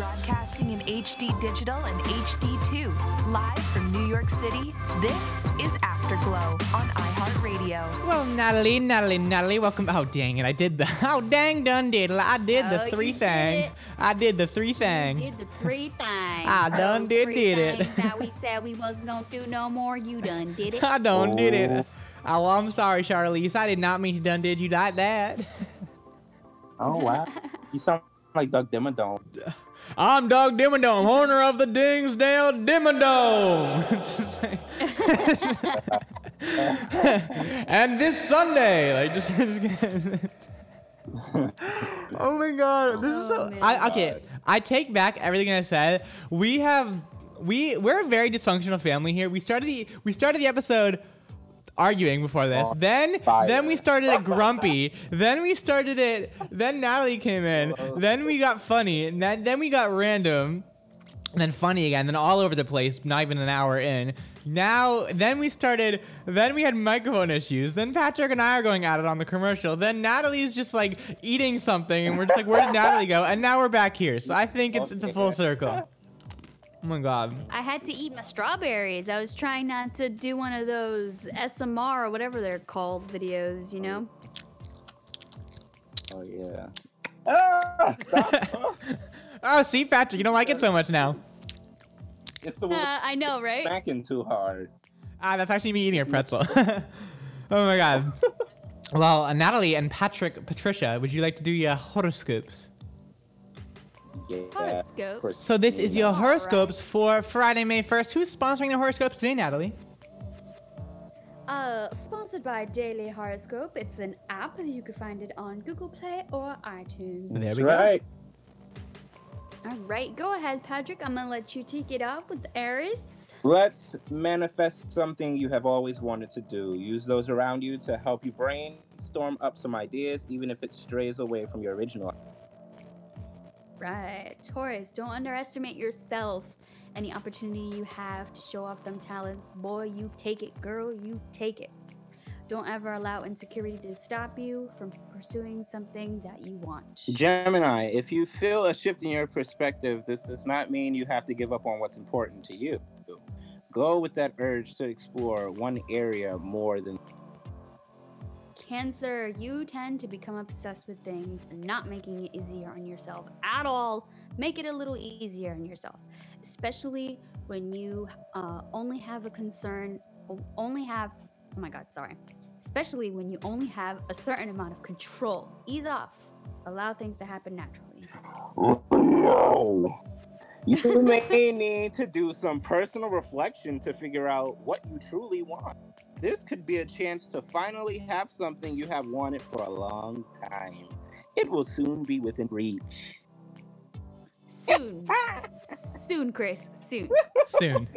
iHeartRadio. Broadcasting in HD digital and HD2. Live from New York City, this is Afterglow on iHeartRadio. Well, Natalie, Natalie, Natalie, welcome. Oh, dang it. I did the. Oh, dang, done did. I did the Oh, three you did thing. I did the three thing. did the three things. I done Those did three did it. things That we said we wasn't gonna do no more. You done did it. I done did it. Oh, well, I'm sorry, Charlize. I did not mean to done did you like that. Oh wow, you sound like Doug Dimmadome. I'm Doug Dimmadome, owner of the Dimsdale Dimmadome. and this Sunday, like just. oh my god, this is so. Oh, I, okay, I take back everything I said. We have we we're a very dysfunctional family here. We started the we started the episode arguing before this. Oh, then then we started it grumpy. then we started it. Then Natalie came in. then we got funny. And then, then we got random. And then funny again. Then all over the place. Not even an hour in. Now then we started. Then we had microphone issues. Then Patrick and I are going at it on the commercial. Then Natalie's just like eating something, and we're just like, where did Natalie go? And now we're back here. So I think it's it's a full circle. Oh my god. I had to eat my strawberries. I was trying not to do one of those SMR or whatever they're called videos, you know? Oh yeah. Oh, see, Patrick, you don't like it so much now. It's the Uh, I know, right? smacking too hard. Ah, that's actually me eating a pretzel. oh my god. Well, uh, Natalie and Patrick, Patricia, would you like to do your horoscopes? Yeah. So this is your horoscopes for Friday, May 1st. Who's sponsoring the horoscopes today, Natalie? Uh, sponsored by Daily Horoscope. It's an app. You can find it on Google Play or iTunes. There we go. All right, go ahead, Patrick. I'm gonna let you take it up with Aries. Let's manifest something you have always wanted to do. Use those around you to help you brainstorm up some ideas, even if it strays away from your original. Right, Taurus. Don't underestimate yourself. Any opportunity you have to show off them talents, boy, you take it. Girl, you take it. Don't ever allow insecurity to stop you from pursuing something that you want. Gemini, if you feel a shift in your perspective, this does not mean you have to give up on what's important to you. Go with that urge to explore one area more than Cancer, you tend to become obsessed with things and not making it easier on yourself at all. Make it a little easier on yourself, especially when you uh, only have a concern, only have, oh my God, sorry. Especially when you only have a certain amount of control. Ease off. Allow things to happen naturally. You may need to do some personal reflection to figure out what you truly want. This could be a chance to finally have something you have wanted for a long time. It will soon be within reach. Soon. soon, Chris. Soon. Soon.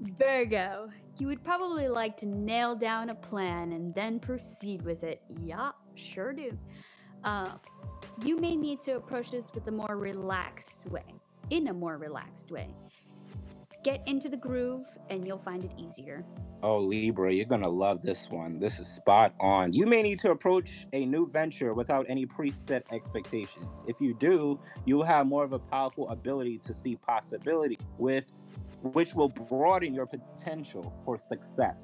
Virgo, you would probably like to nail down a plan and then proceed with it. Yeah, sure do. Uh, you may need to approach this with a more relaxed way, in a more relaxed way. Get into the groove and you'll find it easier. Oh, Libra, you're gonna love this one. This is spot on. You may need to approach a new venture without any preset expectations. If you do, you will have more of a powerful ability to see possibility with which will broaden your potential for success.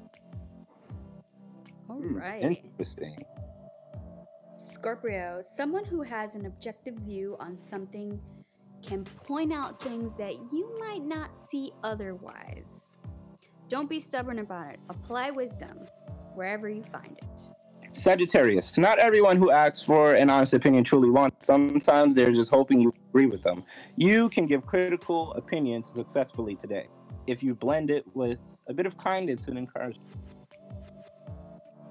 All Hmm, right. Interesting. Scorpio, someone who has an objective view on something can point out things that you might not see otherwise. Don't be stubborn about it. Apply wisdom wherever you find it. Sagittarius, not everyone who asks for an honest opinion truly wants. Sometimes they're just hoping you agree with them. You can give critical opinions successfully today if you blend it with a bit of kindness and encouragement.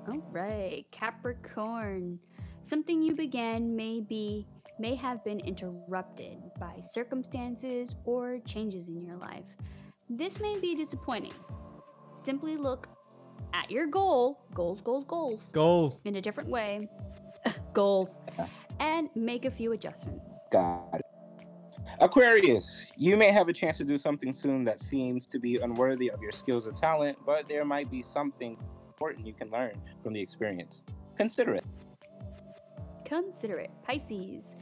All right, Capricorn. Something you began may be may have been interrupted by circumstances or changes in your life. This may be disappointing. Simply look at your goal, goals, goals, goals, Goals. in a different way, goals, and make a few adjustments. Got it. Aquarius, you may have a chance to do something soon that seems to be unworthy of your skills or talent, but there might be something important you can learn from the experience. Consider it. Consider it. Pisces.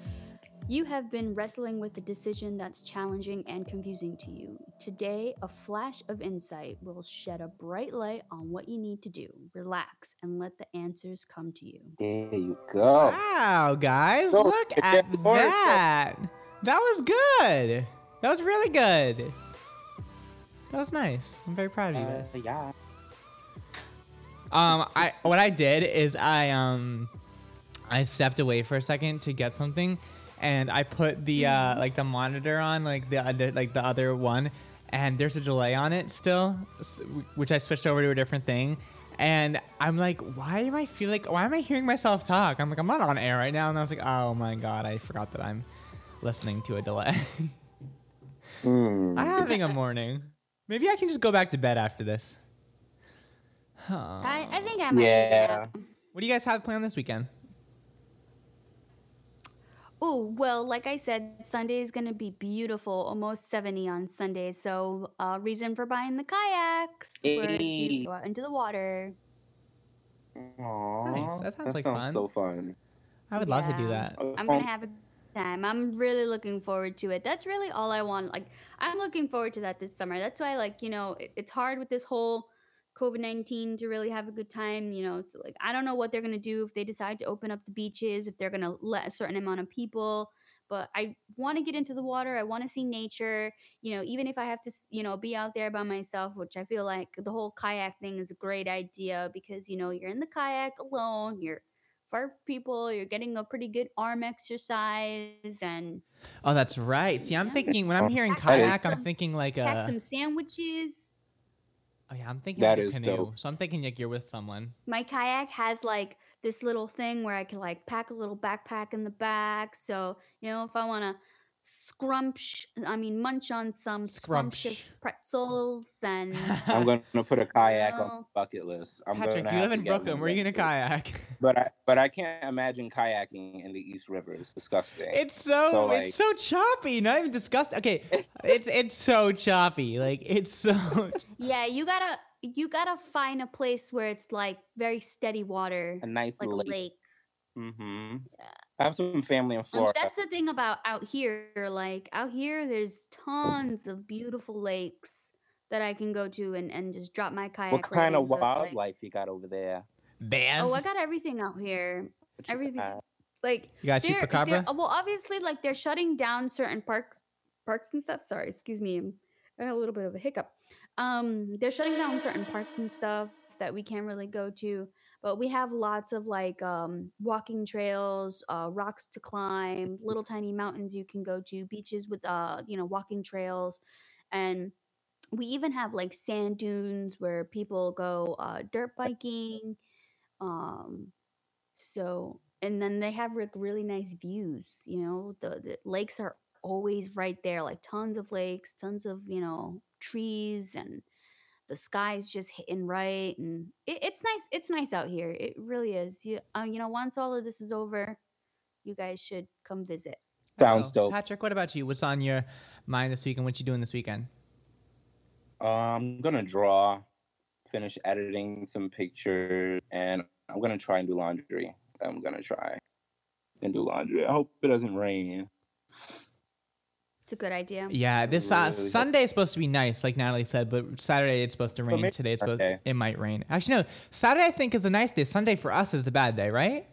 You have been wrestling with a decision that's challenging and confusing to you. Today, a flash of insight will shed a bright light on what you need to do. Relax and let the answers come to you. There you go. Wow, guys, So, look at getting worse. that. That was good. That was really good. That was nice. I'm very proud of you guys. Uh, yeah. Um, I what I did is I um, I stepped away for a second to get something, and I put the uh like the monitor on like the other like the other one, and there's a delay on it still, which I switched over to a different thing. And I'm like, why am I feel like why am I hearing myself talk? I'm like, I'm not on air right now, and I was like, oh my god, I forgot that I'm listening to a delay. Hmm. I'm having a morning. Maybe I can just go back to bed after this. Huh. I, I think I might Yeah. What do you guys have planned this weekend? Oh, well, like I said, Sunday is going to be beautiful, almost 70 on Sunday. So, uh, reason for buying the kayaks were to Hey. go out into the water. Aww, Nice. That sounds like sounds fun. so fun. I would love to do that. I'm going to have a time. I'm really looking forward to it. That's really all I want. Like, I'm looking forward to that this summer. That's why, like, you know, it, it's hard with this whole COVID 19 to really have a good time, you know. So, like, I don't know what they're going to do if they decide to open up the beaches, if they're going to let a certain amount of people. But I want to get into the water. I want to see nature, you know, even if I have to, you know, be out there by myself, which I feel like the whole kayak thing is a great idea because, you know, you're in the kayak alone, you're for people, you're getting a pretty good arm exercise and Oh, that's right. See, I'm thinking when I'm hearing That is- kayak, I'm thinking like uh, pack a. some sandwiches. Oh yeah, I'm thinking That like a is canoe. dope. So I'm thinking like you're with someone. my kayak has like this little thing where I can like pack a little backpack in the back. So, you know, if I want to scrumsh, I mean, munch on some scrumptious pretzels and. I'm gonna put a kayak on Well- the bucket list. I'm Patrick, gonna you live in Brooklyn. Where are you gonna kayak? But I but I can't imagine kayaking in the East River. It's disgusting. It's so, So, like- it's so choppy. Not even disgusting. Okay, it's it's so choppy. Like it's so. Yeah, you gotta you gotta find a place where it's like very steady water, a nice like lake. a lake. Mm-hmm. I have some family in Um, Florida. that's the thing about out here. Like out here, there's tons of beautiful lakes that I can go to and, and just drop my kayak. what kind of in, so it's like- wildlife you got over there? Bears. oh, I got everything out here. Everything. got? Like You got they're- chupacabra? they're- Well, obviously, like they're shutting down certain parks, parks and stuff. Sorry, excuse me. I'm- I had a little bit of a hiccup. Um, they're shutting down certain parks and stuff that we can't really go to. But we have lots of like um, walking trails, uh, rocks to climb, little tiny mountains you can go to, beaches with uh, you know walking trails, and we even have like sand dunes where people go uh, dirt biking. Um, so and then they have like really nice views. You know, the, the lakes are always right there, like tons of lakes, tons of you know trees, and the sky's just hitting right, and it, it's nice. It's nice out here. It really is. You, uh, you know, once all of this is over, you guys should come visit. Sounds dope. Patrick, what about you? What's on your mind this weekend? What you doing this weekend? Uh, I'm gonna draw, finish editing some pictures, and I'm gonna try and do laundry. I'm gonna try and do laundry. I hope it doesn't rain. It's a good idea. Yeah, this uh, Really Sunday is supposed to be nice, like Natalie said, but Saturday it's supposed to rain. maybe Today it's supposed Sunday. it might rain. Actually, no. Saturday I think is the nice day. Sunday for us is the bad day, right?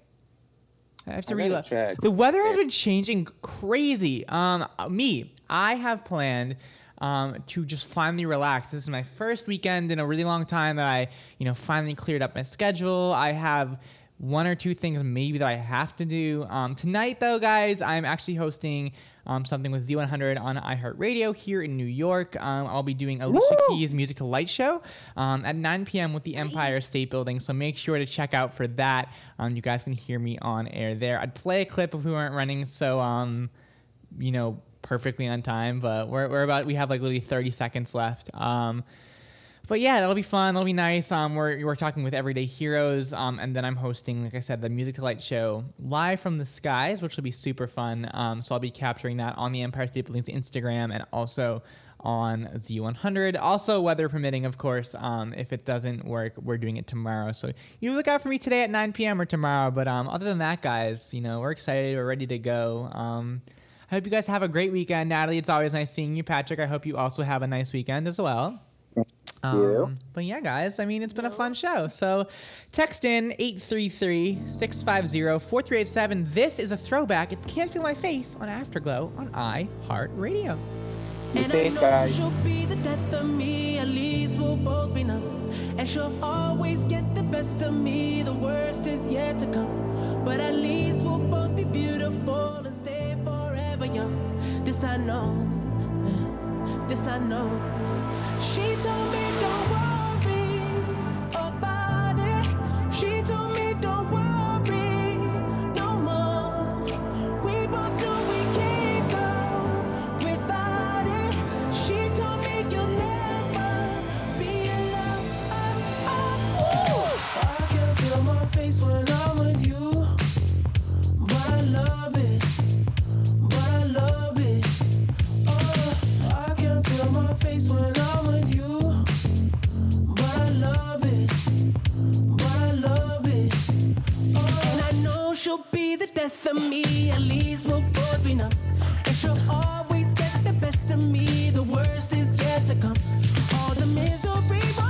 I have to I reload. The weather has been changing crazy. Um, me, I have planned um, to just finally relax. This is my first weekend in a really long time that I, you know, finally cleared up my schedule. I have one or two things maybe that I have to do. Um, tonight, though, guys, I'm actually hosting um, something with Z100 on iHeartRadio here in New York. Um, I'll be doing Alicia Keys' Music to Light show um, at 9 p.m. with the Empire State Building. So make sure to check out for that. Um, you guys can hear me on air there. I'd play a clip if we weren't running so, um, you know, perfectly on time, but we're, we're about, we have like literally 30 seconds left. But yeah, that'll be fun. That'll be nice. Um, we're, we're talking with Everyday Heroes. Um, and then I'm hosting, like I said, the Music to Light show live from the skies, which will be super fun. Um, so I'll be capturing that on the Empire State Building's Instagram and also on Z100. Also, weather permitting, of course. Um, if it doesn't work, we're doing it tomorrow. So you look out for me today at 9 p.m. or tomorrow. But um, other than that, guys, you know, we're excited. We're ready to go. Um, I hope you guys have a great weekend. Natalie, it's always nice seeing you. Patrick, I hope you also have a nice weekend as well. You. Um, but yeah, guys, I mean, it's been a fun show. So text in 833 650 4387. This is a throwback. It's Can't Feel My Face on Afterglow on iHeartRadio. Be safe, guys. She'll be the death of me, at least we'll both be numb. And she'll always get the best of me, the worst is yet to come. But at least we'll both be beautiful and stay forever young. This I know, this I know. She told me don't worry about it. She told me don't she'll be the death of me. At least we'll both be numb. And she'll always get the best of me. The worst is yet to come. All the misery